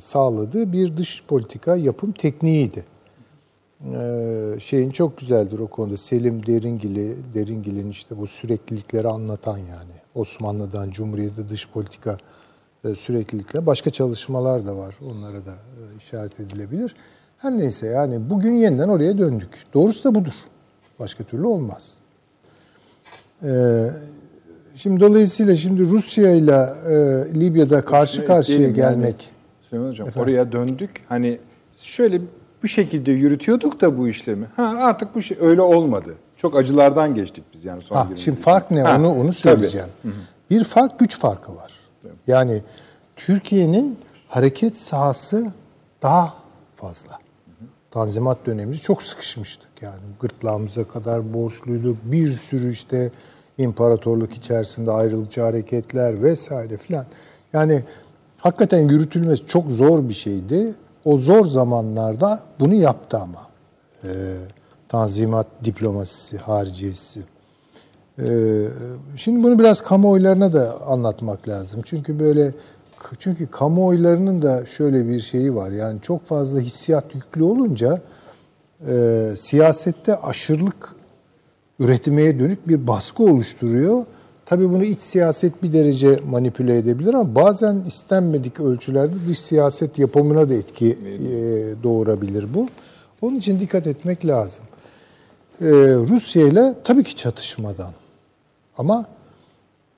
sağladığı bir dış politika yapım tekniğiydi. Ee, şeyin çok güzeldir o konuda. Selim Deringili, Deringil'in işte bu süreklilikleri anlatan yani. Osmanlı'dan Cumhuriyet'e dış politika e, süreklilikle başka çalışmalar da var. Onlara da e, işaret edilebilir. Her neyse yani bugün yeniden oraya döndük. Doğrusu da budur. Başka türlü olmaz. Ee, şimdi dolayısıyla şimdi Rusya ile e, Libya'da karşı karşıya ekleyelim yani. gelmek Süleyman Hocam oraya döndük. Hani şöyle bir şekilde yürütüyorduk da bu işlemi. Ha artık bu şey öyle olmadı. Çok acılardan geçtik biz yani son Ha, 20 şimdi fark ne? Ha, onu onu tabii. söyleyeceğim. Bir fark güç farkı var. Yani Türkiye'nin hareket sahası daha fazla. Tanzimat döneminde çok sıkışmıştık. Yani gırtlağımıza kadar borçluyduk. Bir sürü işte imparatorluk içerisinde ayrılıkçı hareketler vesaire filan. Yani hakikaten yürütülmesi çok zor bir şeydi. O zor zamanlarda bunu yaptı ama. Ee, tanzimat diplomasisi, hariciyesi. Ee, şimdi bunu biraz kamuoylarına da anlatmak lazım. Çünkü böyle çünkü kamuoylarının da şöyle bir şeyi var. Yani çok fazla hissiyat yüklü olunca e, siyasette aşırılık üretmeye dönük bir baskı oluşturuyor Tabii bunu iç siyaset bir derece manipüle edebilir ama bazen istenmedik ölçülerde dış siyaset yapımına da etki e, doğurabilir bu. Onun için dikkat etmek lazım. Ee, Rusya ile tabii ki çatışmadan. Ama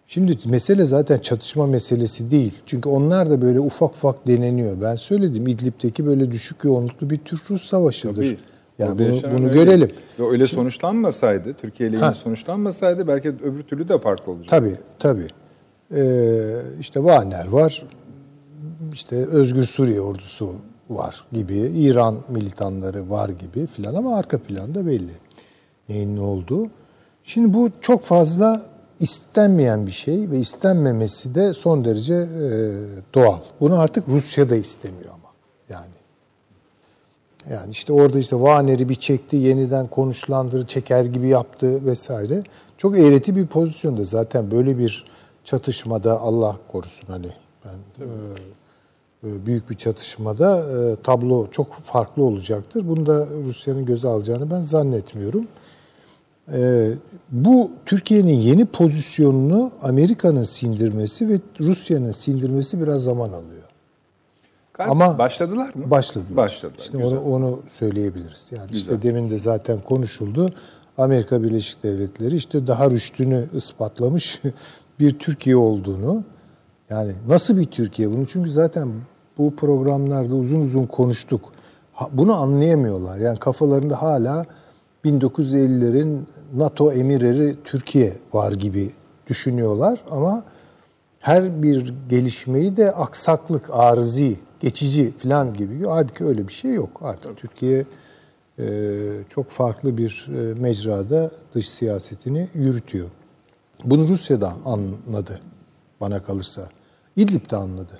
şimdi mesele zaten çatışma meselesi değil. Çünkü onlar da böyle ufak ufak deneniyor. Ben söyledim İdlib'deki böyle düşük yoğunluklu bir Türk Rus savaşıdır. Tabii. Yani bunu, bunu öyle. görelim. Ve öyle sonuçlanmasaydı, Türkiye ile ilgili sonuçlanmasaydı belki öbür türlü de farklı olacak. Tabii, tabii. Ee, işte Wagner var, işte Özgür Suriye ordusu var gibi, İran militanları var gibi filan ama arka planda belli neyin ne olduğu. Şimdi bu çok fazla istenmeyen bir şey ve istenmemesi de son derece e, doğal. Bunu artık Rusya da istemiyor. Yani işte orada işte Wagner'i bir çekti, yeniden konuşlandırı, çeker gibi yaptı vesaire. Çok eğreti bir pozisyonda. Zaten böyle bir çatışmada Allah korusun hani ben e, e, büyük bir çatışmada e, tablo çok farklı olacaktır. Bunu da Rusya'nın göze alacağını ben zannetmiyorum. E, bu Türkiye'nin yeni pozisyonunu Amerika'nın sindirmesi ve Rusya'nın sindirmesi biraz zaman alıyor. Galiba Ama- başladılar mı? Başladılar. Başladılar. İşte Güzel. onu, onu söyleyebiliriz. Yani Güzel. işte demin de zaten konuşuldu. Amerika Birleşik Devletleri işte daha rüştünü ispatlamış bir Türkiye olduğunu. Yani nasıl bir Türkiye bunu? Çünkü zaten bu programlarda uzun uzun konuştuk. Bunu anlayamıyorlar. Yani kafalarında hala 1950'lerin NATO emirleri Türkiye var gibi düşünüyorlar ama her bir gelişmeyi de aksaklık, arızi, geçici falan gibi. Halbuki öyle bir şey yok. Artık Türkiye e, çok farklı bir e, mecrada dış siyasetini yürütüyor. Bunu Rusya'da anladı bana kalırsa. İdlib'de anladı.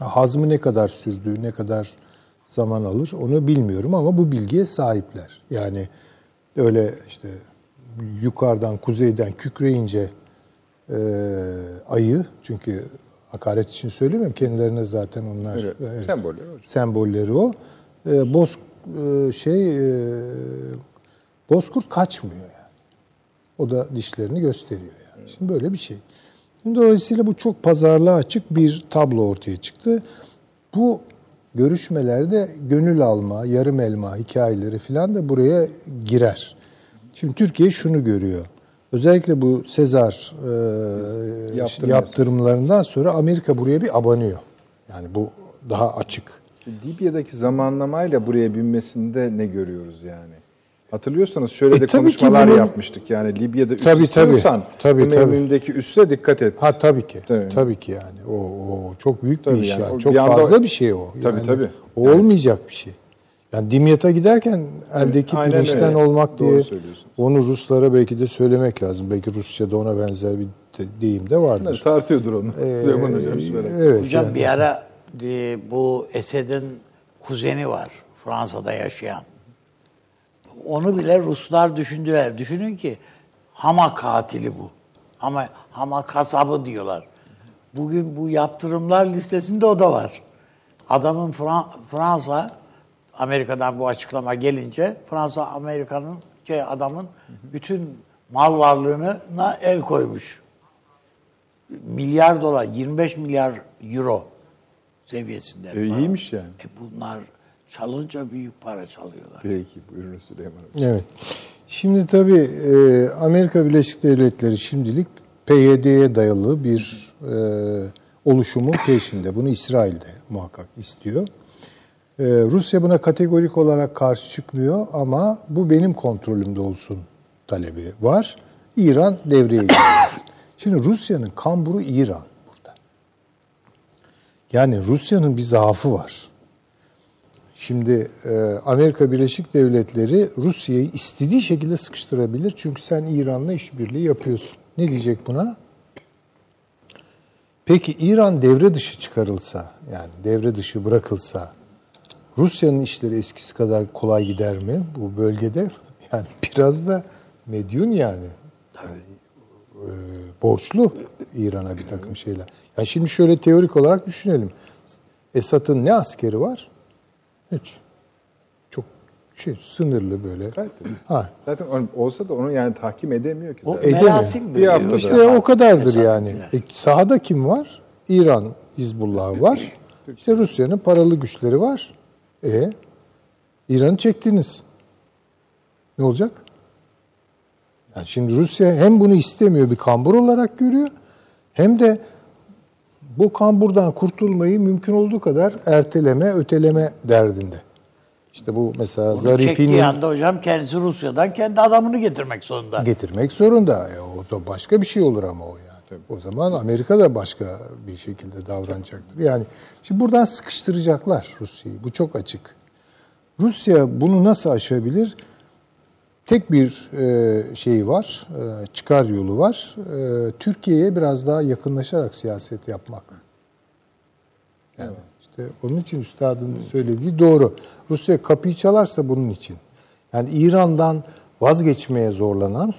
Hazmı ne kadar sürdüğü, ne kadar zaman alır onu bilmiyorum ama bu bilgiye sahipler. Yani öyle işte yukarıdan, kuzeyden kükreyince e, ayı, çünkü hakaret için söylemiyorum, kendilerine zaten onlar Evet, evet, semboller hocam. sembolleri o. E, boz e, şey e, bozkurt kaçmıyor yani. O da dişlerini gösteriyor yani. Şimdi böyle bir şey. Şimdi dolayısıyla bu çok pazarlığa açık bir tablo ortaya çıktı. Bu görüşmelerde gönül alma, yarım elma hikayeleri falan da buraya girer. Şimdi Türkiye şunu görüyor. Özellikle bu Sezar e, Yaptırım yaptırımlarından sonra Amerika buraya bir abanıyor. Yani bu daha açık. Libya'daki zamanlamayla buraya binmesinde ne görüyoruz yani? Hatırlıyorsanız şöyle E, de konuşmalar bunun- yapmıştık. Yani Libya'da üs Tabii, tabii. istiyorsan Tabii, bunun tabii. emrindeki üsse dikkat et. Ha tabii ki. Tabii. Tabii, ki yani. O, o çok büyük Tabii bir iş yani. yani. Çok bir anda- fazla bir şey o. Tabii, yani, tabii. O olmayacak bir şey. Yani Dimyat'a giderken eldeki aynen pirinçten öyle. olmak diye onu Ruslara belki de söylemek lazım. Belki Rusça'da ona benzer bir de- deyim de vardır. Tartıyordur onu. Ee, Süleyman Hocam evet. Hocam yani. bir ara e, bu Esed'in kuzeni var Fransa'da yaşayan. Onu bile Ruslar düşündüler. Düşünün ki Hama katili bu. Ama Hama kasabı diyorlar. Bugün bu yaptırımlar listesinde o da var. Adamın Fra- Fransa Amerika'dan bu açıklama gelince Fransa Amerika'nın şey adamın bütün mal varlığına el koymuş milyar dolar, 25 milyar euro seviyesinde. E, iyiymiş yani. E bunlar çalınca büyük para çalıyorlar. Peki buyurun Süleyman Hocam. Evet. Şimdi tabii e, Amerika Birleşik Devletleri şimdilik PYD'ye dayalı bir e, oluşumun peşinde. Bunu İsrail de muhakkak istiyor. E, Rusya buna kategorik olarak karşı çıkmıyor ama bu benim kontrolümde olsun talebi var. İran devreye giriyor. Şimdi Rusya'nın kamburu İran burada. Yani Rusya'nın bir zaafı var. Şimdi e, Amerika Birleşik Devletleri Rusya'yı istediği şekilde sıkıştırabilir. Çünkü sen İran'la işbirliği yapıyorsun. Ne diyecek buna? Peki İran devre dışı çıkarılsa, yani devre dışı bırakılsa Rusya'nın işleri eskisi kadar kolay gider mi bu bölgede? Yani biraz da medyun yani. Yani, e, borçlu İran'a bir takım şeyler. Yani şimdi şöyle teorik olarak düşünelim. Esad'ın ne askeri var? Hiç. Çok Şey sınırlı böyle. Tabii. Ha. Zaten olsa da onu yani tahkim edemiyor ki. O zaten. Edemiyor. merasim Bir haftada. İşte o kadardır Hesap yani. E, sahada kim var? İran Hizbullah var. İşte Rusya'nın paralı güçleri var. E İran'ı çektiniz. Ne olacak? Yani şimdi Rusya hem bunu istemiyor bir kambur olarak görüyor hem de bu kamburdan kurtulmayı mümkün olduğu kadar erteleme, öteleme derdinde. İşte bu mesela Zarif'in Çektiği anda hocam kendisi Rusya'dan kendi adamını getirmek zorunda. getirmek zorunda. E, o zaman başka bir şey olur ama o yani. O zaman Amerika da başka bir şekilde davranacaktır. Yani şimdi buradan sıkıştıracaklar Rusya'yı. Bu çok açık. Rusya bunu nasıl aşabilir? Tek bir e, şeyi var, e, çıkar yolu var. E, Türkiye'ye biraz daha yakınlaşarak siyaset yapmak. Yani işte onun için üstadın söylediği doğru. Rusya kapıyı çalarsa bunun için. Yani İran'dan vazgeçmeye zorlanan,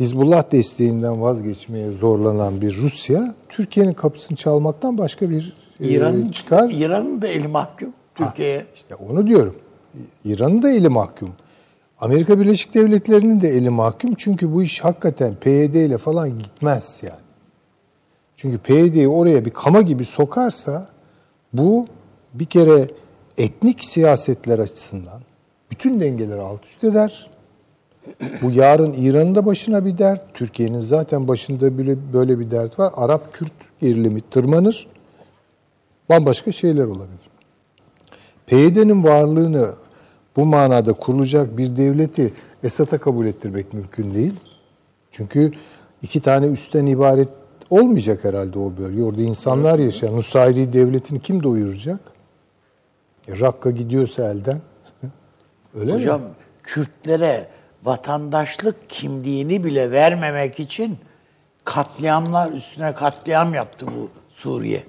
Hizbullah desteğinden vazgeçmeye zorlanan bir Rusya, Türkiye'nin kapısını çalmaktan başka bir e, İran'ın çıkar. İran'ın da eli mahkum Türkiye'ye. İşte onu diyorum. İran'ın da eli mahkum. Amerika Birleşik Devletleri'nin de eli mahkum. Çünkü bu iş hakikaten PYD ile falan gitmez yani. Çünkü PYD'yi oraya bir kama gibi sokarsa bu bir kere etnik siyasetler açısından bütün dengeleri alt üst eder. Bu yarın İran'ın da başına bir dert. Türkiye'nin zaten başında böyle, böyle bir dert var. Arap-Kürt gerilimi tırmanır. Bambaşka şeyler olabilir. PYD'nin varlığını bu manada kurulacak bir devleti Esad'a kabul ettirmek mümkün değil. Çünkü iki tane üstten ibaret olmayacak herhalde o bölge. Orada insanlar yaşar. Nusayri devletini kim doyuracak? E, Rakka gidiyorsa elden. Öyle Hocam mi? Kürtlere vatandaşlık kimliğini bile vermemek için katliamlar üstüne katliam yaptı bu Suriye.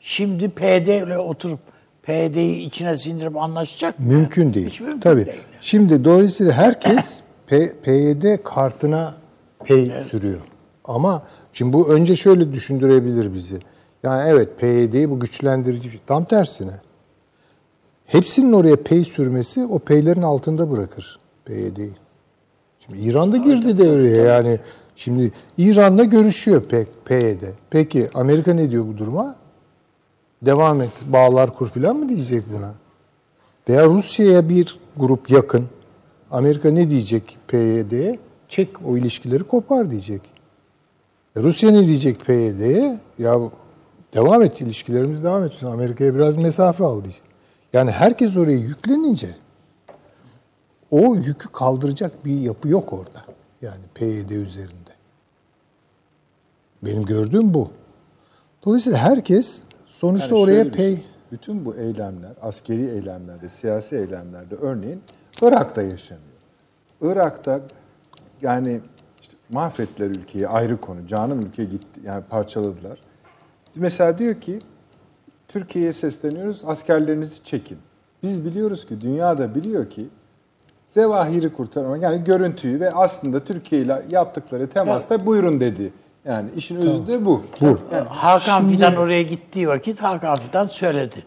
Şimdi PD ile oturup PD'yi içine sindirip anlaşacak mı? Mümkün değil. Hiç mümkün Tabii. değil. Şimdi dolayısıyla herkes P- PYD kartına pay sürüyor. Ama şimdi bu önce şöyle düşündürebilir bizi. Yani evet PYD'yi bu güçlendirici. Tam tersine. Hepsinin oraya pay sürmesi o paylerin altında bırakır PYD'yi. Şimdi İran'da girdi devreye yani. Şimdi İran'la görüşüyor PYD. Peki Amerika ne diyor bu duruma? Devam et, bağlar kur filan mı diyecek buna? Veya Rusya'ya bir grup yakın. Amerika ne diyecek PYD'ye? Çek o ilişkileri kopar diyecek. E Rusya ne diyecek PYD'ye? Ya devam et ilişkilerimiz devam etsin. Amerika'ya biraz mesafe al diyecek. Yani herkes oraya yüklenince o yükü kaldıracak bir yapı yok orada. Yani PYD üzerinde. Benim gördüğüm bu. Dolayısıyla herkes sonuçta Yani oraya pay şey, Bütün bu eylemler, askeri eylemlerde, siyasi eylemlerde örneğin Irak'ta yaşanıyor. Irak'ta yani işte mahvettiler ülkeyi ayrı konu. Canım ülke gitti yani parçaladılar. Mesela diyor ki Türkiye'ye sesleniyoruz askerlerinizi çekin. Biz biliyoruz ki dünya da biliyor ki Zevahiri kurtarmak yani görüntüyü ve aslında Türkiye ile yaptıkları temasta buyurun dedi. Yani işin özü de bu. Bu. Hakan Fidan oraya gittiği vakit Hakan Fidan söyledi.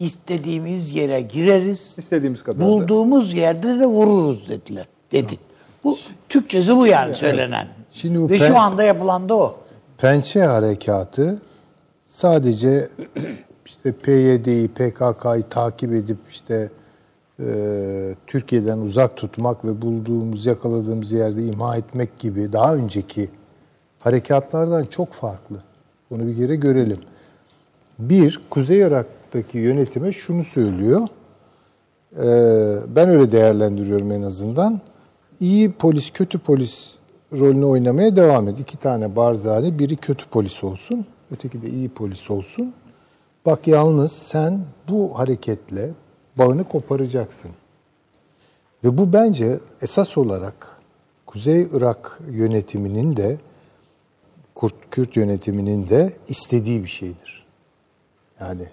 İstediğimiz yere gireriz, İstediğimiz kadar da. bulduğumuz yerde de vururuz dediler. Dedi. Bu Türkçesi bu yani söylenen. Şimdi bu Ve pe- şu anda yapılan da o. Pençe harekatı sadece işte PYD'yi, PKK'yı takip edip işte e, Türkiye'den uzak tutmak ve bulduğumuz, yakaladığımız yerde imha etmek gibi daha önceki harekatlardan çok farklı. Bunu bir kere görelim. Bir, Kuzey Irak'taki yönetime şunu söylüyor. Ee, ben öyle değerlendiriyorum en azından. İyi polis, kötü polis rolünü oynamaya devam et. İki tane Barzani, biri kötü polis olsun, öteki de iyi polis olsun. Bak yalnız sen bu hareketle bağını koparacaksın. Ve bu bence esas olarak Kuzey Irak yönetiminin de Kurt, Kürt yönetiminin de istediği bir şeydir. Yani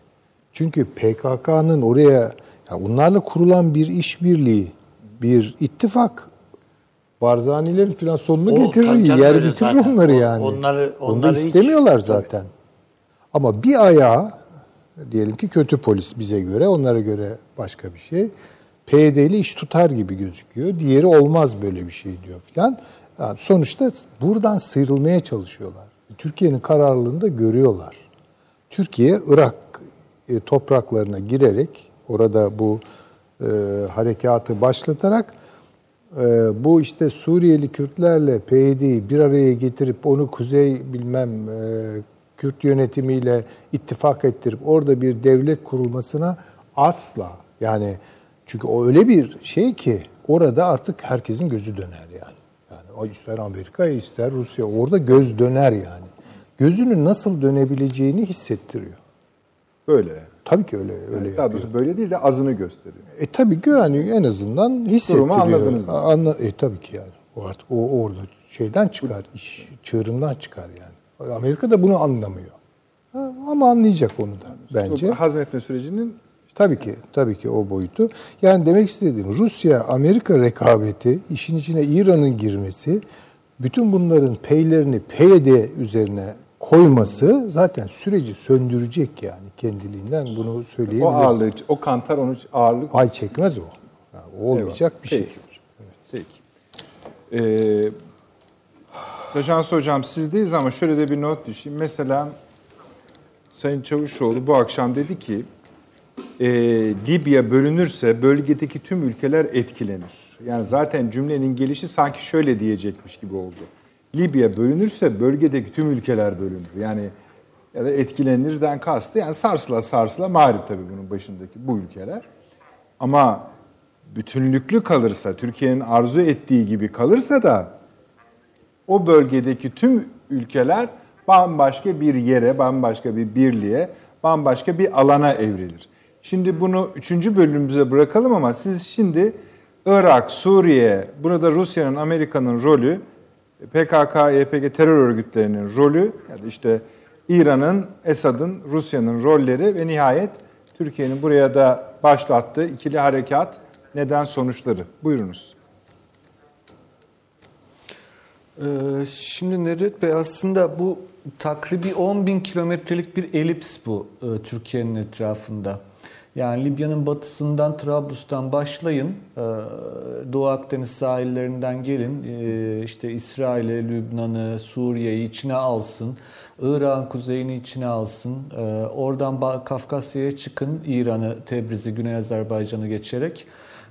çünkü PKK'nın oraya yani onlarla kurulan bir işbirliği, bir ittifak Barzanilerin falan sonunu O, getirir, tabii yer bitirir zaten. onları yani. onları- onları hiç- istemiyorlar zaten. Ama bir ayağı diyelim ki kötü polis bize göre, onlara göre başka bir şey. PYD'li iş tutar gibi gözüküyor. Diğeri olmaz böyle bir şey diyor filan. Yani sonuçta buradan sıyrılmaya çalışıyorlar. Türkiye'nin kararlılığını da görüyorlar. Türkiye Irak e, topraklarına girerek orada bu e, harekatı başlatarak e, bu işte Suriyeli Kürtlerle PYD'yi bir araya getirip onu Kuzey bilmem e, Kürt yönetimiyle ittifak ettirip orada bir devlet kurulmasına asla yani çünkü o öyle bir şey ki orada artık herkesin gözü döner yani. Yani ister Amerika ister Rusya orada göz döner yani. Gözünün nasıl dönebileceğini hissettiriyor. Böyle. Tabii ki öyle öyle Daha yapıyor. böyle değil de azını gösteriyor. E tabii ki yani en azından hissettiriyor. Durumu anladınız mı? Anla, e tabii ki yani. O artık o orada şeyden çıkar, iş çığırından çıkar yani. Amerika da bunu anlamıyor. Ama anlayacak onu da bence. Bu hazmetme sürecinin Tabii ki, tabii ki o boyutu. Yani demek istediğim Rusya-Amerika rekabeti, işin içine İran'ın girmesi, bütün bunların peylerini PYD üzerine koyması zaten süreci söndürecek yani kendiliğinden bunu o söyleyebiliriz. ağırlığı, o kantar onu ağırlık Ay çekmez o. Yani o olmayacak Eyvallah. bir şey. Peki. Peki. Ee, Tajans Hocam sizdeyiz ama şöyle de bir not düşeyim. Mesela Sayın Çavuşoğlu bu akşam dedi ki e, Libya bölünürse bölgedeki tüm ülkeler etkilenir. Yani zaten cümlenin gelişi sanki şöyle diyecekmiş gibi oldu. Libya bölünürse bölgedeki tüm ülkeler bölünür. Yani ya da etkilenirden kastı yani sarsıla sarsıla mağrip tabii bunun başındaki bu ülkeler. Ama bütünlüklü kalırsa, Türkiye'nin arzu ettiği gibi kalırsa da o bölgedeki tüm ülkeler bambaşka bir yere, bambaşka bir birliğe, bambaşka bir alana evrilir. Şimdi bunu üçüncü bölümümüze bırakalım ama siz şimdi Irak, Suriye, burada Rusya'nın, Amerika'nın rolü, PKK, YPG terör örgütlerinin rolü, ya da işte İran'ın, Esad'ın, Rusya'nın rolleri ve nihayet Türkiye'nin buraya da başlattığı ikili harekat neden sonuçları. Buyurunuz. Ee, Şimdi Nedret Bey aslında bu takribi 10 bin kilometrelik bir elips bu e, Türkiye'nin etrafında. Yani Libya'nın batısından Trablus'tan başlayın, e, Doğu Akdeniz sahillerinden gelin, e, işte İsrail'i, Lübnan'ı, Suriye'yi içine alsın, Irak'ın kuzeyini içine alsın, e, oradan Kafkasya'ya çıkın, İran'ı, Tebriz'i, Güney Azerbaycan'ı geçerek,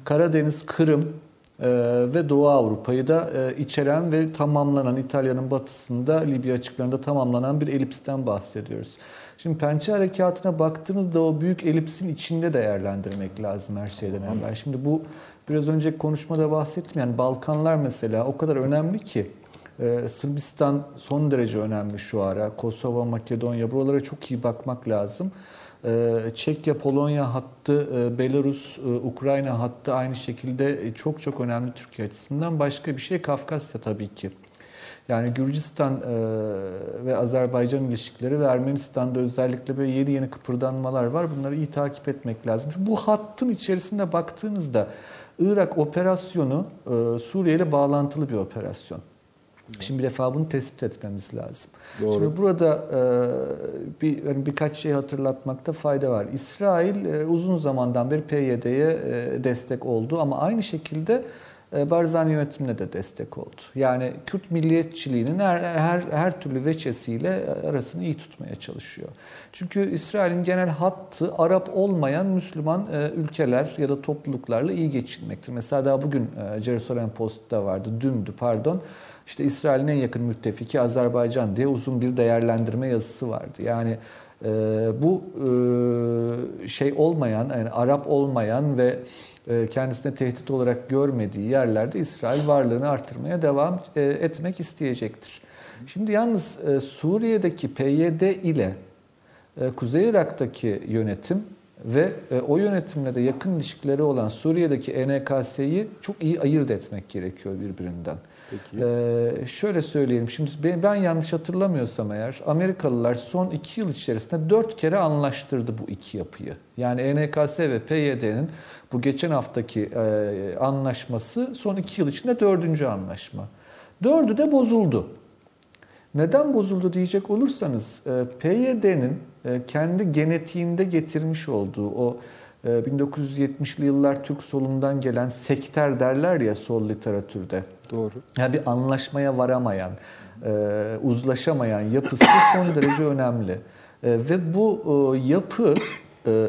Karadeniz, Kırım, ee, ve Doğu Avrupa'yı da e, içeren ve tamamlanan İtalya'nın batısında Libya açıklarında tamamlanan bir elipsten bahsediyoruz. Şimdi Pençe Harekatı'na baktığınızda o büyük elipsin içinde değerlendirmek lazım her şeyden evvel. Şimdi bu biraz önceki konuşmada bahsettim yani Balkanlar mesela o kadar önemli ki ee, Sırbistan son derece önemli şu ara. Kosova, Makedonya buralara çok iyi bakmak lazım. Ee, Çekya, Polonya hattı, e, Belarus, e, Ukrayna hattı aynı şekilde e, çok çok önemli Türkiye açısından. Başka bir şey Kafkasya tabii ki. Yani Gürcistan ve Azerbaycan ilişkileri ve Ermenistan'da özellikle böyle yeni yeni kıpırdanmalar var. Bunları iyi takip etmek lazım. Şimdi bu hattın içerisinde baktığınızda Irak operasyonu Suriye ile bağlantılı bir operasyon. Şimdi bir defa bunu tespit etmemiz lazım. Doğru. Şimdi burada e, bir yani birkaç şey hatırlatmakta fayda var. İsrail e, uzun zamandan beri PYD'ye e, destek oldu ama aynı şekilde e, Barzani yönetimine de destek oldu. Yani Kürt milliyetçiliğinin her, her, her türlü veçesiyle arasını iyi tutmaya çalışıyor. Çünkü İsrail'in genel hattı Arap olmayan Müslüman e, ülkeler ya da topluluklarla iyi geçinmektir. Mesela daha bugün e, Jerusalem Post'ta vardı, dündü pardon. İşte İsrail'in en yakın müttefiki Azerbaycan diye uzun bir değerlendirme yazısı vardı. Yani e, bu e, şey olmayan, yani Arap olmayan ve e, kendisine tehdit olarak görmediği yerlerde İsrail varlığını artırmaya devam e, etmek isteyecektir. Şimdi yalnız e, Suriye'deki PYD ile e, Kuzey Irak'taki yönetim ve e, o yönetimle de yakın ilişkileri olan Suriye'deki ENKS'yi çok iyi ayırt etmek gerekiyor birbirinden. Peki. Ee, şöyle söyleyelim. Şimdi ben, ben yanlış hatırlamıyorsam eğer Amerikalılar son iki yıl içerisinde dört kere anlaştırdı bu iki yapıyı. Yani ENKS ve PYD'nin bu geçen haftaki e, anlaşması son iki yıl içinde dördüncü anlaşma. Dördü de bozuldu. Neden bozuldu diyecek olursanız e, PYD'nin e, kendi genetiğinde getirmiş olduğu o e, 1970'li yıllar Türk solundan gelen sekter derler ya sol literatürde. Doğru. Yani bir anlaşmaya varamayan, e, uzlaşamayan yapısı son derece önemli. E, ve bu e, yapı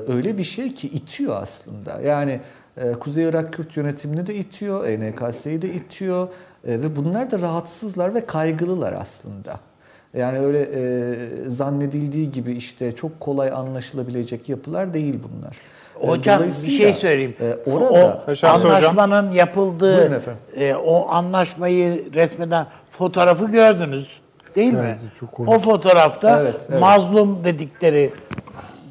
öyle bir şey ki itiyor aslında. Yani Kuzey Irak Kürt yönetimini de itiyor, ENKS'yi de itiyor ve bunlar da rahatsızlar ve kaygılılar aslında. Yani öyle e, zannedildiği gibi işte çok kolay anlaşılabilecek yapılar değil bunlar. Hocam bir şey söyleyeyim. e, o orada hocam. anlaşmanın Buyurun yapıldığı e, o anlaşmayı resmeden fotoğrafı gördünüz. Değil mi? çok komik. O fotoğrafta Evet, evet. mazlum dedikleri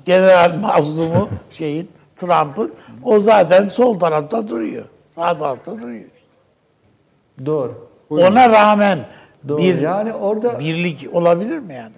general mazlumu şeyin Trump'ın o zaten sol tarafta duruyor. Sağ tarafta duruyor. doğru. Ona rağmen Doğru. bir yani orada birlik olabilir mi yani?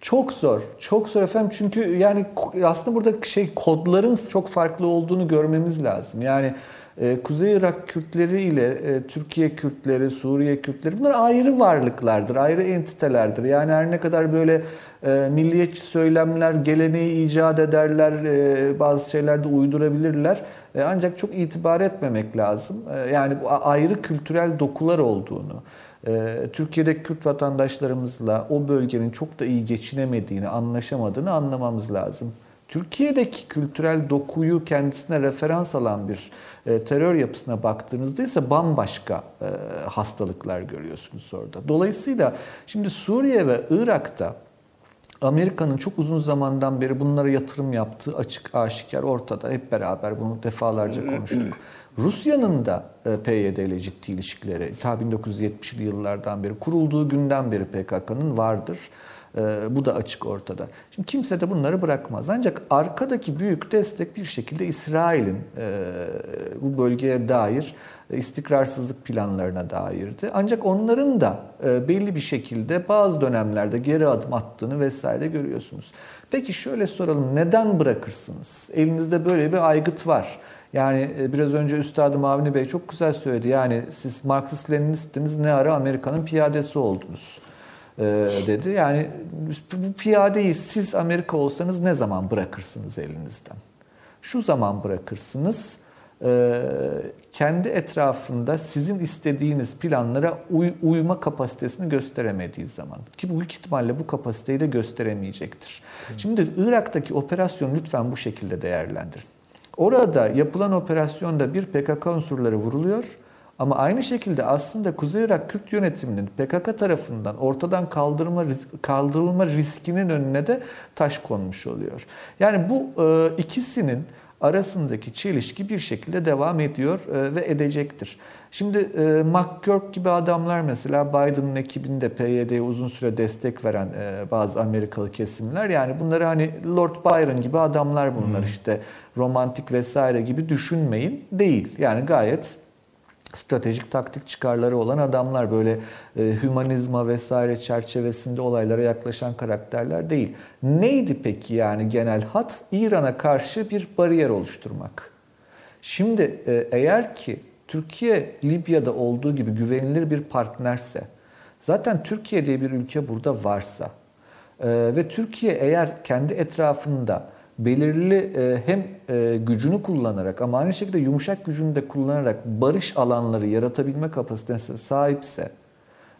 Çok zor. Çok zor efendim çünkü yani aslında burada şey kodların çok farklı olduğunu görmemiz lazım. Yani e, Kuzey Irak Kürtleri ile e, Türkiye Kürtleri, Suriye Kürtleri bunlar ayrı varlıklardır, ayrı entitelerdir. Yani her ne kadar böyle e, milliyetçi söylemler, geleneği icat ederler, e, bazı şeyler de uydurabilirler. E, ancak çok itibar etmemek lazım. E, yani ayrı kültürel dokular olduğunu, ee, Türkiye'deki Kürt vatandaşlarımızla o bölgenin çok da iyi geçinemediğini, anlaşamadığını anlamamız lazım. Türkiye'deki kültürel dokuyu kendisine referans alan bir e, terör yapısına baktığınızda ise bambaşka e, hastalıklar görüyorsunuz orada. Dolayısıyla şimdi Suriye ve Irak'ta Amerika'nın çok uzun zamandan beri bunlara yatırım yaptığı açık aşikar ortada. Hep beraber bunu defalarca konuştuk. Rusya'nın da e, PYD ile ciddi ilişkileri ta 1970'li yıllardan beri kurulduğu günden beri PKK'nın vardır. E, Bu da açık ortada. Şimdi kimse de bunları bırakmaz. Ancak arkadaki büyük destek bir şekilde İsrail'in e, bu bölgeye dair istikrarsızlık planlarına dairdi. Ancak onların da belli bir şekilde bazı dönemlerde geri adım attığını vesaire görüyorsunuz. Peki şöyle soralım neden bırakırsınız? Elinizde böyle bir aygıt var. Yani e, biraz önce Üstadım Avni Bey çok güzel söyledi. Yani siz Marksist-Leninistsiniz ne ara Amerika'nın piyadesi oldunuz e, dedi. Yani bu piyadeyi siz Amerika olsanız ne zaman bırakırsınız elinizden? Şu zaman bırakırsınız e, kendi etrafında sizin istediğiniz planlara uy- uyma kapasitesini gösteremediği zaman. Ki büyük ihtimalle bu kapasiteyi de gösteremeyecektir. Şimdi Irak'taki operasyonu lütfen bu şekilde değerlendirin. Orada yapılan operasyonda bir PKK unsurları vuruluyor. Ama aynı şekilde aslında Kuzey Irak Kürt yönetiminin PKK tarafından ortadan kaldırılma, kaldırılma riskinin önüne de taş konmuş oluyor. Yani bu e, ikisinin arasındaki çelişki bir şekilde devam ediyor e, ve edecektir. Şimdi e, McGurk gibi adamlar mesela Biden'ın ekibinde PYD'ye uzun süre destek veren e, bazı Amerikalı kesimler yani bunları hani Lord Byron gibi adamlar bunlar işte romantik vesaire gibi düşünmeyin değil. Yani gayet stratejik taktik çıkarları olan adamlar böyle e, hümanizma vesaire çerçevesinde olaylara yaklaşan karakterler değil. Neydi peki yani genel hat? İran'a karşı bir bariyer oluşturmak. Şimdi e, eğer ki Türkiye Libya'da olduğu gibi güvenilir bir partnerse, zaten Türkiye diye bir ülke burada varsa e, ve Türkiye eğer kendi etrafında belirli e, hem e, gücünü kullanarak ama aynı şekilde yumuşak gücünü de kullanarak barış alanları yaratabilme kapasitesine sahipse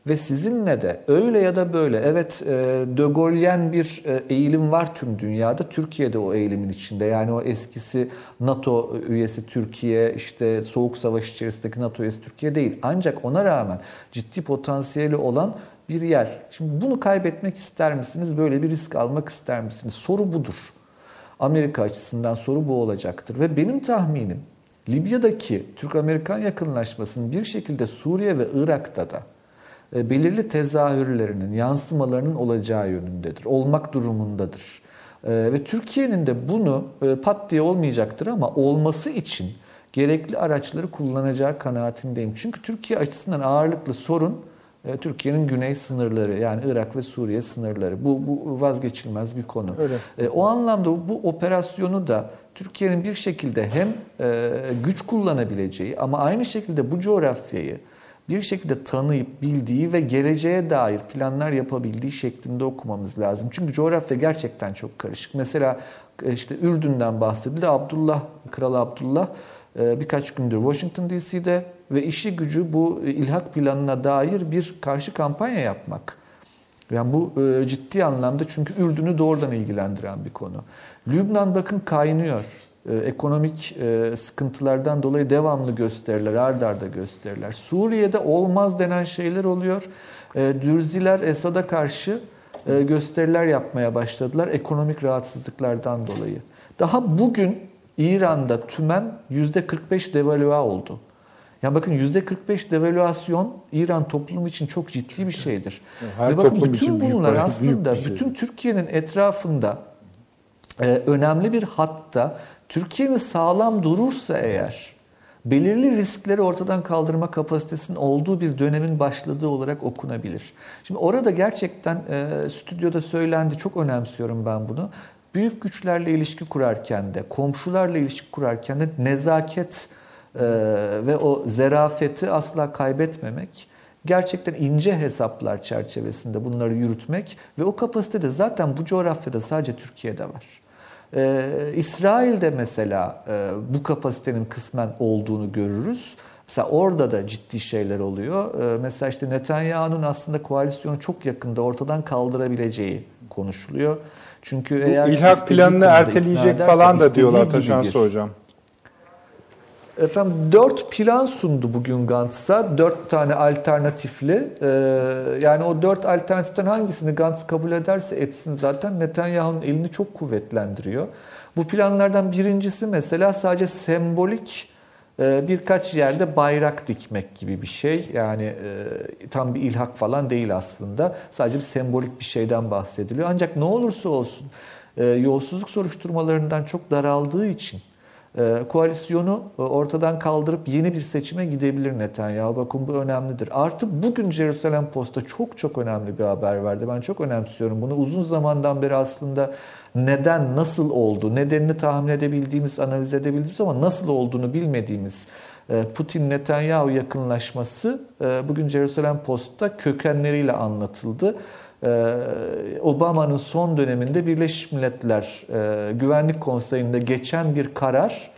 ve sizinle de öyle ya da böyle evet e, De Gaulle'yen bir eğilim var tüm dünyada. Türkiye'de o eğilimin içinde. Yani o eskisi NATO üyesi Türkiye, işte Soğuk Savaş içerisindeki NATO üyesi Türkiye değil. Ancak ona rağmen ciddi potansiyeli olan bir yer. Şimdi bunu kaybetmek ister misiniz? Böyle bir risk almak ister misiniz? Soru budur. Amerika açısından soru bu olacaktır. Ve benim tahminim Libya'daki Türk-Amerikan yakınlaşmasının bir şekilde Suriye ve Irak'ta da e, belirli tezahürlerinin, yansımalarının olacağı yönündedir. Olmak durumundadır. E, Ve Türkiye'nin de bunu e, pat diye olmayacaktır ama olması için gerekli araçları kullanacağı kanaatindeyim. Çünkü Türkiye açısından ağırlıklı sorun Türkiye'nin güney sınırları yani Irak ve Suriye sınırları. Bu, bu vazgeçilmez bir konu. Öyle. E, o anlamda bu operasyonu da Türkiye'nin bir şekilde hem e, güç kullanabileceği ama aynı şekilde bu coğrafyayı bir şekilde tanıyıp bildiği ve geleceğe dair planlar yapabildiği şeklinde okumamız lazım. Çünkü coğrafya gerçekten çok karışık. Mesela e, işte Ürdün'den bahsedildi. Abdullah, Kral Abdullah e, birkaç gündür Washington DC'de ve işi gücü bu ilhak planına dair bir karşı kampanya yapmak. Yani bu e, ciddi anlamda çünkü Ürdün'ü doğrudan ilgilendiren bir konu. Lübnan bakın kaynıyor. E, ekonomik e, sıkıntılardan dolayı devamlı gösteriler, ard arda gösteriler. Suriye'de olmaz denen şeyler oluyor. E, Dürziler Esad'a karşı e, gösteriler yapmaya başladılar ekonomik rahatsızlıklardan dolayı. Daha bugün İran'da tümen %45 devalüa oldu. Ya bakın %45 devalüasyon İran toplumu için çok ciddi bir şeydir. Her Ve bakın toplum bütün bunlar aslında şey. bütün Türkiye'nin etrafında e, önemli bir hatta Türkiye'nin sağlam durursa eğer belirli riskleri ortadan kaldırma kapasitesinin olduğu bir dönemin başladığı olarak okunabilir. Şimdi orada gerçekten e, stüdyoda söylendi çok önemsiyorum ben bunu. Büyük güçlerle ilişki kurarken de, komşularla ilişki kurarken de nezaket e, ve o zerafeti asla kaybetmemek gerçekten ince hesaplar çerçevesinde bunları yürütmek ve o kapasitede zaten bu coğrafyada sadece Türkiye'de var. Ee, İsrail'de mesela e, bu kapasitenin kısmen olduğunu görürüz. Mesela orada da ciddi şeyler oluyor. Ee, mesela işte Netanyahu'nun aslında koalisyonu çok yakında ortadan kaldırabileceği konuşuluyor. Çünkü Bu eğer ilhak planını erteleyecek ederse falan da diyorlar Taşansı hocam. Efendim dört plan sundu bugün Gantz'a. Dört tane alternatifli. Ee, yani o dört alternatiften hangisini Gantz kabul ederse etsin zaten Netanyahu'nun elini çok kuvvetlendiriyor. Bu planlardan birincisi mesela sadece sembolik e, birkaç yerde bayrak dikmek gibi bir şey. Yani e, tam bir ilhak falan değil aslında. Sadece bir sembolik bir şeyden bahsediliyor. Ancak ne olursa olsun e, yolsuzluk soruşturmalarından çok daraldığı için koalisyonu e, ortadan kaldırıp yeni bir seçime gidebilir Netanyahu. Bakın bu önemlidir. Artı bugün Jerusalem Post'ta çok çok önemli bir haber verdi. Ben çok önemsiyorum bunu. Uzun zamandan beri aslında neden, nasıl oldu, nedenini tahmin edebildiğimiz, analiz edebildiğimiz ama nasıl olduğunu bilmediğimiz e, Putin-Netanyahu yakınlaşması e, bugün Jerusalem Post'ta kökenleriyle anlatıldı. Ee, Obama'nın son döneminde Birleşmiş Milletler e, Güvenlik Konseyi'nde geçen bir karar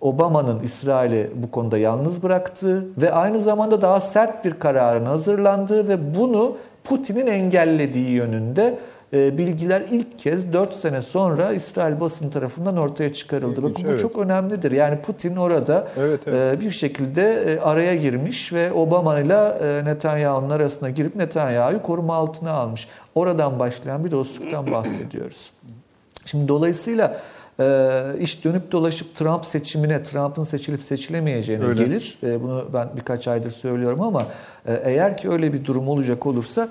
Obama'nın İsrail'i bu konuda yalnız bıraktığı ve aynı zamanda daha sert bir kararın hazırlandığı ve bunu Putin'in engellediği yönünde bilgiler ilk kez 4 sene sonra İsrail basın tarafından ortaya çıkarıldı. İlginç, Bakın bu evet. çok önemlidir. Yani Putin orada Evet, evet. e, bir şekilde e, araya girmiş ve Obama ile e, Netanyahu'nun arasına girip Netanyahu'yu koruma altına almış. Oradan başlayan bir dostluktan bahsediyoruz. Şimdi dolayısıyla iş dönüp dolaşıp Trump seçimine, Trump'ın seçilip seçilemeyeceğine Öyle. gelir. Bunu ben birkaç aydır söylüyorum ama eğer ki öyle bir durum olacak olursa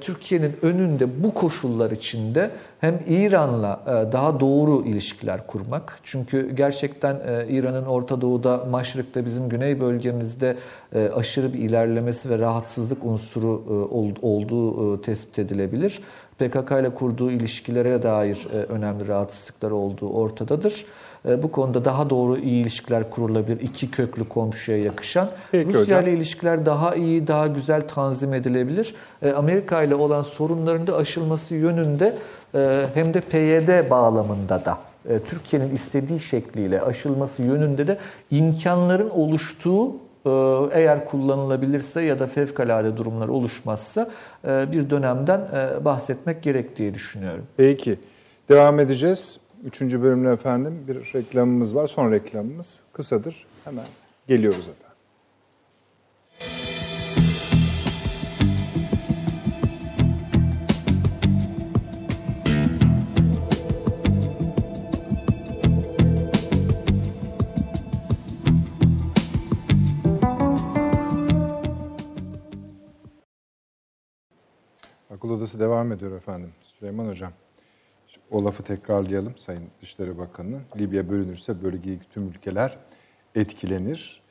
Türkiye'nin önünde bu koşullar içinde hem İran'la e, daha doğru ilişkiler kurmak. Çünkü gerçekten e, İran'ın Orta Doğu'da, Maşrık'ta bizim güney bölgemizde e, aşırı bir ilerlemesi ve rahatsızlık unsuru e, ol- olduğu e, tespit edilebilir. PKK ile kurduğu ilişkilere dair e, önemli rahatsızlıklar olduğu ortadadır. E, Bu konuda daha doğru iyi ilişkiler kurulabilir. iki köklü komşuya yakışan. Peki Rusya hocam. ile ilişkiler daha iyi, daha güzel tanzim edilebilir. E, Amerika ile olan sorunların da aşılması yönünde e, hem de PYD bağlamında da e, Türkiye'nin istediği şekliyle aşılması yönünde de imkanların oluştuğu e, eğer kullanılabilirse ya da fevkalade durumlar oluşmazsa bir dönemden bahsetmek gerek diye düşünüyorum. Peki. Devam edeceğiz. Üçüncü bölümde efendim bir reklamımız var. Son reklamımız kısadır. Hemen geliyoruz efendim. Akıl Odası devam ediyor efendim. Süleyman Hocam. O lafı tekrarlayalım Sayın Dışişleri Bakanı'nın. Libya bölünürse bölgedeki tüm ülkeler etkilenir.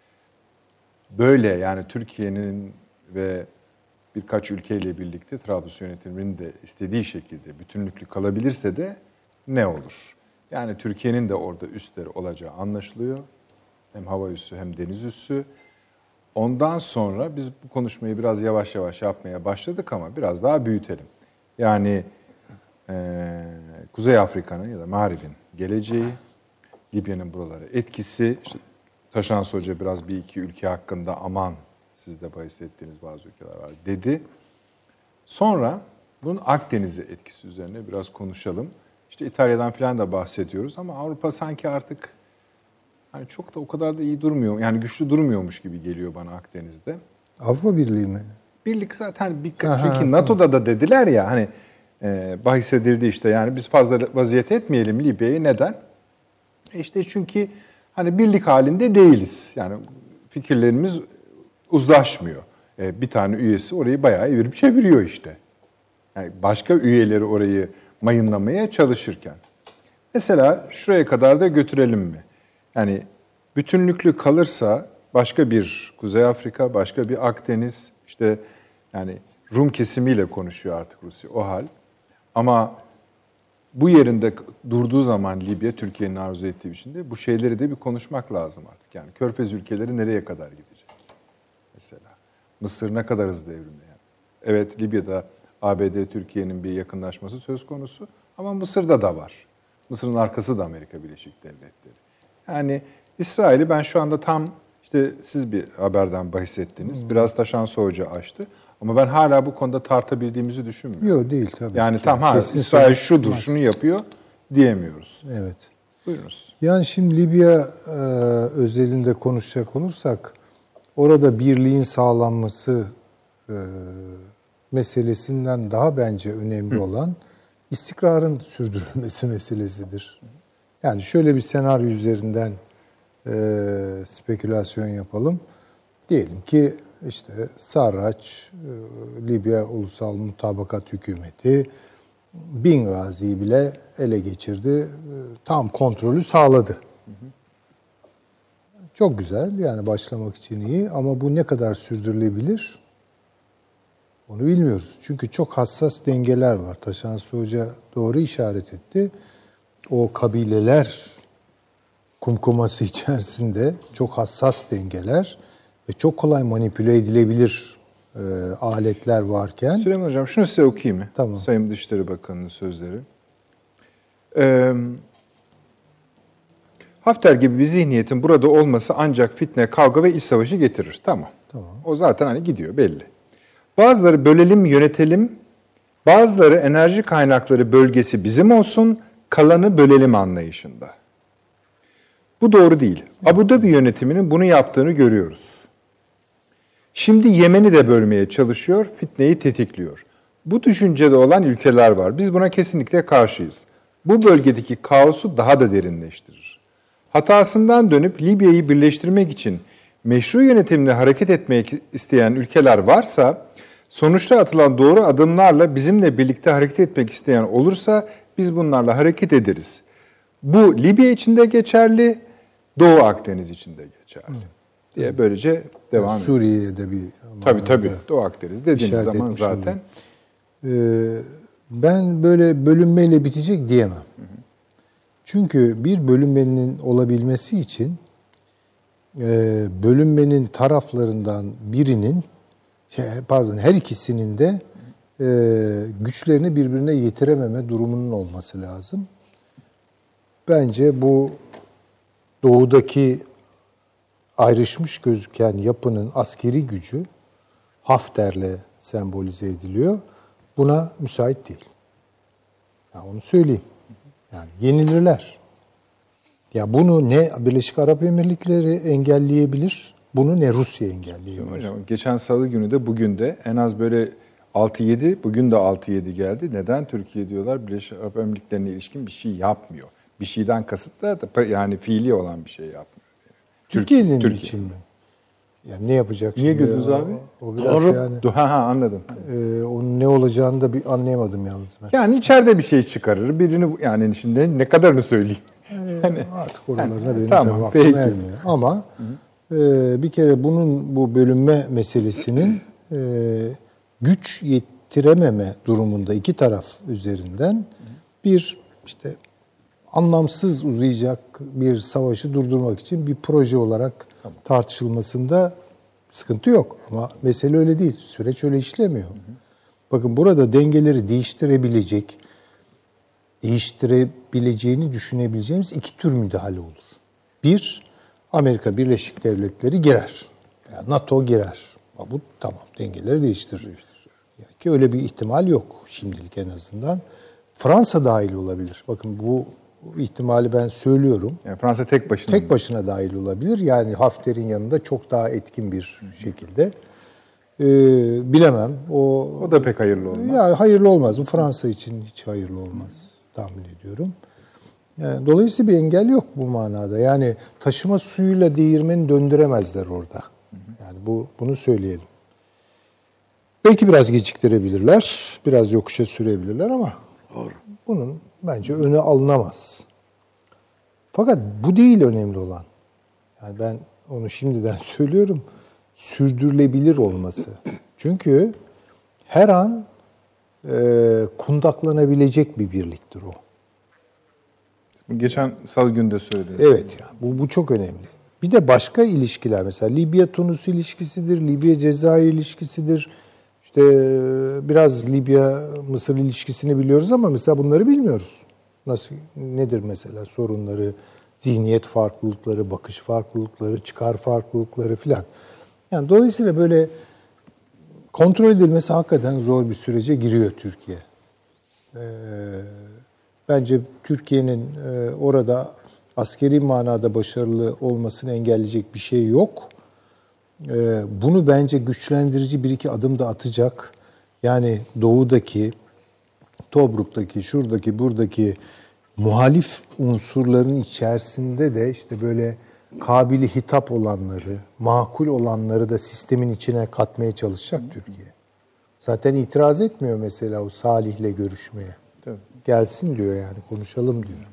Böyle yani Türkiye'nin ve birkaç ülkeyle birlikte Trablus yönetiminin de istediği şekilde bütünlüklü kalabilirse de ne olur? Yani Türkiye'nin de orada üstleri olacağı anlaşılıyor. Hem hava üssü hem deniz üssü. ondan sonra biz bu konuşmayı biraz yavaş yavaş yapmaya başladık ama biraz daha büyütelim. Yani e, Kuzey Afrika'nın ya da Mağrib'in geleceği, Libya'nın buralara etkisi, işte Taşans Hoca biraz bir iki ülke hakkında aman siz de bahsettiğiniz bazı ülkeler var dedi. Sonra bunun Akdeniz'e etkisi üzerine biraz konuşalım. İşte İtalya'dan falan da bahsediyoruz ama Avrupa sanki artık hani çok da o kadar da iyi durmuyor. Yani güçlü durmuyormuş gibi geliyor bana Akdeniz'de. Avrupa Birliği mi? Birlik zaten bir Aha, çünkü. NATO'da da dediler ya hani e, bahis edildi işte yani biz fazla vaziyet etmeyelim Libya'yı neden? E işte çünkü hani birlik halinde değiliz. Yani fikirlerimiz uzlaşmıyor. E, bir tane üyesi orayı bayağı evirip çeviriyor işte. Yani başka üyeleri orayı mayınlamaya çalışırken. Mesela şuraya kadar da götürelim mi? Yani bütünlüklü kalırsa başka bir Kuzey Afrika, başka bir Akdeniz, işte yani Rum kesimiyle konuşuyor artık Rusya o hal. Ama bu yerinde durduğu zaman Libya, Türkiye'nin arzu ettiği biçimde bu şeyleri de bir konuşmak lazım artık. Yani Körfez ülkeleri nereye kadar gidecek? Mesela Mısır ne kadar hızlı evrimleyen? Evet Libya'da ABD Türkiye'nin bir yakınlaşması söz konusu ama Mısır'da da var. Mısır'ın arkası da Amerika Birleşik Devletleri. Yani İsrail'i ben şu anda tam işte siz bir haberden bahsettiniz. Biraz Taşan Hoca açtı. Ama ben hala bu konuda tartabildiğimizi düşünmüyorum. Yok değil tabii. Yani tam ha İsrail şudur, çıkmaz. şunu yapıyor diyemiyoruz. Evet. Buyurunuz. Yani şimdi Libya e, özelinde konuşacak olursak orada birliğin sağlanması e, meselesinden daha bence önemli olan istikrarın sürdürülmesi meselesidir. Yani şöyle bir senaryo üzerinden e, spekülasyon yapalım. Diyelim ki işte Sarraç, e, Libya Ulusal Mutabakat Hükümeti Bingazi'yi bile ele geçirdi. E, Tam kontrolü sağladı. Çok güzel yani başlamak için iyi ama bu ne kadar sürdürülebilir onu bilmiyoruz. Çünkü çok hassas dengeler var. Taşansı Hoca doğru işaret etti. O kabileler kumkuması içerisinde çok hassas dengeler ve çok kolay manipüle edilebilir e, aletler varken Süleyman Hocam şunu size okuyayım mı? Tamam. Sayın Dışişleri Bakanı'nın sözleri. Ee, Hafter gibi bir zihniyetin burada olması ancak fitne, kavga ve iç savaşı getirir. Tamam. Tamam. O zaten hani gidiyor belli. Bazıları bölelim, yönetelim. Bazıları enerji kaynakları bölgesi bizim olsun, kalanı bölelim anlayışında. Bu doğru değil. Abu Dhabi yönetiminin bunu yaptığını görüyoruz. Şimdi Yemen'i de bölmeye çalışıyor, fitneyi tetikliyor. Bu düşüncede olan ülkeler var. Biz buna kesinlikle karşıyız. Bu bölgedeki kaosu daha da derinleştirir. Hatasından dönüp Libya'yı birleştirmek için meşru yönetimle hareket etmek isteyen ülkeler varsa, sonuçta atılan doğru adımlarla bizimle birlikte hareket etmek isteyen olursa biz bunlarla hareket ederiz. Bu Libya için de geçerli, Doğu Akdeniz için de geçerli. Diye böylece devam ediyor. Suriye'ye de bir Tabii tabii. manada Doğu Akdeniz dediğiniz zaman zaten Ee, ben böyle bölünmeyle bitecek diyemem. Çünkü bir bölünmenin olabilmesi için e, bölünmenin taraflarından birinin, şey, pardon her ikisinin de e, güçlerini birbirine yetirememe durumunun olması lazım. Bence bu doğudaki ayrışmış gözüken yapının askeri gücü Hafter'le sembolize ediliyor. Buna müsait değil. Ya onu söyleyeyim. Yani yenilirler. Ya bunu ne Birleşik Arap Emirlikleri engelleyebilir, bunu ne Rusya engelleyebilir. Geçen salı günü de bugün de en az böyle 6-7, bugün de 6-7 geldi. Neden Türkiye diyorlar Birleşik Arap Emirlikleri'ne ilişkin bir şey yapmıyor. Bir şeyden kasıt da yani fiili olan bir şey yapmıyor. Türkiye'nin Türkiye. için mi? Yani ne yapacak Niye şimdi? güldünüz O- abi? O biraz Doğru. yani Ha ha anladım. e, onun ne olacağını da bir anlayamadım yalnız ben. Yani içeride bir şey çıkarır. Birini yani şimdi ne kadarını söyleyeyim. Yani artık oralarına benim Tamam, tabii aklım ermiyor. Ama e, bir kere bunun bu bölünme meselesinin e, güç yettirememe durumunda iki taraf üzerinden bir işte anlamsız uzayacak bir savaşı durdurmak için bir proje olarak tartışılmasında Sıkıntı yok ama mesele öyle değil. Süreç öyle işlemiyor. Bakın burada dengeleri değiştirebilecek, değiştirebileceğini düşünebileceğimiz iki tür müdahale olur. Bir, Amerika Birleşik Devletleri girer. Yani NATO girer. Bu tamam dengeleri değiştirir. Yani ki öyle bir ihtimal yok şimdilik en azından. Fransa dahil olabilir. Bakın bu ihtimali ben söylüyorum. Yani Fransa tek başına. Tek başına dahil olabilir. Yani Hafter'in yanında çok daha etkin bir şekilde. Ee, bilemem. O, O da pek hayırlı olmaz. ya hayırlı olmaz. Bu Fransa için hiç hayırlı olmaz tahmin ediyorum. Yani, dolayısıyla bir engel yok bu manada. Yani taşıma suyuyla değirmeni döndüremezler orada. Yani bu bunu söyleyelim. Belki biraz geciktirebilirler, biraz yokuşa sürebilirler ama bunun bence önü alınamaz. Fakat bu değil önemli olan. Yani ben onu şimdiden söylüyorum. Sürdürülebilir olması. Çünkü her an e, kundaklanabilecek bir birliktir o. Geçen salı günü de söylediniz. Evet yani bu, bu çok önemli. Bir de başka ilişkiler mesela Libya-Tunus ilişkisidir, Libya-Cezayir ilişkisidir. İşte biraz Libya-Mısır ilişkisini biliyoruz ama mesela bunları bilmiyoruz. Nasıl nedir mesela sorunları, zihniyet farklılıkları, bakış farklılıkları, çıkar farklılıkları filan. Yani dolayısıyla böyle kontrol edilmesi hakikaten zor bir sürece giriyor Türkiye. Ee, bence Türkiye'nin e, orada askeri manada başarılı olmasını engelleyecek bir şey yok. Ee, bunu bence güçlendirici bir iki adım da atacak. Yani doğudaki, Tobruk'taki, şuradaki, buradaki muhalif unsurların içerisinde de işte böyle kabili hitap olanları, makul olanları da sistemin içine katmaya çalışacak Türkiye. Zaten itiraz etmiyor mesela o Salih'le görüşmeye. Tabii. Gelsin diyor yani konuşalım diyor.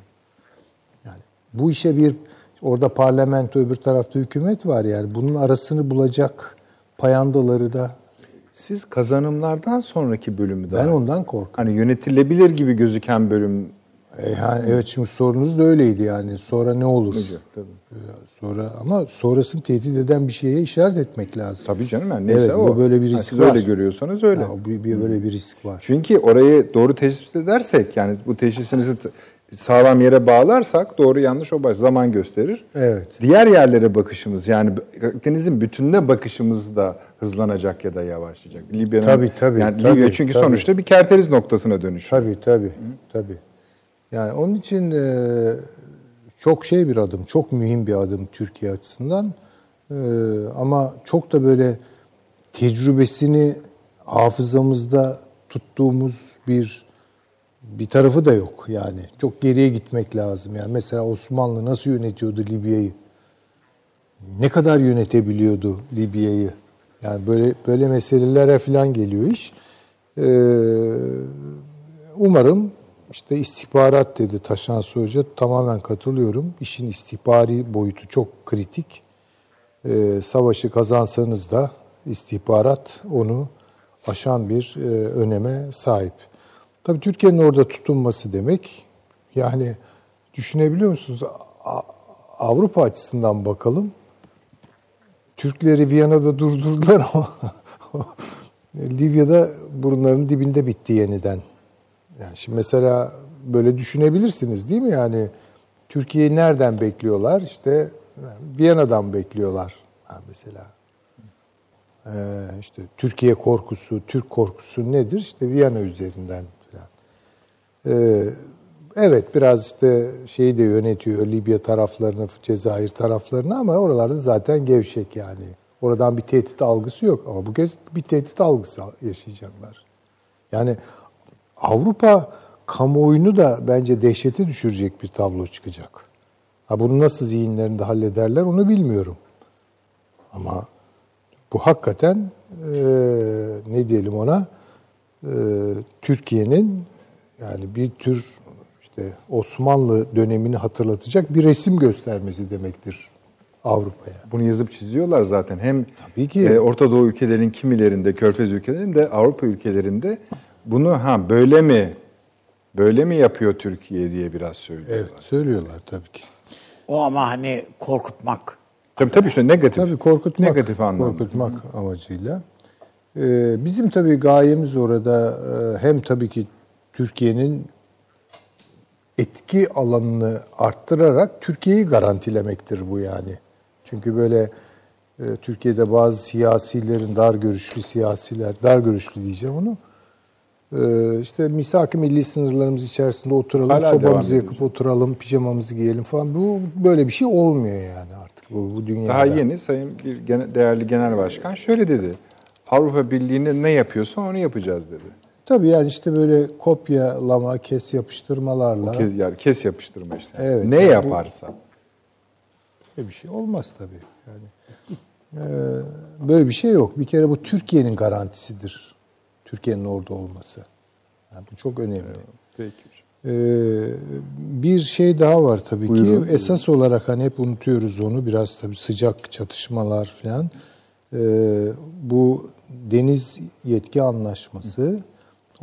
Yani bu işe bir orada parlamento öbür tarafta hükümet var yani bunun arasını bulacak payandaları da Siz kazanımlardan sonraki bölümü daha ben ondan korkuyorum. hani yönetilebilir gibi gözüken bölüm E, yani evet şimdi sorunuz da öyleydi yani sonra ne olur? tabii. Sonra ama sonrasını tehdit eden bir şeye işaret etmek lazım. Tabii canım yani neyse Evet, o. bu böyle bir Ha, risk siz var. öyle görüyorsanız öyle. Ya, bir, bir böyle bir risk var. Çünkü orayı doğru tespit edersek yani bu teşhisinizi sağlam yere bağlarsak doğru yanlış o baş zaman gösterir. Evet. Diğer yerlere bakışımız yani Akdeniz'in bütününe bakışımız da hızlanacak ya da yavaşlayacak. Libya'nın Tabii, tabii, yani tabii, Libya çünkü tabii. sonuçta bir kerteriz noktasına dönüşüyor. Tabii tabii. Tabii. Yani onun için e, çok şey bir adım, çok mühim bir adım Türkiye açısından. E, ama çok da böyle tecrübesini hafızamızda tuttuğumuz bir bir tarafı da yok yani. Çok geriye gitmek lazım. Yani mesela Osmanlı nasıl yönetiyordu Libya'yı? Ne kadar yönetebiliyordu Libya'yı? Yani böyle böyle meselelere falan geliyor iş. Ee, umarım işte istihbarat dedi Taşansı Hoca. Tamamen katılıyorum. İşin istihbari boyutu çok kritik. Ee, savaşı kazansanız da istihbarat onu aşan bir e, öneme sahip. Tabii Türkiye'nin orada tutunması demek yani düşünebiliyor musunuz? Avrupa açısından bakalım. Türkleri Viyana'da durdurdular ama Libya'da burunların dibinde bitti yeniden. Yani şimdi mesela böyle düşünebilirsiniz değil mi? Yani Türkiye'yi nereden bekliyorlar? İşte Viyana'dan bekliyorlar mesela. Ee, işte Türkiye korkusu, Türk korkusu nedir? İşte Viyana üzerinden evet biraz işte şeyi de yönetiyor Libya taraflarını, Cezayir taraflarını ama oralarda zaten gevşek yani. Oradan bir tehdit algısı yok ama bu kez bir tehdit algısı yaşayacaklar. Yani Avrupa kamuoyunu da bence dehşete düşürecek bir tablo çıkacak. Ha bunu nasıl zihinlerinde hallederler onu bilmiyorum. Ama bu hakikaten e, ne diyelim ona e, Türkiye'nin yani bir tür işte Osmanlı dönemini hatırlatacak bir resim göstermesi demektir Avrupa'ya. Bunu yazıp çiziyorlar zaten. Hem Tabii ki. e, Orta Doğu ülkelerin kimilerinde, Körfez ülkelerinde, Avrupa ülkelerinde bunu ha böyle mi böyle mi yapıyor Türkiye diye biraz söylüyorlar. Evet söylüyorlar tabii ki. O ama hani korkutmak Tabii tabii işte negatif. Tabii korkutmak, Negatif anlamda. korkutmak amacıyla. Ee, bizim tabii gayemiz orada e, hem tabii ki Türkiye'nin etki alanını arttırarak Türkiye'yi garantilemektir bu yani. Çünkü böyle e, Türkiye'de bazı siyasilerin dar görüşlü siyasiler, dar görüşlü diyeceğim onu. E, işte misak-ı milli sınırlarımız içerisinde oturalım, Hala sobamızı yakıp oturalım, pijamamızı giyelim falan. Bu böyle bir şey olmuyor yani artık bu, bu dünyada. Daha yeni Sayın bir gene- değerli genel başkan şöyle dedi. Avrupa Birliği'ne ne yapıyorsa onu yapacağız dedi. Tabii yani işte böyle kopyalama, kes yapıştırmalarla Kes, yani kes yapıştırma işte. Evet, ne yani yaparsa. böyle bir şey olmaz tabii. Yani e, böyle bir şey yok. Bir kere bu Türkiye'nin garantisidir. Türkiye'nin orada olması. Yani bu çok önemli. Peki. Ee, bir şey daha var tabii Buyurun. ki. Esas olarak hani hep unutuyoruz onu. Biraz tabii sıcak çatışmalar falan. Ee, bu deniz yetki anlaşması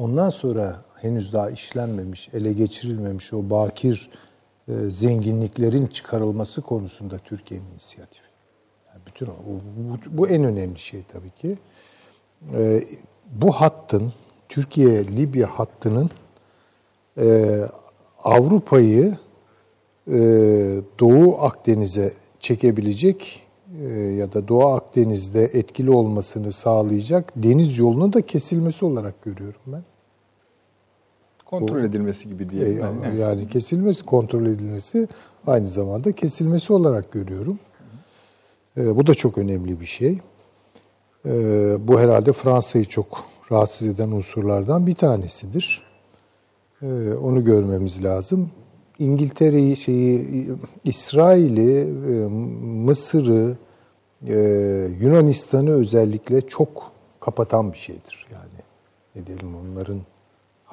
ondan sonra henüz daha işlenmemiş, ele geçirilmemiş o bakir e, zenginliklerin çıkarılması konusunda Türkiye'nin inisiyatifi. Yani bütün o, bu, bu en önemli şey tabii ki. Ee, bu hattın Türkiye-Libya hattının e, Avrupa'yı e, Doğu Akdeniz'e çekebilecek e, ya da Doğu Akdeniz'de etkili olmasını sağlayacak deniz yolunun da kesilmesi olarak görüyorum ben. Kontrol edilmesi gibi E, diyelim. ben. yani kesilmesi, kontrol edilmesi aynı zamanda kesilmesi olarak görüyorum. E, bu da çok önemli bir şey. E, bu herhalde Fransa'yı çok rahatsız eden unsurlardan bir tanesidir. E, onu görmemiz lazım. İngiltere'yi, şeyi, İsrail'i, e, Mısır'ı, e, Yunanistan'ı özellikle çok kapatan bir şeydir. Yani ne diyelim onların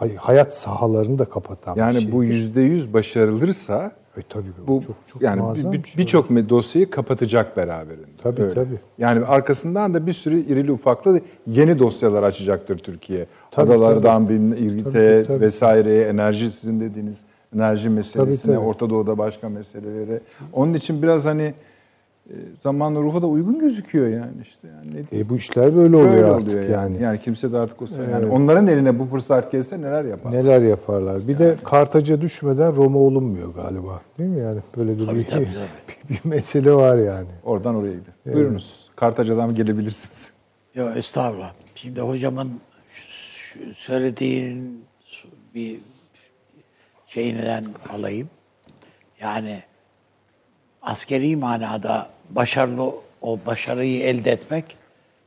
hayat sahalarını da kapatan bir Yani şeydir. bu yüzde yüz başarılırsa E, tabii bu çok çok yani muazzam bir- bir şey. birçok bir dosyayı kapatacak beraberinde. Tabii, Öyle. tabii. Yani arkasından da bir sürü irili ufaklı yeni dosyalar açacaktır Türkiye. Tabii, Adalardan bir Tabii, tabii. vesaireye, enerji sizin dediğiniz enerji meselesine, tabii. Orta Doğu'da başka meselelere. Onun için biraz hani zaman ruhu da uygun gözüküyor yani işte. Yani ne? E, bu işler böyle oluyor Böyle artık oluyor yani. Yani kimse de artık o yani onların eline bu fırsat gelse neler yapar? Neler yaparlar. Bir de Kartaca düşmeden Roma olunmuyor galiba. Değil mi yani? Böyle de bir, tabii, bir, bir mesele var yani. Oradan oraya gidiyor. Buyurunuz. Kartaca'dan gelebilirsiniz. Yok estağfurullah. Şimdi hocamın söylediğin bir şeyinden alayım. Yani askeri manada başarılı o başarıyı elde etmek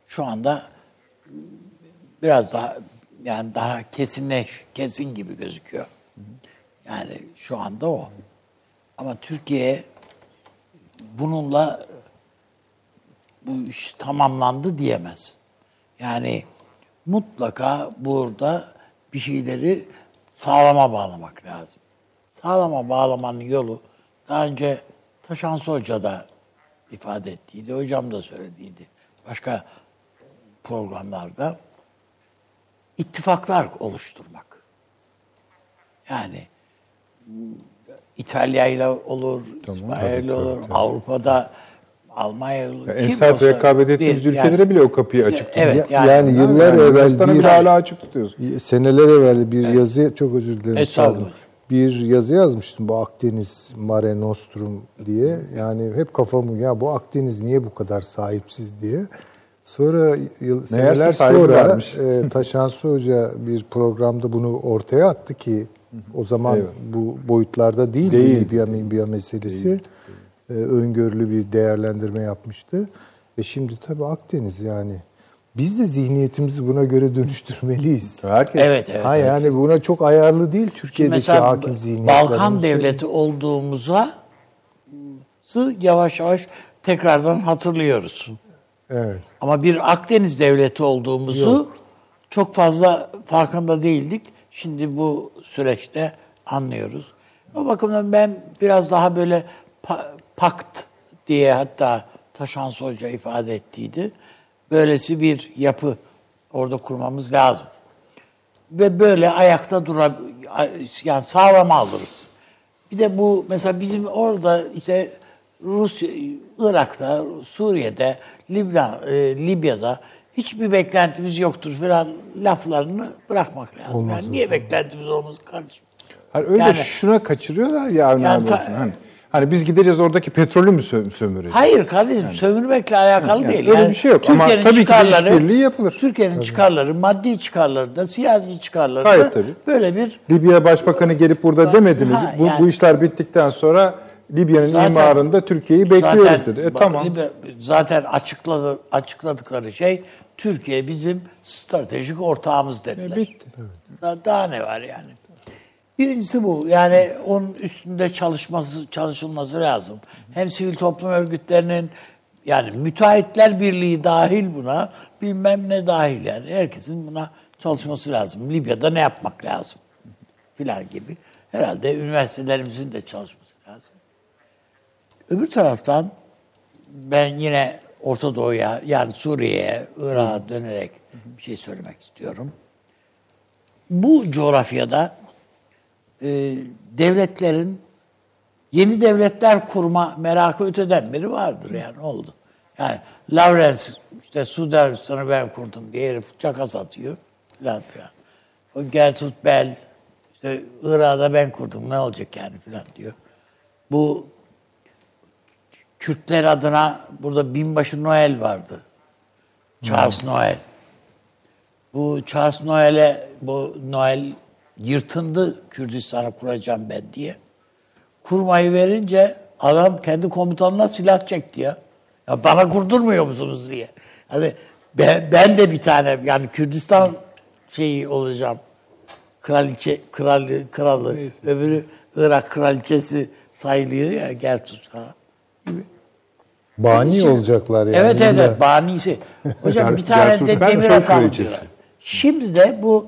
şu anda biraz daha yani daha kesinleş kesin gibi gözüküyor. Yani şu anda o. Ama Türkiye bununla bu iş tamamlandı diyemez. Yani mutlaka burada bir şeyleri sağlama bağlamak lazım. Sağlama bağlamanın yolu daha önce Taşansı Hoca da ifade ettiydi, hocam da söylediydi. Başka programlarda ittifaklar oluşturmak. Yani İtalya ile olur, İsrail ile olur, Avrupa'da Almanya ile olur. Ya en kim sert olsa rekabet ettiğimiz yani- ülkelere bile o kapıyı açık tutuyor. Evet, Ya- yani, yani yıllar Yani evvel bir hala açık tutuyoruz. seneler evvel bir yazı çok özür dilerim. Estağfurullah. Bir yazı yazmıştım bu Akdeniz Mare Nostrum diye. Yani hep kafamı ya bu Akdeniz niye bu kadar sahipsiz diye. Sonra yıl, seneler sonra varmış. e, Taşansı Hoca bir programda bunu ortaya attı ki o zaman Evet. bu boyutlarda değildi Değil. Libya Libya meselesi. E, öngörülü bir değerlendirme yapmıştı. E şimdi tabii Akdeniz yani. Biz de zihniyetimizi buna göre dönüştürmeliyiz. Herkes Evet, evet. Ha yani buna çok ayarlı değil Şimdi Türkiye'deki mesela hakim zihniyetler. Balkan devleti olduğumuza yavaş yavaş tekrardan hatırlıyoruz. Evet. Ama bir Akdeniz devleti olduğumuzu çok fazla farkında değildik. Şimdi bu süreçte anlıyoruz. O bakımdan ben biraz daha böyle pa- pakt diye hatta Taşansı Hoca ifade ettiydi. Böylesi bir yapı orada kurmamız lazım. Ve böyle ayakta dura yani sağlam alırız. Bir de bu mesela bizim orada işte Rusya, Irak'ta, Suriye'de, Libya, e, Libya'da hiçbir beklentimiz yoktur falan laflarını bırakmak lazım. yani niye beklentimiz olmaz kardeşim? Hani öyle Yani- şuna kaçırıyorlar ya Yani ta-. Hani, hani biz gideceğiz oradaki petrolü mü sö- sömüreceğiz? Hayır kardeşim sömürmekle alakalı Yani değil. öyle bir şey yok ama Türkiye'nin tabii ki de çıkarları- işbirliği yapılır. Türkiye'nin çıkarları, maddi çıkarları da, siyasi çıkarları Gayet da tabii. böyle bir Libya Başbakanı gelip burada demedi mi? Ha, Bu, yani- bu işler bittikten sonra Libya'nın imarında Türkiye'yi bekliyoruz Zaten- dedi. E tamam. Libya- Zaten açıkladı, açıkladıkları şey Türkiye bizim stratejik ortağımız dediler. E, bitti. Daha, daha ne var yani? Birincisi bu. Yani onun üstünde çalışması çalışılması lazım. Hem sivil toplum örgütlerinin yani müteahhitler birliği dahil buna bilmem ne dahil yani herkesin buna çalışması lazım. Libya'da ne yapmak lazım filan gibi. Herhalde üniversitelerimizin de çalışması lazım. Öbür taraftan ben yine Orta Doğu'ya yani Suriye'ye, Irak'a dönerek bir şey söylemek istiyorum. Bu coğrafyada e, devletlerin yeni devletler kurma merakı öteden beri vardır yani oldu. Yani Lawrence işte Suudi Arabistan'ı ben kurdum diye herif çakas atıyor filan filan. O Gertrude Bell işte Irak'da ben kurdum ne olacak yani filan diyor. Bu Kürtler adına burada binbaşı Noel vardı. Charles Noel. Bu Charles Noel'e bu Noel yırtındı Kürdistan'ı kuracağım ben diye. Kurmayı verince adam kendi komutanına silah çekti ya. Ya bana kurdurmuyor musunuz diye. Hani ben, ben de bir tane yani Kürdistan şeyi olacağım. Kraliçe, kralı, kralı. Öbürü Irak kraliçesi sayılıyor ya Gertrud ha. gibi. Bani Için- olacaklar yani. Evet evet, evet banisi. Hocam bir tane Gertrude de demir kraliçesi. diyorlar. Şimdi de bu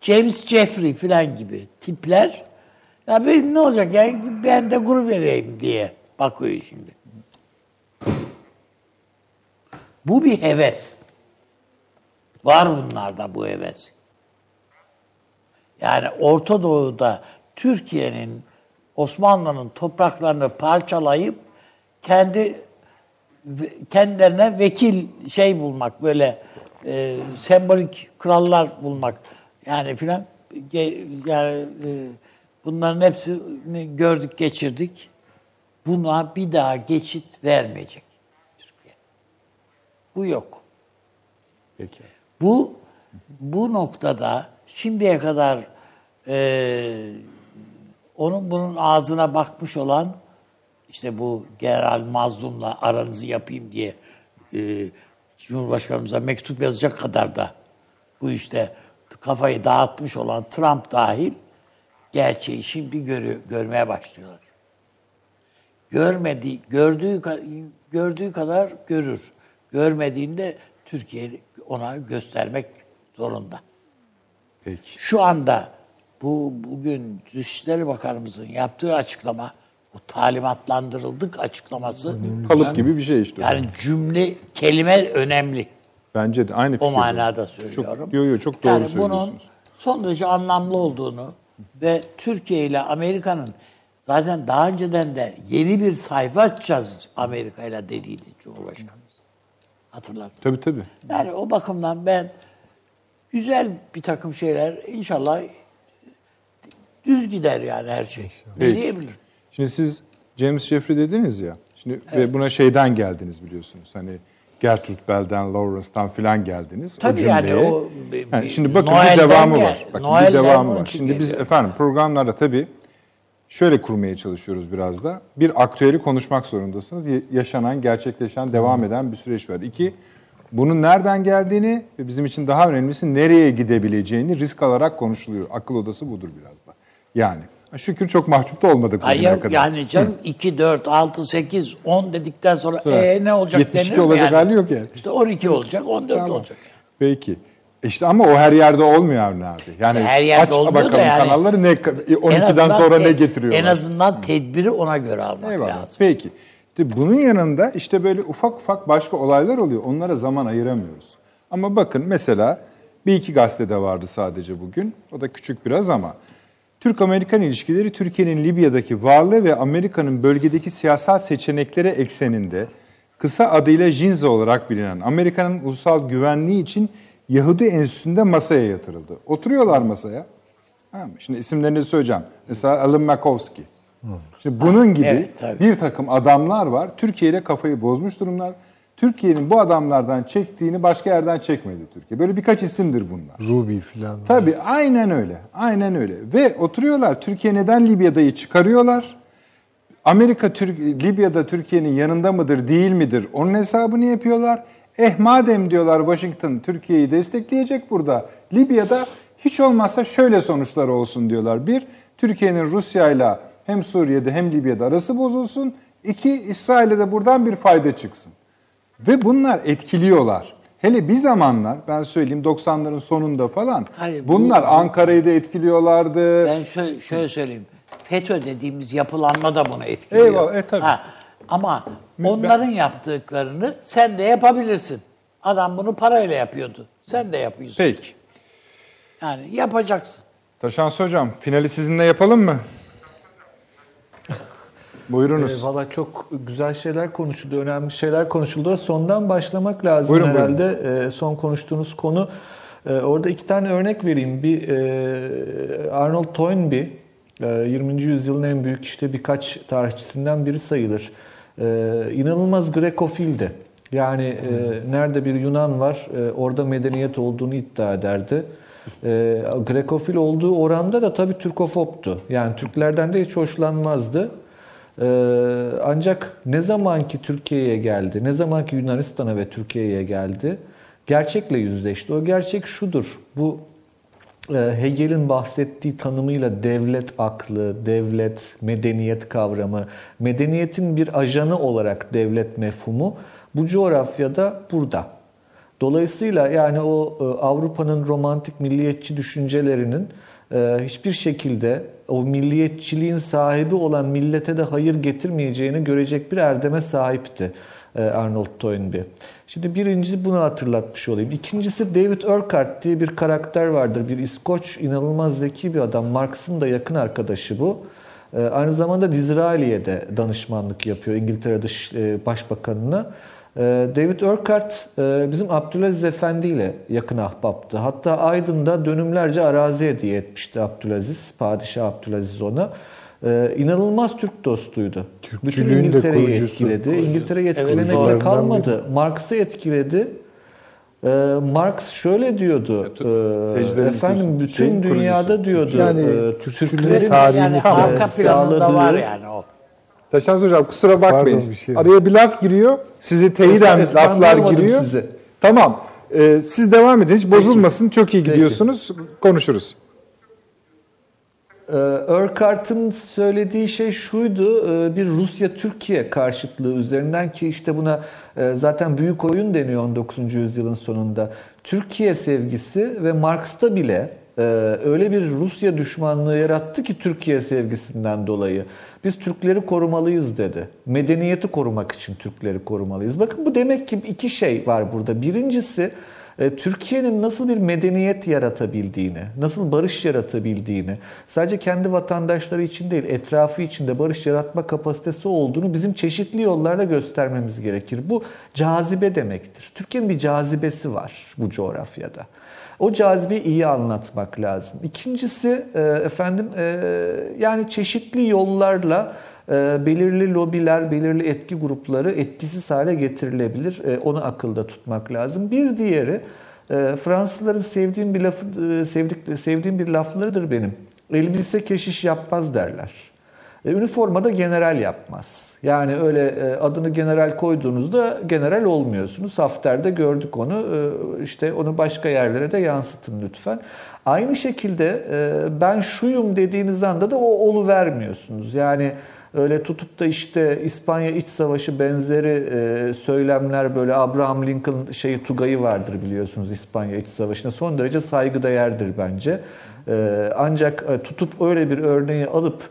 James Jeffrey falan gibi tipler ya benim ne olacak yani ben de grup vereyim diye bakıyor şimdi. Bu bir heves. Var bunlarda bu heves. Yani Orta Doğu'da Türkiye'nin Osmanlı'nın topraklarını parçalayıp kendi kendilerine vekil şey bulmak böyle e, sembolik krallar bulmak yani filan yani e, bunların hepsini gördük geçirdik. Buna bir daha geçit vermeyecek Türkiye. Bu yok. Peki. Bu bu noktada şimdiye kadar e, onun bunun ağzına bakmış olan işte bu General Mazlum'la aranızı yapayım diye e, Cumhurbaşkanımıza mektup yazacak kadar da bu işte kafayı dağıtmış olan Trump dahil gerçeği şimdi görüyor, görmeye başlıyorlar. Görmediği, gördüğü gördüğü kadar görür. Görmediğinde Türkiye ona göstermek zorunda. Peki. Şu anda bu bugün Dışişleri Bakanımızın yaptığı açıklama, o talimatlandırıldık açıklaması Kalıp gibi bir şey işte. yani cümle, kelime önemli. Bence de aynı O fikirdeyim. manada söylüyorum. Çok, yo, yo, çok doğru yani bunun söylüyorsunuz. son derece anlamlı olduğunu ve Türkiye ile Amerika'nın zaten daha önceden de yeni bir sayfa açacağız Amerika ile dediydi Cumhurbaşkanımız. Hatırlarsın. Tabii tabii. Yani o bakımdan ben güzel bir takım şeyler inşallah düz gider yani her şey. Ne diyebilirim? Şimdi siz James Jeffrey dediniz ya. Şimdi ve buna şeyden geldiniz biliyorsunuz. Hani Gertrude Bell'den, Lawrence'dan filan geldiniz. Tabii o yani cümleye. o bir- Yani şimdi bakın Noel'den bir devamı gel- var. Bakın Noel'den bir devamı var. Şimdi biz efendim programlarda tabii şöyle kurmaya çalışıyoruz biraz da. Bir aktüeli konuşmak zorundasınız. Ya- Yaşanan, gerçekleşen, devam eden bir süreç var. İki, bunun nereden geldiğini ve bizim için daha önemlisi nereye gidebileceğini risk alarak konuşuluyor. Akıl odası budur biraz da. Yani şükür çok mahcup da olmadık Ay bugüne ya- kadar. yani canım 2, 4, 6, 8, 10 dedikten sonra Sonra e ne olacak 72 denir olacak yani? hali yok yani. İşte 12 olacak, 14 Tamam. olacak. Peki. İşte ama o her yerde olmuyor abi. Yani Her yerde aç olmuyor da bakalım yani. kanalları ne En 12'den azından sonra te- ne getiriyorlar. En azından tedbiri ona göre almak Eyvallah. lazım. Peki. Bunun yanında işte böyle ufak ufak başka olaylar oluyor. Onlara zaman ayıramıyoruz. Ama bakın mesela bir iki gazetede vardı sadece bugün. O da küçük biraz ama Türk-Amerikan ilişkileri Türkiye'nin Libya'daki varlığı ve Amerika'nın bölgedeki siyasal seçenekleri ekseninde kısa adıyla JINZA olarak bilinen Amerika'nın ulusal güvenliği için Yahudi Enstitüsü'nde masaya yatırıldı. Oturuyorlar masaya. Şimdi isimlerini söyleyeceğim. Mesela Alan Makovsky. Şimdi bunun gibi Evet, tabii. bir takım adamlar var. Türkiye ile kafayı bozmuş durumlar. Türkiye'nin bu adamlardan çektiğini başka yerden çekmedi Türkiye. Böyle birkaç isimdir bunlar. Ruby filan. Tabii aynen öyle. Aynen öyle. Ve oturuyorlar Türkiye neden Libya'dayı çıkarıyorlar? Amerika Türk Libya'da Türkiye'nin yanında mıdır, değil midir? Onun hesabını yapıyorlar. Eh madem diyorlar Washington Türkiye'yi destekleyecek burada. Libya'da hiç olmazsa şöyle sonuçlar olsun diyorlar. Bir, Türkiye'nin Rusya'yla hem Suriye'de hem Libya'da arası bozulsun. İki, İsrail'e de buradan bir fayda çıksın. Ve bunlar etkiliyorlar. Hele bir zamanlar ben söyleyeyim 90'ların sonunda falan Hayır, bu- bunlar Ankara'yı da etkiliyorlardı. Ben şöyle, şöyle söyleyeyim. FETÖ dediğimiz yapılanma da bunu etkiliyor. Eyvallah, e, tabii. Ha, ama onların yaptıklarını sen de yapabilirsin. Adam bunu parayla yapıyordu. Sen de yapıyorsun. Peki. Yani yapacaksın. Taşans Hocam finali sizinle yapalım mı? Buyurunuz. E, Valla çok güzel şeyler konuşuldu, önemli şeyler konuşuldu. Sondan başlamak lazım Buyurun, herhalde. E, son konuştuğunuz konu. E, orada iki tane örnek vereyim. Bir e, Arnold Toynbee, e, 20. yüzyılın en büyük işte birkaç tarihçisinden biri sayılır. E, inanılmaz Grekofildi. Yani e, nerede bir Yunan var, e, orada medeniyet olduğunu iddia ederdi. E, Grekofil olduğu oranda da tabii Türkofobtu. Yani Türklerden de hiç hoşlanmazdı. Ee, ancak ne zaman ki Türkiye'ye geldi, ne zaman ki Yunanistan'a ve Türkiye'ye geldi, gerçekle yüzleşti. O gerçek şudur, bu e, Hegel'in bahsettiği tanımıyla devlet aklı, devlet, medeniyet kavramı, medeniyetin bir ajanı olarak devlet mefhumu bu coğrafyada burada. Dolayısıyla yani o e, Avrupa'nın romantik milliyetçi düşüncelerinin e, hiçbir şekilde o milliyetçiliğin sahibi olan millete de hayır getirmeyeceğini görecek bir erdeme sahipti e, Arnold Toynbee. Şimdi birincisi bunu hatırlatmış olayım. İkincisi David Urquhart diye bir karakter vardır. Bir İskoç inanılmaz zeki bir adam. Marx'ın da yakın arkadaşı bu. E, Aynı zamanda Dizraeli'ye danışmanlık yapıyor İngiltere Dış e, Başbakanı'na. E, David Urquhart e, bizim Abdülaziz Efendi ile yakın ahbaptı. Hatta Aydın'da dönümlerce arazi hediye etmişti Abdülaziz, Padişah Abdülaziz ona. E, inanılmaz Türk dostuydu. Bütün Türkçülüğün de İngiltere'yi kurucusu. etkiledi. İngiltere'yi Evet, etkilemekle doğru. kalmadı. Marx'ı etkiledi. E, Marx şöyle diyordu. E, efendim bütün dünyada kurucusu. diyordu. Yani e, Türklerin tarihini yani planında sağladığı- var yani o. Taşans Hocam kusura bakmayın. Pardon, bir şey. Araya bir laf giriyor. Sizi teyiden ben laflar giriyor. sizi. Tamam. Ee, siz devam edin. Hiç bozulmasın. Çok iyi gidiyorsunuz. Konuşuruz. Ee, Urquhart'ın söylediği şey şuydu, e, bir Rusya-Türkiye karşıtlığı üzerinden ki işte buna e, zaten büyük oyun deniyor 19. yüzyılın sonunda. Türkiye sevgisi ve Marx'ta bile e, öyle bir Rusya düşmanlığı yarattı ki Türkiye sevgisinden dolayı. Biz Türkleri korumalıyız dedi. Medeniyeti korumak için Türkleri korumalıyız. Bakın bu demek ki iki şey var burada. Birincisi e, Türkiye'nin nasıl bir medeniyet yaratabildiğini, nasıl barış yaratabildiğini, sadece kendi vatandaşları için değil, etrafı için de barış yaratma kapasitesi olduğunu bizim çeşitli yollarla göstermemiz gerekir. Bu cazibe demektir. Türkiye'nin bir cazibesi var bu coğrafyada. O cazibeyi iyi anlatmak lazım. İkincisi e, efendim e, yani çeşitli yollarla e, belirli lobiler, belirli etki grupları etkisiz hale getirilebilir. Onu akılda tutmak lazım. Bir diğeri Fransızların sevdiğim bir lafı, sevdik, sevdiğim bir laflarıdır benim. Elbise keşiş yapmaz derler. Üniformada general yapmaz. Yani öyle e, adını general koyduğunuzda general olmuyorsunuz. Hafter'de gördük onu. E, işte onu başka yerlere de yansıtın lütfen. Aynı şekilde e, ben şuyum dediğiniz anda da o olu vermiyorsunuz. Yani öyle tutup da işte İspanya İç Savaşı benzeri söylemler böyle Abraham Lincoln şeyi Tugay'ı vardır biliyorsunuz İspanya İç Savaşı'na. Son derece saygıdeğerdir bence. E, ancak tutup öyle bir örneği alıp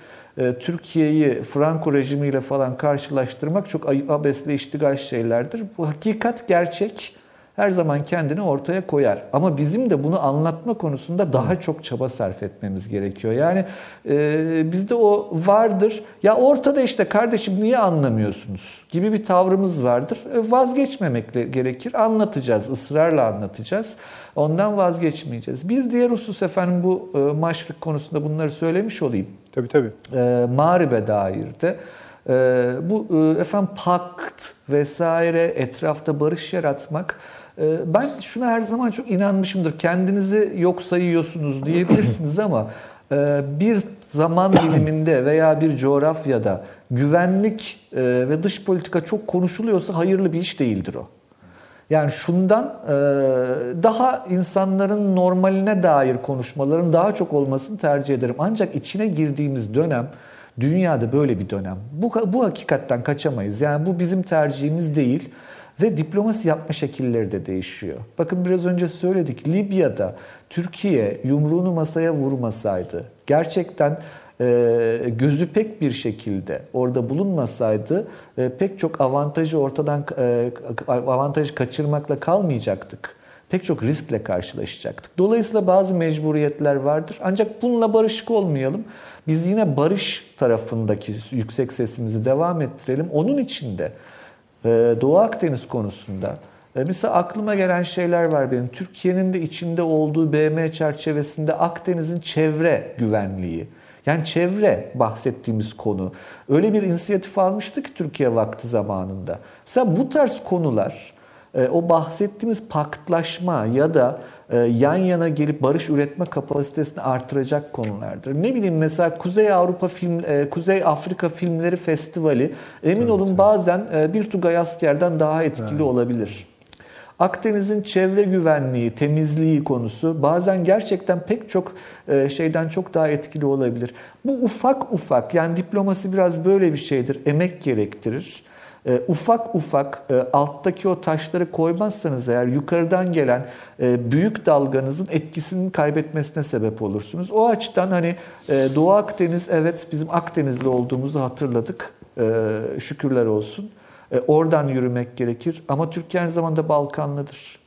Türkiye'yi Franco rejimiyle falan karşılaştırmak çok abesle iştigal şeylerdir. Bu hakikat gerçek. Her zaman kendini ortaya koyar. Ama bizim de bunu anlatma konusunda daha çok çaba sarf etmemiz gerekiyor. Yani e, bizde o vardır. Ya ortada işte kardeşim niye anlamıyorsunuz gibi bir tavrımız vardır. E, vazgeçmemek gerekir. Anlatacağız, ısrarla anlatacağız. Ondan vazgeçmeyeceğiz. Bir diğer husus efendim bu e, maşrık konusunda bunları söylemiş olayım. Tabii tabii. E, Mağrib'e dair de e, bu e, efendim pakt vesaire etrafta barış yaratmak ben şuna her zaman çok inanmışımdır. Kendinizi yok sayıyorsunuz diyebilirsiniz ama e, bir zaman diliminde veya bir coğrafyada güvenlik e, ve dış politika çok konuşuluyorsa hayırlı bir iş değildir o. Yani şundan e, daha insanların normaline dair konuşmaların daha çok olmasını tercih ederim. Ancak içine girdiğimiz dönem dünyada böyle bir dönem. Bu, bu hakikatten kaçamayız. Yani bu bizim tercihimiz değil. Ve diplomasi yapma şekilleri de değişiyor. Bakın biraz önce söyledik. Libya'da Türkiye yumruğunu masaya vurmasaydı, gerçekten e, gözü pek bir şekilde orada bulunmasaydı e, pek çok avantajı ortadan e, avantajı kaçırmakla kalmayacaktık. Pek çok riskle karşılaşacaktık. Dolayısıyla bazı mecburiyetler vardır. Ancak bununla barışık olmayalım. Biz yine barış tarafındaki yüksek sesimizi devam ettirelim. Onun için de Doğu Akdeniz konusunda mesela aklıma gelen şeyler var benim. Türkiye'nin de içinde olduğu BM çerçevesinde Akdeniz'in çevre güvenliği. Yani çevre bahsettiğimiz konu. Öyle bir inisiyatif almıştı ki Türkiye vakti zamanında. Mesela bu tarz konular e, o bahsettiğimiz paktlaşma ya da yan yana gelip barış üretme kapasitesini artıracak konulardır. Ne bileyim mesela Kuzey Avrupa film, e, Kuzey Afrika Filmleri Festivali emin evet, olun bazen bir Tugay Asker'den daha etkili evet. olabilir. Akdeniz'in çevre güvenliği, temizliği konusu bazen gerçekten pek çok e, şeyden çok daha etkili olabilir. Bu ufak ufak yani diplomasi biraz böyle bir şeydir. Emek gerektirir. E, ufak ufak e, alttaki o taşları koymazsanız eğer yukarıdan gelen büyük dalganızın etkisini kaybetmesine sebep olursunuz. O açıdan hani Doğu Akdeniz evet bizim Akdenizli olduğumuzu hatırladık. Şükürler olsun. E, oradan yürümek gerekir. Ama Türkiye aynı zamanda Balkanlıdır.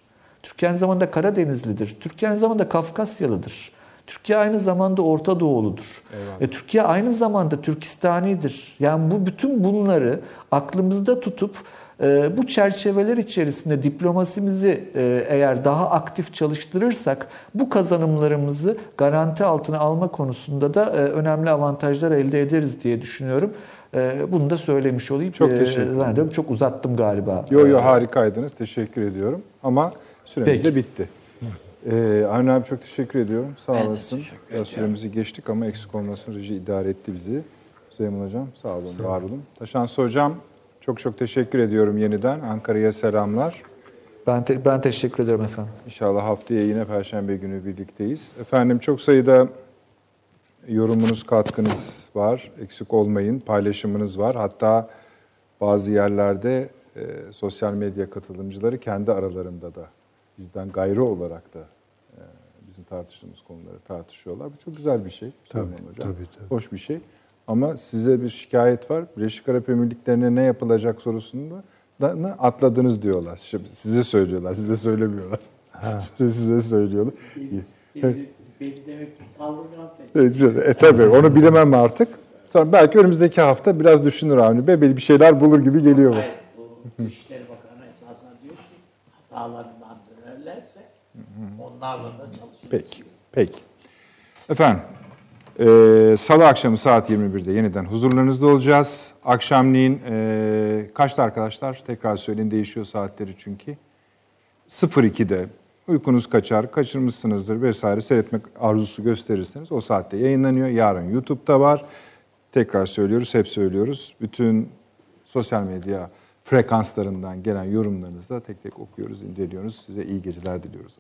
Türkiye aynı zamanda Karadenizlidir. Türkiye aynı zamanda Kafkasyalıdır. Türkiye aynı zamanda Orta Doğuludur. E, Türkiye aynı zamanda Türkistanidir. Yani bu bütün bunları aklımızda tutup e, bu çerçeveler içerisinde diplomasimizi e, eğer daha aktif çalıştırırsak bu kazanımlarımızı garanti altına alma konusunda da e, önemli avantajlar elde ederiz diye düşünüyorum. Ee, bunu da söylemiş olayım. Çok ee, teşekkür ederim. Zannediyorum çok uzattım galiba. Yo yo harikaydınız. Teşekkür ediyorum. Ama süremiz Peki. de bitti. Ee, Avni abi çok teşekkür ediyorum. Sağ ben olasın. Biraz süremizi geçtik ama eksik olmasın. Reji idare etti bizi. Süleyman Hocam sağ olun, sağ var olun. Taşansı Hocam çok çok teşekkür ediyorum yeniden. Ankara'ya selamlar. Ben te- ben teşekkür ederim efendim. İnşallah haftaya yine Perşembe günü birlikteyiz. Efendim çok sayıda yorumunuz, katkınız var. Eksik olmayın. Paylaşımınız var. Hatta bazı yerlerde e, sosyal medya katılımcıları kendi aralarında da bizden gayrı olarak da e, bizim tartıştığımız konuları tartışıyorlar. Bu çok güzel bir şey. Tabii, hocam. tabii, tabii. Hoş bir şey. Ama size bir şikayet var. Birleşik Arap Emirlikleri'ne ne yapılacak sorusunda da atladınız diyorlar. Size söylüyorlar, size söylemiyorlar. size, size söylüyorlar. Beni demek ki saldırgan Evet, e, tabii onu bilemem artık. Sonra belki önümüzdeki hafta biraz düşünür Avni Bey. Belli bir şeyler bulur gibi geliyor. Hayır, bu İçişleri Bakanı esasında diyor ki dönerlerse onlarla da çalışırız. Peki, peki. Efendim, e, Salı akşamı saat 21'de yeniden huzurlarınızda olacağız. Akşamleyin e, kaçta arkadaşlar? Tekrar söyleyin değişiyor saatleri çünkü. 02'de uykunuz kaçar, kaçırmışsınızdır vesaire seyretmek arzusu gösterirseniz o saatte yayınlanıyor. Yarın YouTube'da var. Tekrar söylüyoruz, hep söylüyoruz. Bütün sosyal medya frekanslarından gelen yorumlarınızı da tek tek okuyoruz, inceliyoruz. Size iyi geceler diliyoruz.